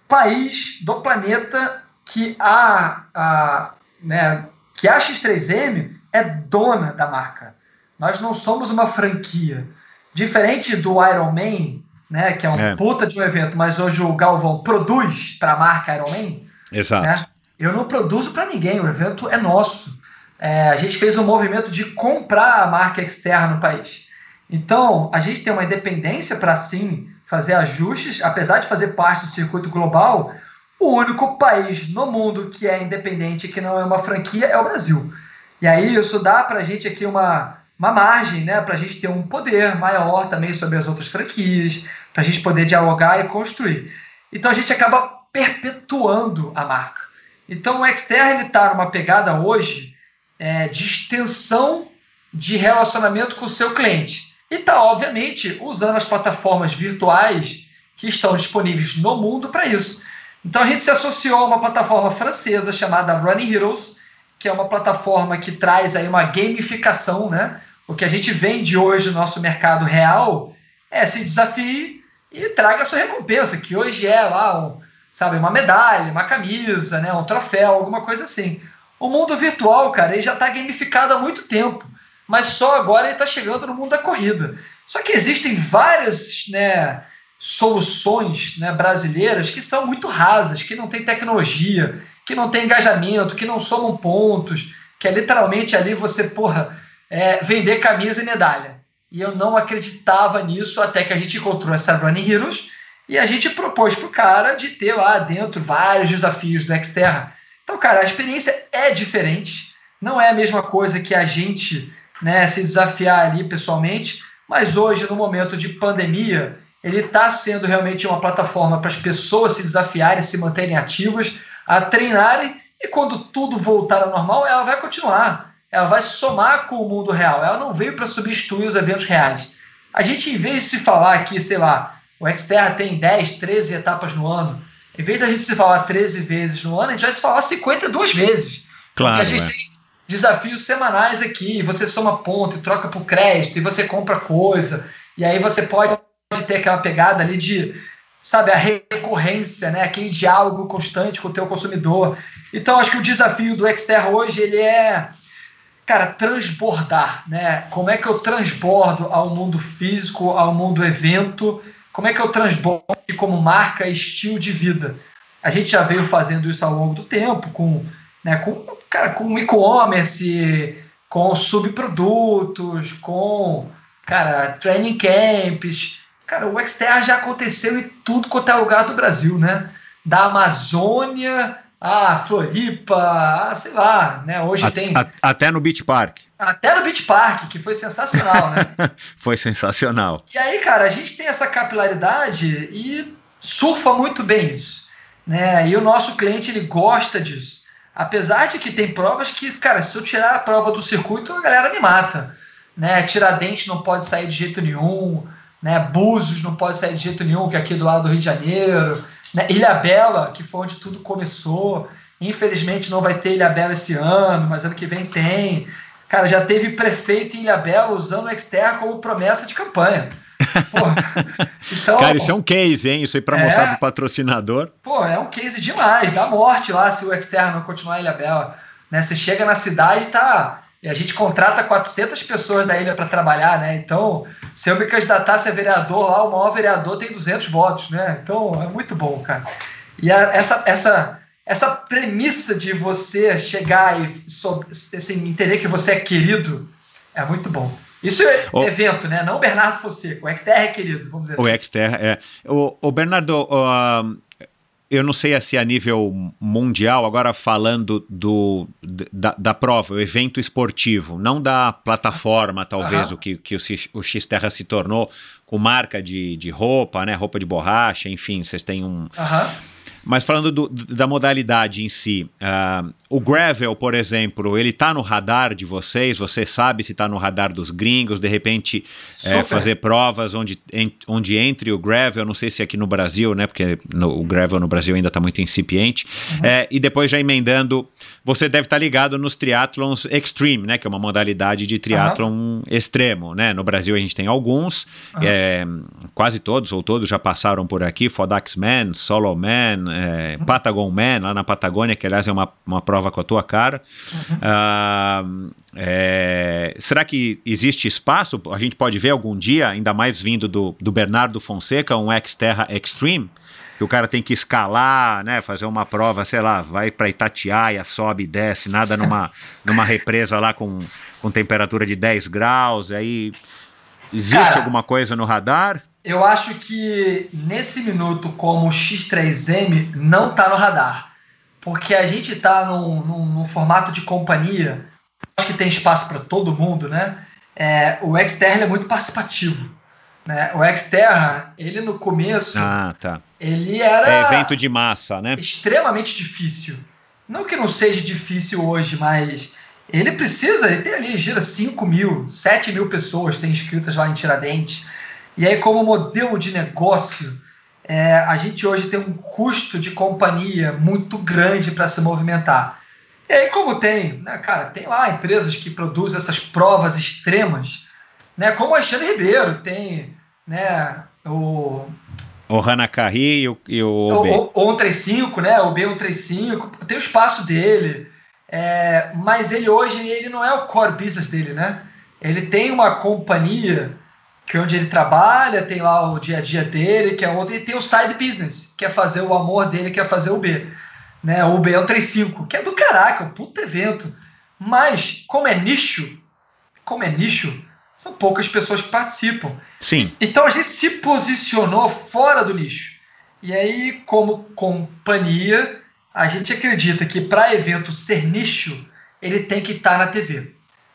país do planeta que a, a, né, que a X3M é dona da marca. Nós não somos uma franquia. Diferente do Iron Man, né, que é um É. puta de um evento, mas hoje o Galvão produz para a marca Iron Man, exato. né? Eu não produzo para ninguém, o evento é nosso. É, a gente fez um movimento de comprar a marca externa no país. Então, a gente tem uma independência para sim fazer ajustes, apesar de fazer parte do circuito global. O único país no mundo que é independente, que não é uma franquia, é o Brasil. E aí isso dá para a gente aqui uma, uma margem, né, para a gente ter um poder maior também sobre as outras franquias, para a gente poder dialogar e construir. Então a gente acaba perpetuando a marca. Então o Xterra está numa pegada hoje é, de extensão de relacionamento com o seu cliente. E está, obviamente, usando as plataformas virtuais que estão disponíveis no mundo para isso. Então a gente se associou a uma plataforma francesa chamada Running Heroes, que é uma plataforma que traz aí uma gamificação, né? O que a gente vende hoje no nosso mercado real é se desafie e traga a sua recompensa, que hoje é lá, um, sabe, uma medalha, uma camisa, né, um troféu, alguma coisa assim. O mundo virtual, cara, ele já está gamificado há muito tempo, mas só agora ele está chegando no mundo da corrida. Só que existem várias né, soluções né, brasileiras que são muito rasas, que não tem tecnologia, que não tem engajamento, que não somam pontos, que é literalmente ali você, porra, é, vender camisa e medalha. E eu não acreditava nisso até que a gente encontrou essa Running Heroes e a gente propôs para o cara de ter lá dentro vários desafios do Xterra então, cara, a experiência é diferente. Não é a mesma coisa que a gente né, se desafiar ali pessoalmente, mas hoje, no momento de pandemia, ele está sendo realmente uma plataforma para as pessoas se desafiarem, se manterem ativas, a treinarem, e quando tudo voltar ao normal, ela vai continuar. Ela vai somar com o mundo real. Ela não veio para substituir os eventos reais. A gente, em vez de se falar aqui, sei lá, o Xterra tem 10, 13 etapas no ano, em vez da gente se falar 13 vezes no ano, a gente vai se falar 52 vezes. Claro. Porque a gente é. tem desafios semanais aqui, você soma ponto e troca por crédito, e você compra coisa, e aí você pode ter aquela pegada ali de, sabe, a recorrência, né? Aquele diálogo constante com o teu consumidor. Então, acho que o desafio do Xterra hoje, ele é, cara, transbordar, né? Como é que eu transbordo ao mundo físico, ao mundo evento, como é que eu transbordo como marca estilo de vida? A gente já veio fazendo isso ao longo do tempo, com, né, com, cara, com e-commerce, com subprodutos, com cara, training camps. Cara, o Xterra já aconteceu em tudo quanto é lugar do Brasil, né? Da Amazônia a Floripa, a, sei lá, né? Hoje A- tem a- até no Beach Park. até no Beach Park, que foi sensacional, né? Foi sensacional. E aí, cara, a gente tem essa capilaridade e surfa muito bem isso. Né? E o nosso cliente ele gosta disso. Apesar de que tem provas que, cara, se eu tirar a prova do circuito, a galera me mata. Né? Tiradentes não pode sair de jeito nenhum. Né? Búzios não pode sair de jeito nenhum, que é aqui do lado do Rio de Janeiro. Né? Ilha Bela, que foi onde tudo começou. Infelizmente não vai ter Ilha Bela esse ano, mas ano que vem tem. Cara, já teve prefeito em Ilha Bela usando o Xterra como promessa de campanha. Então, Cara, isso é um case, hein? Isso aí pra É. mostrar pro patrocinador. pô, é um case demais, dá morte lá se o Xterra não continuar em Ilha Bela. Né? Você chega na cidade tá, e a gente contrata 400 pessoas da ilha para trabalhar, né? Então, se eu me candidatasse a vereador lá, o maior vereador tem 200 votos, né? Então, é muito bom, cara. E a- essa, essa, essa premissa de você chegar e so- assim, entender que você é querido é muito bom. Isso é Ô. evento, né? Não o Bernardo Fonseca. O XTR é querido, vamos dizer O assim. Xterra, é. O, o Bernardo, ah, eu não sei se a nível mundial, agora falando do, da, da prova, o evento esportivo, não da plataforma, talvez, Aham. o que, que o, Xterra se tornou, com marca de, de roupa, né? Roupa de borracha, enfim, vocês têm um. Aham. Mas falando do- da modalidade em si, ah, o gravel, por exemplo, ele tá no radar de vocês? Você sabe se tá no radar dos gringos? De repente, é, fazer provas onde, en- onde entre o gravel, não sei se aqui no Brasil, né? Porque no- o gravel no Brasil ainda está muito incipiente. É, e depois já emendando, você deve estar ligado nos triatlons extreme, né? Que é uma modalidade de triatlon extremo, né? No Brasil a gente tem alguns, é, quase todos ou todos já passaram por aqui, Fodax Man, Solo Man, é, Patagon Man, lá na Patagônia, que aliás é uma, uma prova com a tua cara. Ah, é, será que existe espaço? A gente pode ver algum dia, ainda mais vindo do, do Bernardo Fonseca, um ex-terra extreme? Que o cara tem que escalar, né? Fazer uma prova, sei lá, vai para Itatiaia, sobe e desce, nada numa, numa represa lá com, com temperatura de 10 graus. Aí existe Cara. alguma coisa no radar? eu acho que nesse minuto, como o X3M não tá no radar. Porque a gente tá num, num, num formato de companhia, acho que tem espaço para todo mundo, né? É, o Xterra é muito participativo. Né? O Xterra, ele no começo, Ah, tá. ele era É evento de massa, né? extremamente difícil. Não que não seja difícil hoje, mas ele precisa, ele tem ali, gira 5 mil, 7 mil pessoas tem inscritas lá em Tiradentes. E aí, como modelo de negócio, é, a gente hoje tem um custo de companhia muito grande para se movimentar. E aí, como tem, né, cara, tem lá empresas que produzem essas provas extremas, né, como a Alexandre Ribeiro, tem né, o O Hanakari e o, e o OB. o, o 135, né? O B135, tem o espaço dele. é, mas ele hoje ele não é o core business dele, né? Ele tem uma companhia que é onde ele trabalha, tem lá o dia a dia dele, que é outro, e tem o side business, que é fazer o amor dele, que é fazer o B. Né? O B135, que é do caraca, um puto evento. Mas, como é nicho, como é nicho, são poucas pessoas que participam. Sim, Então a gente se posicionou fora do nicho. E aí, como companhia, a gente acredita que para evento ser nicho, ele tem que estar na TV.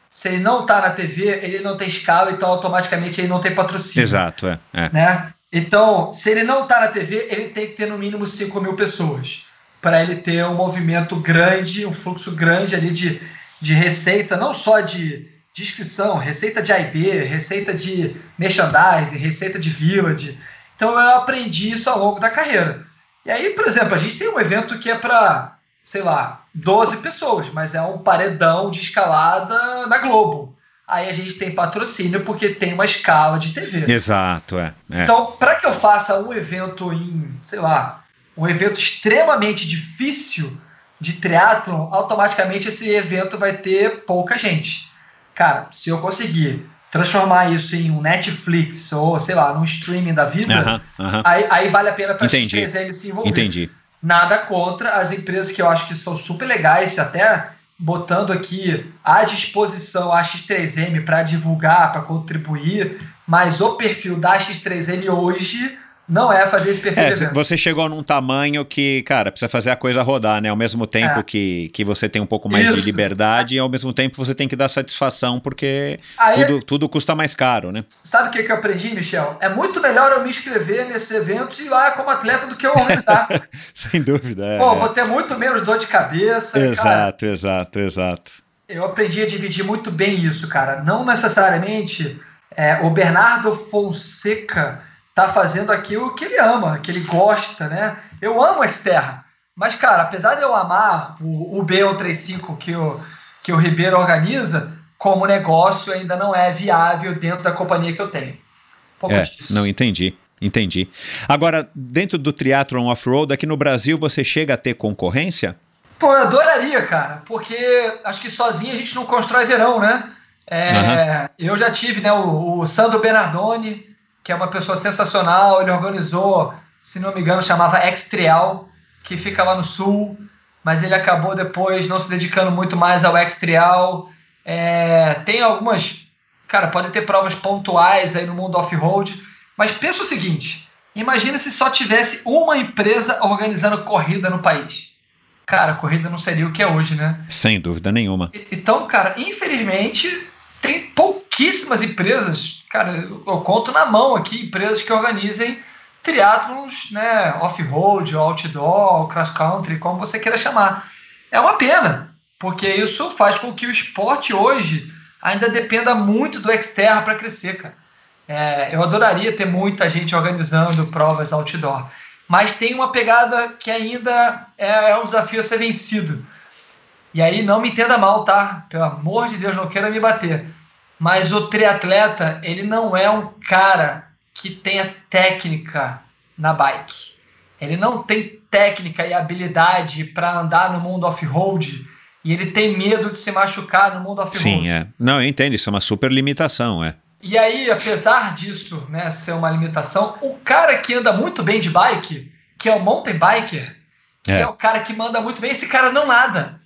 Se ele não está na TV, ele não tem escala, então automaticamente ele não tem patrocínio. exato, é. é. Né? Então, se ele não está na TV, ele tem que ter no mínimo 5 mil pessoas para ele ter um movimento grande, um fluxo grande ali de, de receita, não só de, de inscrição, receita de AIB, receita de merchandising, receita de village. Então eu aprendi isso ao longo da carreira. E aí, por exemplo, a gente tem um evento que é para, sei lá, 12 pessoas, mas é um paredão de escalada na Globo. Aí a gente tem patrocínio porque tem uma escala de TV. Exato, é. é. Então, para que eu faça um evento em, sei lá, um evento extremamente difícil de triatlon, automaticamente esse evento vai ter pouca gente. Cara, se eu conseguir transformar isso em um Netflix ou, sei lá, num streaming da vida, Aham, aham. aí, aí vale a pena para Entendi. X3M se envolver. Entendi. Nada contra as empresas que eu acho que são super legais, até botando aqui à disposição a X3M para divulgar, para contribuir, mas o perfil da X3M hoje não é fazer esse perfil É, de evento. você chegou num tamanho que, cara, precisa fazer a coisa rodar, né? Ao mesmo tempo É. que, que você tem um pouco mais de Isso. liberdade e ao mesmo tempo você tem que dar satisfação porque Aí, tudo, tudo custa mais caro, né? sabe o que, que eu aprendi, Michel? É muito melhor eu me inscrever nesse evento e ir lá como atleta do que eu organizar. Sem dúvida. É, Pô, vou ter muito menos dor de cabeça. Cara, Exato, exato, exato. eu aprendi a dividir muito bem isso, cara. Não necessariamente é, o Bernardo Fonseca tá fazendo aquilo que ele ama, que ele gosta, né? Eu amo o Xterra, mas, cara, apesar de eu amar o, o B135 que o, que o Ribeiro organiza, como negócio ainda não é viável dentro da companhia que eu tenho. Pouco É, disso. não entendi. Entendi. Agora, dentro do triatlon off-road, aqui no Brasil você chega a ter concorrência? Pô, eu adoraria, cara, porque acho que sozinho a gente não constrói verão, né? É, Aham. Eu já tive né, o, o Sandro Bernardoni, que é uma pessoa sensacional, ele organizou, se não me engano, chamava X-Trial, que fica lá no sul, mas ele acabou depois não se dedicando muito mais ao X-Trial. É, tem algumas, cara, pode ter provas pontuais aí no mundo off-road, mas pensa o seguinte, imagina se só tivesse uma empresa organizando corrida no país. Cara, a corrida não seria o que é hoje, né? Sem dúvida nenhuma. Então, cara, infelizmente, tem pouquíssimas empresas, cara, eu eu conto na mão aqui, empresas que organizem triatlons, né, off-road, outdoor, cross country, como você queira chamar. É uma pena, porque isso faz com que o esporte hoje ainda dependa muito do Xterra para crescer, cara. É, eu adoraria ter muita gente organizando provas outdoor, mas tem uma pegada que ainda é, é um desafio a ser vencido. E aí não me entenda mal, tá? Pelo amor de Deus, não queira me bater. Mas o triatleta, ele não é um cara que tenha técnica na bike. Ele não tem técnica e habilidade para andar no mundo off-road e ele tem medo de se machucar no mundo off-road. Sim, é. Não, eu entendo, isso é uma super limitação, é. E aí, apesar disso né, ser uma limitação, o cara que anda muito bem de bike, que é o mountain biker, que é, É. o cara que manda muito bem, esse cara não nada.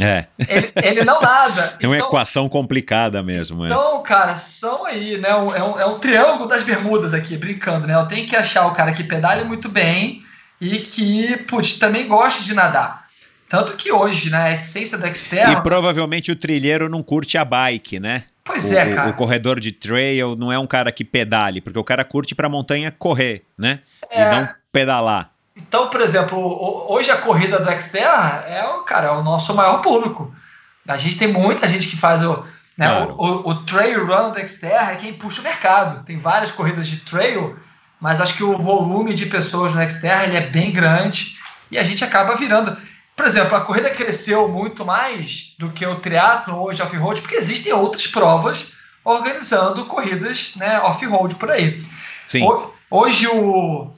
É. Ele, ele não nada. É uma Então- equação complicada mesmo. É. Então, cara, são aí, né? um- É um, é um triângulo das bermudas aqui, brincando, né? Eu tenho que achar o cara que pedale muito bem e que, putz, também goste de nadar. Tanto que hoje, né, a essência do E Xterra... provavelmente o trilheiro não curte a bike, né? Pois o, é, cara. o corredor de trail não é um cara que pedale, porque o cara curte pra montanha correr, né? É. E não pedalar. Então, por exemplo, hoje a corrida do Xterra é o, cara, é o nosso maior público. A gente tem muita gente que faz o, né, Claro. o, o, o trail run do Xterra é quem puxa o mercado. Tem várias corridas de trail, mas acho que o volume de pessoas no Xterra ele é bem grande e a gente acaba virando. Por exemplo, a corrida cresceu muito mais do que o triatlo hoje off-road, porque existem outras provas organizando corridas né, off-road por aí. Sim. Ho- Hoje o,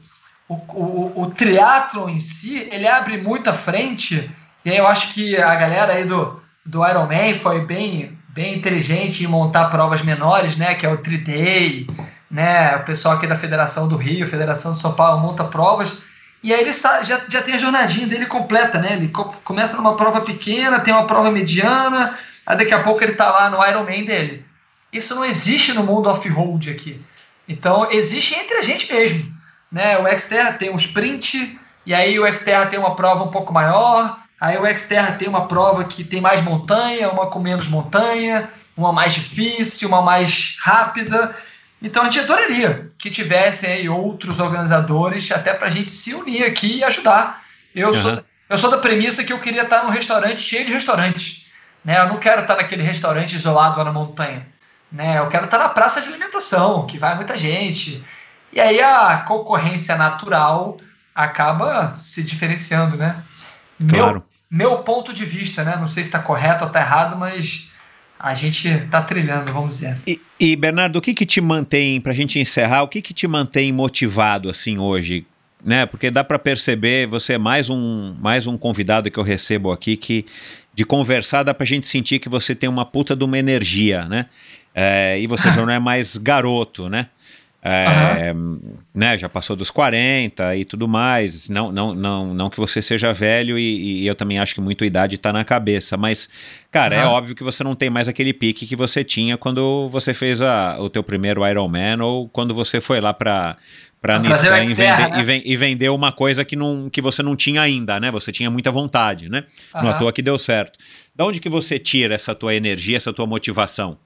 o, o, o triatlon em si, ele abre muita frente, e aí eu acho que a galera aí do, do Ironman foi bem, bem inteligente em montar provas menores, né, que é o Tri-Day, né, o pessoal aqui da Federação do Rio, Federação de São Paulo monta provas, e aí ele já, já tem a jornadinha dele completa, né, ele co- começa numa prova pequena, tem uma prova mediana, aí daqui a pouco ele tá lá no Ironman dele. Isso não existe no mundo off-road aqui. Então, existe entre a gente mesmo. Né? O Xterra tem um sprint, e aí o Xterra tem uma prova um pouco maior, aí o Xterra tem uma prova que tem mais montanha, uma com menos montanha, uma mais difícil, uma mais rápida. Então, a gente adoraria que tivessem aí outros organizadores, até para a gente se unir aqui e ajudar. Eu, Aham. sou, eu sou da premissa que eu queria estar num restaurante cheio de restaurantes. Né? Eu não quero estar naquele restaurante isolado lá na montanha. Né? Eu quero estar na praça de alimentação, que vai muita gente. E aí a concorrência natural acaba se diferenciando, né? Claro. Meu, meu ponto de vista, né? Não sei se está correto ou está errado, mas a gente está trilhando, vamos dizer. E, e, Bernardo, o que que te mantém, pra gente encerrar, o que que te mantém motivado assim hoje? Né? Porque dá pra perceber, você é mais um, mais um convidado que eu recebo aqui que de conversar dá pra gente sentir que você tem uma puta de uma energia, né? É, e você já não é mais garoto, né? É, né, já passou dos 40 e tudo mais. Não, não, não, não que você seja velho e, e eu também acho que muito idade tá na cabeça, mas, cara, é Aham. óbvio que você não tem mais aquele pique que você tinha quando você fez a, o teu primeiro Iron Man ou quando você foi lá Pra trazer Nissan e, vender, né? e, ven- e vendeu uma coisa que, não, que você não tinha ainda, né? Você tinha muita vontade, né? Não à toa que deu certo. Da onde que você tira essa tua energia, essa tua motivação?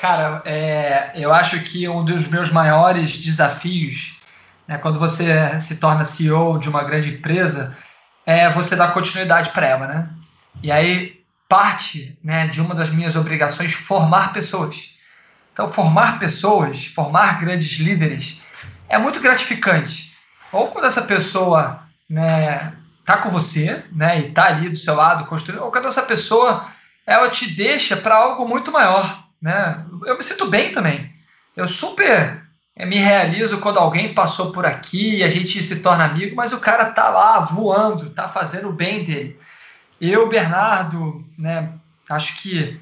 Cara, é, eu acho que um dos meus maiores desafios, né, quando você se torna CEO de uma grande empresa, é você dar continuidade para ela, né? E aí parte, né, de uma das minhas obrigações formar pessoas. Então, formar pessoas, formar grandes líderes, é muito gratificante. Ou quando essa pessoa, né, tá com você, né, e tá ali do seu lado construindo, ou quando essa pessoa ela te deixa para algo muito maior, né? Eu me sinto bem também. Eu super eh, me realizo quando alguém passou por aqui e a gente se torna amigo, mas o cara tá lá voando, tá fazendo o bem dele. Eu, Bernardo, né, acho que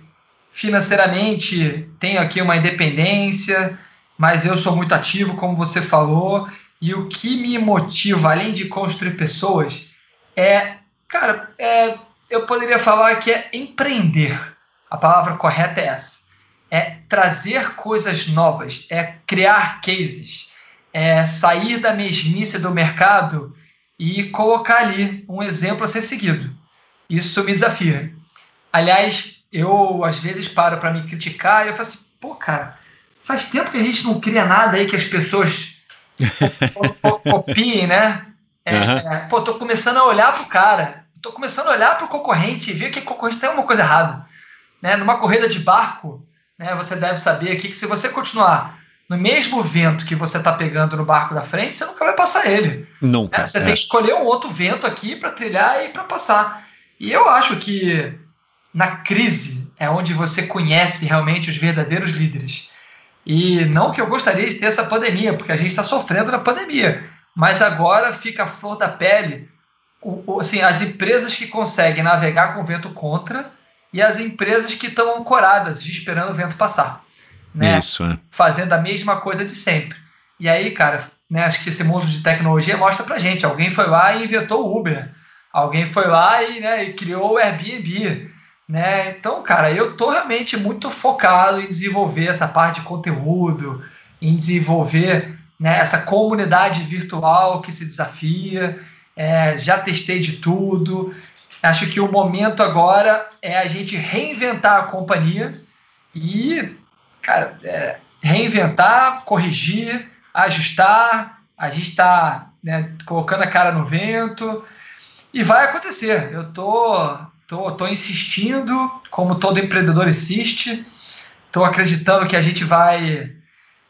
financeiramente tenho aqui uma independência, mas eu sou muito ativo, como você falou, e o que me motiva, além de construir pessoas, é, cara, é, eu poderia falar que é empreender. A palavra correta é essa. É trazer coisas novas, é criar cases, é sair da mesmice do mercado e colocar ali um exemplo a ser seguido. Isso me desafia. Aliás, eu às vezes paro para me criticar e eu falo assim, pô, cara, faz tempo que a gente não cria nada aí que as pessoas co- co- copiem, né? É, Aham. é, pô, tô começando a olhar pro cara, tô começando a olhar pro concorrente e ver que o concorrente tem uma coisa errada. Né? Numa corrida de barco, né, você deve saber aqui que se você continuar no mesmo vento que você está pegando no barco da frente, você nunca vai passar ele. Nunca. né? Você é. tem que escolher um outro vento aqui para trilhar e para passar. E eu acho que na crise é onde você conhece realmente os verdadeiros líderes. E não que eu gostaria de ter essa pandemia, porque a gente está sofrendo na pandemia. Mas agora fica a flor da pele o- o- assim, as empresas que conseguem navegar com o vento contra e as empresas que estão ancoradas, esperando o vento passar. Né? Isso, é. fazendo a mesma coisa de sempre. E aí, cara, né, acho que esse mundo de tecnologia mostra pra gente. Alguém foi lá e inventou o Uber. Alguém foi lá e, né, e criou o Airbnb. Né? Então, cara, eu tô realmente muito focado em desenvolver essa parte de conteúdo, em desenvolver né, essa comunidade virtual que se desafia. É, já testei de tudo. Acho que o momento agora é a gente reinventar a companhia e, cara, é, reinventar, corrigir, ajustar. A gente está né, colocando a cara no vento e vai acontecer. Eu tô, tô, tô insistindo, como todo empreendedor insiste. Estou acreditando que a gente vai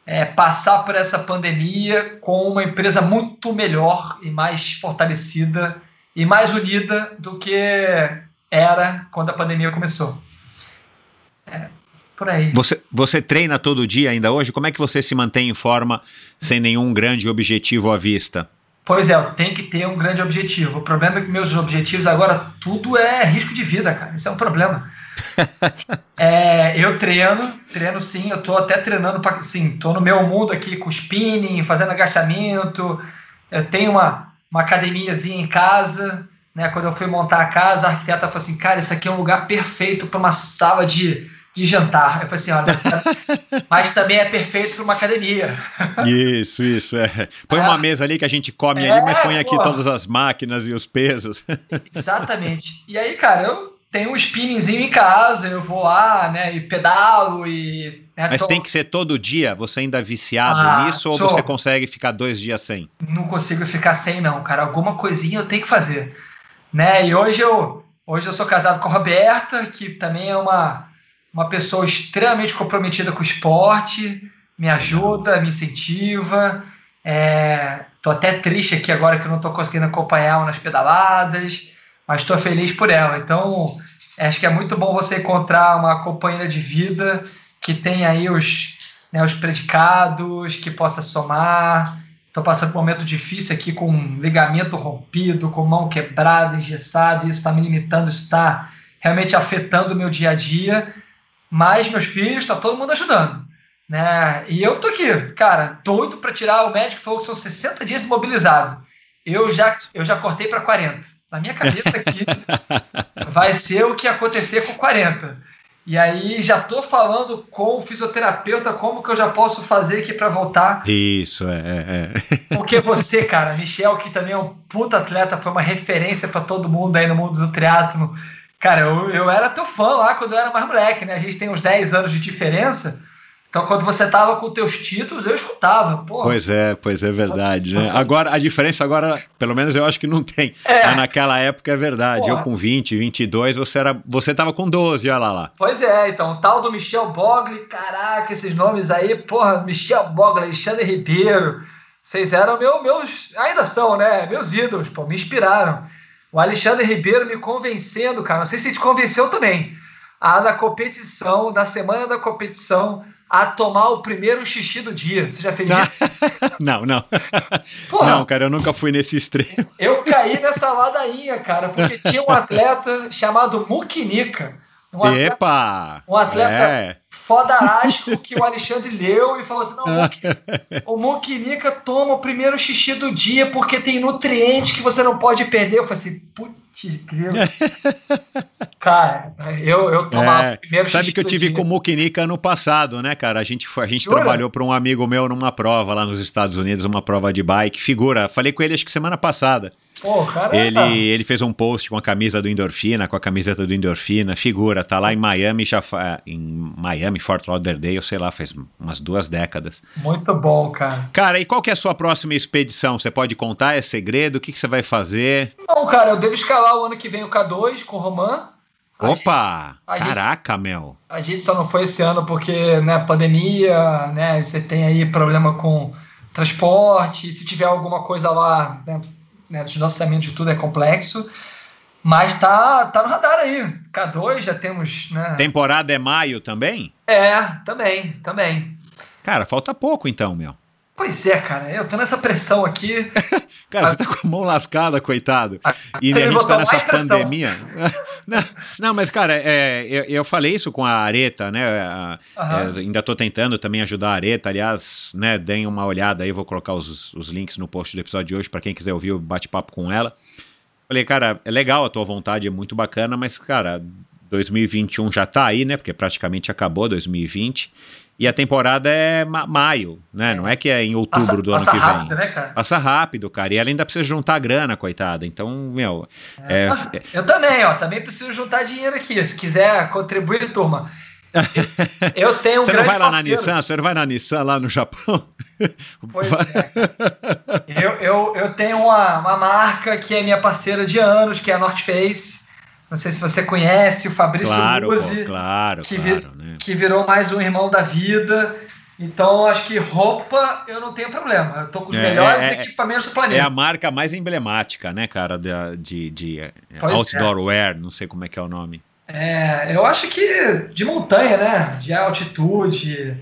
é, passar por essa pandemia com uma empresa muito melhor e mais fortalecida e mais unida do que era quando a pandemia começou. É, por aí. Você, você treina todo dia ainda hoje? Como é que você se mantém em forma sem nenhum grande objetivo à vista? Pois é, tem que ter um grande objetivo. O problema é que meus objetivos agora tudo é risco de vida, cara. Isso é um problema. é, eu treino, treino sim, eu tô até treinando para sim, tô no meu mundo aqui com spinning, fazendo agachamento. Eu tenho uma, uma academiazinha em casa, né? Quando eu fui montar a casa, a arquiteta falou assim: "Cara, isso aqui é um lugar perfeito para uma sala de de jantar. Eu falei assim, olha, mas, mas também é perfeito para uma academia. Isso, isso, é. Põe é. uma mesa ali que a gente come é, ali, mas põe aqui todas as máquinas e os pesos. Exatamente. E aí, cara, eu tenho um spinningzinho em casa, eu vou lá, né, e pedalo e... Né, mas tô... tem que ser todo dia? Você ainda é viciado ah, nisso ou sou... você consegue ficar dois dias sem? Não consigo ficar sem não, cara. Alguma coisinha eu tenho que fazer. Né? E hoje eu, hoje eu sou casado com a Roberta, que também é uma uma pessoa extremamente comprometida com o esporte, me ajuda, me incentiva. É, tô até triste aqui agora que eu não estou conseguindo acompanhar nas pedaladas, mas estou feliz por ela. Então, acho que é muito bom você encontrar uma companheira de vida que tem aí os, né, os predicados, que possa somar. Estou passando por um momento difícil aqui com ligamento rompido, com mão quebrada, engessado, isso está me limitando, isso está realmente afetando o meu dia a dia mas meus filhos, tá todo mundo ajudando. Né? E eu tô aqui, cara, doido para tirar o médico falou que são 60 dias imobilizado. Eu já, eu já cortei para 40. Na minha cabeça aqui vai ser o que acontecer com 40. E aí já tô falando com o fisioterapeuta como que eu já posso fazer aqui para voltar. Isso, é, é, é. Porque você, cara, Michel, que também é um puta atleta, foi uma referência para todo mundo aí no mundo do triatlo Cara, eu, eu era teu fã lá quando eu era mais moleque, né? A gente tem uns 10 anos de diferença. Então, quando você tava com teus títulos, eu escutava. Pô. Pois é, pois é verdade, né? Agora, a diferença agora, pelo menos eu acho que não tem. É. Mas naquela época é verdade. Eu com 20, 22, você era, você tava com 12, olha lá. lá. Pois é, então, o tal do Michel Bogli, caraca, esses nomes aí, porra, Michel Bogli, Alexandre Ribeiro, vocês eram meu, meus, ainda são, né? Meus ídolos, pô, me inspiraram. O Alexandre Ribeiro me convencendo, cara. Não sei se te convenceu também. A na competição, na semana da competição, a tomar o primeiro xixi do dia. Você já fez isso? não, não. Porra, não, cara, eu nunca fui nesse extremo. Eu caí nessa ladainha, cara, porque tinha um atleta chamado Mukinika. Um atleta, Epa! Um atleta é. Foda asco que o Alexandre leu e falou assim: não, o Mukinika toma o primeiro xixi do dia porque tem nutrientes que você não pode perder. Eu falei assim, putz, Cara, eu, eu tomava é, o primeiro Sabe que eu tive com o Mukinika ano passado, né, cara? A gente, a gente trabalhou para um amigo meu numa prova lá nos Estados Unidos, uma prova de bike. Figura, falei com ele acho que semana passada. Oh, ele, ele fez um post com a camisa do Endorfina, com a camiseta do Endorfina, figura, tá lá em Miami, já em Miami, Fort Lauderdale, sei lá, faz umas duas décadas. Muito bom, cara. Cara, e qual que é a sua próxima expedição? Você pode contar? É segredo? O que, que você vai fazer? Não, cara, eu devo escalar o ano que vem o K2 com o Roman. Opa! Gente, caraca, gente, Mel! A gente só não foi esse ano porque, né, pandemia, né, você tem aí problema com transporte, se tiver alguma coisa lá, né, né, dos lançamentos de tudo é complexo, mas tá, tá no radar aí. K2 já temos. Né? Temporada é maio também? É, também, também. Cara, falta pouco então, meu. Pois é, cara, eu tô nessa pressão aqui. cara, a... você tá com a mão lascada, coitado. Ah, e a gente tá nessa pandemia. não, não, mas, cara, é, eu, eu, falei isso com a Areta, né? Uhum. É, ainda tô tentando também ajudar a Areta. Aliás, né, deem uma olhada aí, vou colocar os, os links no post do episódio de hoje para quem quiser ouvir o bate-papo com ela. Falei, cara, é legal a tua vontade, é muito bacana, mas, cara, 2021 já tá aí, né? Porque praticamente acabou 2020. E a temporada é ma maio, né? Não é que é em outubro Passa- do ano passa que rápido, vem. né, cara? Passa rápido, cara. E ela ainda precisa juntar grana, coitada. Então, meu. é- Ah, Eu também, ó. Também preciso juntar dinheiro aqui. Se quiser contribuir, turma. Eu tenho um você não vai lá na parceiro. Nissan? Você não vai na Nissan lá no Japão? Pois é. Eu, eu, eu tenho uma, uma marca que é minha parceira de anos, que é a North Face. Não sei se você conhece, o Fabrício claro, Luzzi, pô, claro, que, claro, vi- né? que virou mais um irmão da vida. Então, acho que roupa eu não tenho problema. Eu tô com os É, melhores é, é- equipamentos do É planeta. a marca mais emblemática, né, cara, da- de, de é, é. outdoor wear, não sei como é que é o nome. É, eu acho que de montanha, né? De altitude.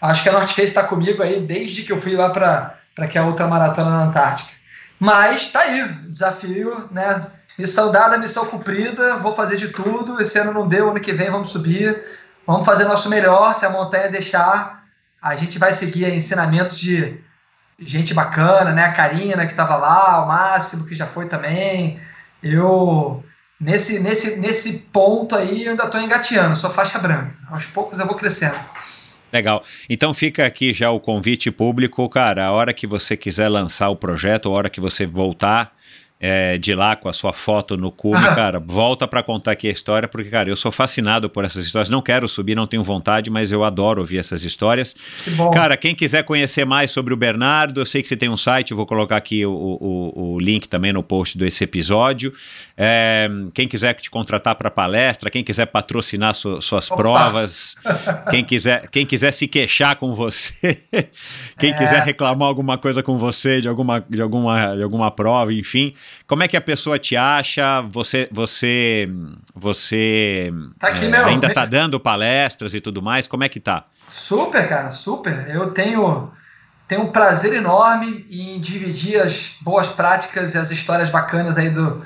Acho que a North Face está comigo aí desde que eu fui lá para aquela outra maratona na Antártica. Mas tá aí, desafio, né? Missão dada, missão cumprida. Vou fazer de tudo. Esse ano não deu, ano que vem vamos subir. Vamos fazer nosso melhor. Se a montanha deixar, a gente vai seguir ensinamentos de gente bacana, né? A Karina que estava lá, o Máximo que já foi também. Eu nesse, nesse, nesse ponto aí eu ainda estou engateando, sou faixa branca. Aos poucos eu vou crescendo. Legal. Então fica aqui já o convite público, cara. A hora que você quiser lançar o projeto, a hora que você voltar é, de lá com a sua foto no cume, Ah. cara, volta pra contar aqui a história, porque, cara, eu sou fascinado por essas histórias. Não quero subir, não tenho vontade, mas eu adoro ouvir essas histórias. Que bom. Cara, quem quiser conhecer mais sobre o Bernardo, eu sei que você tem um site, vou colocar aqui o, o, o link também no post desse episódio. É, quem quiser te contratar para palestra, quem quiser patrocinar su- suas Opa. provas, quem quiser, quem quiser se queixar com você, quem É. quiser reclamar alguma coisa com você de alguma, de alguma, de alguma prova, enfim. Como é que a pessoa te acha? Você, você, você Tá aqui, é, ainda tá dando palestras e tudo mais? Como é que tá? Super, cara, super. Eu tenho, tenho um prazer enorme em dividir as boas práticas e as histórias bacanas aí do,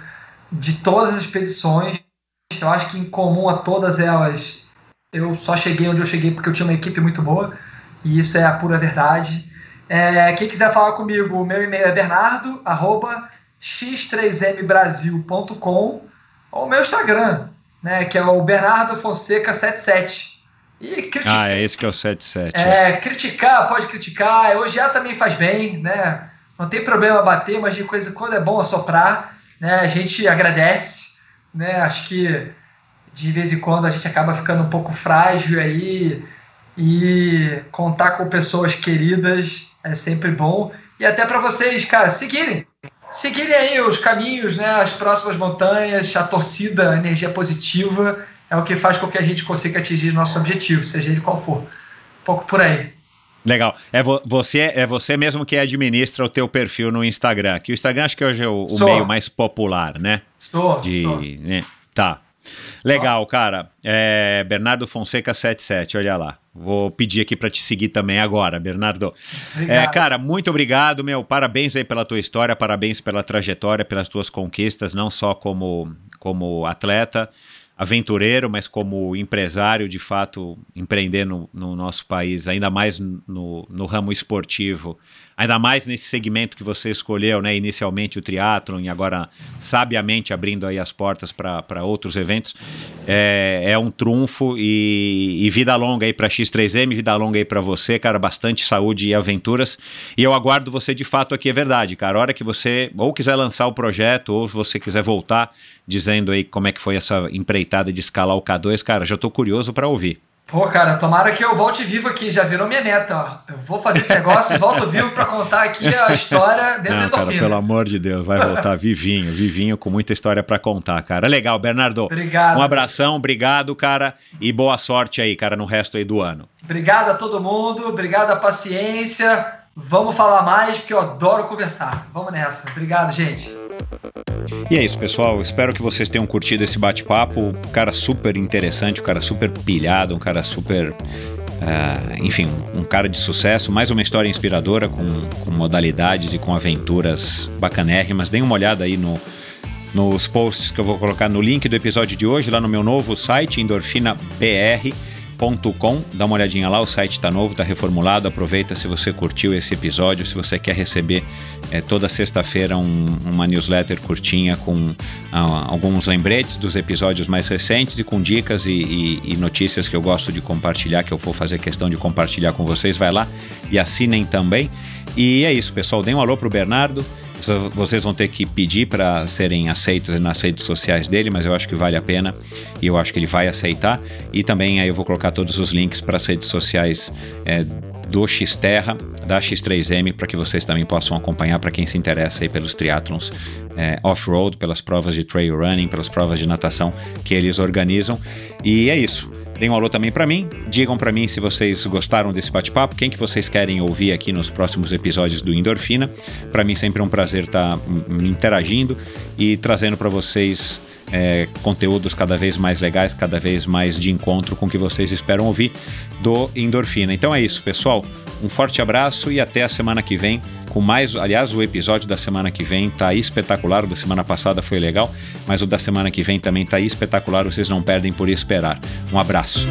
de todas as expedições. Eu acho que em comum a todas elas, eu só cheguei onde eu cheguei porque eu tinha uma equipe muito boa, e isso é a pura verdade. É, quem quiser falar comigo, o meu e-mail é bernardo, arroba, x3mbrasil.com ou meu Instagram, né, que é o Bernardo Fonseca 77. E critica, Ah, é esse que é o 77. é, criticar, pode criticar, elogiar também faz bem, né? Não tem problema bater, mas de coisa quando é bom assoprar, né? A gente agradece, né? Acho que de vez em quando a gente acaba ficando um pouco frágil aí e contar com pessoas queridas é sempre bom. E até para vocês, cara, seguirem. Seguirem aí os caminhos, né? As próximas montanhas, a torcida, a energia positiva é o que faz com que a gente consiga atingir nosso objetivo, seja ele qual for. Um pouco por aí. Legal. É vo- você, é você mesmo que administra o teu perfil no Instagram. Que o Instagram acho que hoje é o, o meio mais popular, né? Sou, De, sou. né? Tá. Legal, cara. É, Bernardo Fonseca 77, olha lá. Vou pedir aqui para te seguir também agora, Bernardo. É, cara, muito obrigado, meu. Parabéns aí pela tua história, parabéns pela trajetória, pelas tuas conquistas, não só como, como atleta, aventureiro, mas como empresário, de fato, empreender no, no nosso país, ainda mais no, no ramo esportivo, ainda mais nesse segmento que você escolheu, né? Inicialmente o triatlon e agora sabiamente abrindo aí as portas para outros eventos, é, é um trunfo e, e vida longa aí para X3M, vida longa aí para você, cara, bastante saúde e aventuras. E eu aguardo você de fato aqui, é verdade, cara. A hora que você ou quiser lançar o projeto ou você quiser voltar dizendo aí como é que foi essa empreitada de escalar o K2, cara, já tô curioso para ouvir. Pô, cara, tomara que eu volte vivo aqui, já virou minha meta, ó. Eu vou fazer esse negócio e volto vivo pra contar aqui a história dentro Não, da cara, pelo amor de Deus, vai voltar vivinho, vivinho, com muita história para contar, cara. Legal, Bernardo. Obrigado. Um abração, obrigado, cara, e boa sorte aí, cara, no resto aí do ano. Obrigado a todo mundo, obrigado a paciência. Vamos falar mais, porque eu adoro conversar. Vamos nessa. Obrigado, gente. E é isso, pessoal. Espero que vocês tenham curtido esse bate-papo. Um cara super interessante, um cara super pilhado, um cara super. ah, enfim, um cara de sucesso. Mais uma história inspiradora com, com modalidades e com aventuras bacanérrimas. Deem uma olhada aí no, nos posts que eu vou colocar no link do episódio de hoje, lá no meu novo site, Endorfina BR. Dá uma olhadinha lá, o site está novo, está reformulado. Aproveita se você curtiu esse episódio, se você quer receber é, toda sexta-feira um, uma newsletter curtinha com ah, alguns lembretes dos episódios mais recentes e com dicas e, e, e notícias que eu gosto de compartilhar, que eu vou fazer questão de compartilhar com vocês. Vai lá e assinem também. E é isso, pessoal. Dê um alô pro Bernardo. Vocês vão ter que pedir para serem aceitos nas redes sociais dele, mas eu acho que vale a pena e eu acho que ele vai aceitar. E também aí eu vou colocar todos os links para as redes sociais é, do Xterra, da X3M, para que vocês também possam acompanhar para quem se interessa aí pelos triatlons é, off-road, pelas provas de trail running, pelas provas de natação que eles organizam. E é isso. Deem um alô também para mim. Digam para mim se vocês gostaram desse bate-papo, quem que vocês querem ouvir aqui nos próximos episódios do Endorfina. Para mim sempre é um prazer estar tá, interagindo e trazendo para vocês é, conteúdos cada vez mais legais, cada vez mais de encontro com o que vocês esperam ouvir do Endorfina. Então é isso, pessoal. Um forte abraço e até a semana que vem com mais. Aliás, o episódio da semana que vem tá espetacular. O da semana passada foi legal, mas o da semana que vem também tá espetacular. Vocês não perdem por esperar. Um abraço.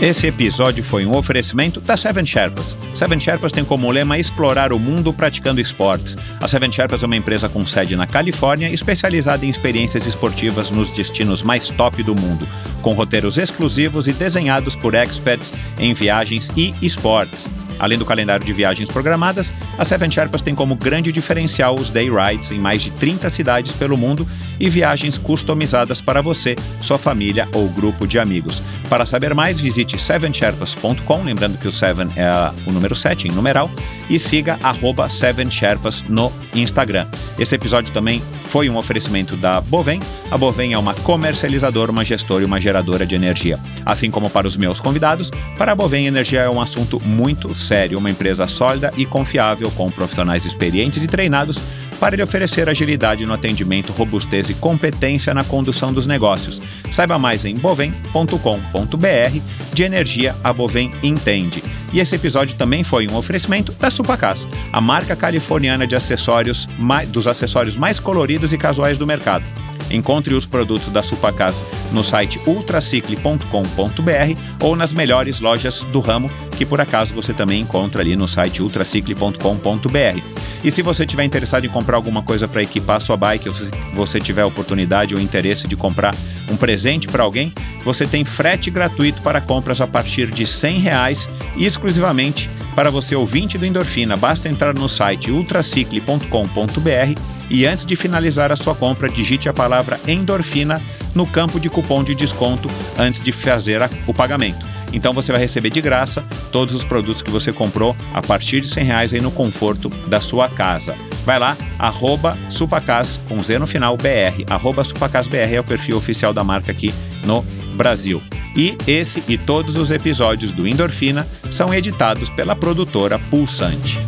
Esse episódio foi um oferecimento da Seven Sherpas. Seven Sherpas tem como lema explorar o mundo praticando esportes. A Seven Sherpas é uma empresa com sede na Califórnia, especializada em experiências esportivas nos destinos mais top do mundo, com roteiros exclusivos e desenhados por experts em viagens e esportes. Além do calendário de viagens programadas, a Seven Sherpas tem como grande diferencial os day rides em mais de 30 cidades pelo mundo e viagens customizadas para você, sua família ou grupo de amigos. Para saber mais, visite sevensherpas.com, lembrando que o Seven é o número 7 em numeral, e siga arroba Seven Sherpas no Instagram. Esse episódio também foi um oferecimento da Bovem. A Bovem é uma comercializadora, uma gestora e uma geradora de energia. Assim como para os meus convidados, para a Bovem energia é um assunto muito sério, uma empresa sólida e confiável com profissionais experientes e treinados para lhe oferecer agilidade no atendimento, robustez e competência na condução dos negócios. Saiba mais em bovem.com.br. De energia, a Bovem entende. E esse episódio também foi um oferecimento da Supacas, a marca californiana de acessórios dos acessórios mais coloridos e casuais do mercado. Encontre os produtos da Supacas no site ultracicle.com.br ou nas melhores lojas do ramo, que por acaso você também encontra ali no site ultracicle.com.br. E se você tiver interessado em comprar alguma coisa para equipar sua bike, ou se você tiver oportunidade ou interesse de comprar um presente para alguém, você tem frete gratuito para compras a partir de 100 reais, exclusivamente para você ouvinte do Endorfina. Basta entrar no site ultracicle.com.br e antes de finalizar a sua compra, digite a palavra endorfina no campo de cupom de desconto antes de fazer a, o pagamento. Então você vai receber de graça todos os produtos que você comprou a partir de 100 reais aí no conforto da sua casa. Vai lá, arroba Supacas, com Z no final, BR. Arroba SupacasBR é o perfil oficial da marca aqui no Brasil. E esse e todos os episódios do Endorfina são editados pela produtora Pulsante.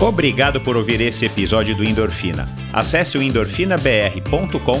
Obrigado por ouvir esse episódio do Endorfina. Acesse o endorfinabr.com,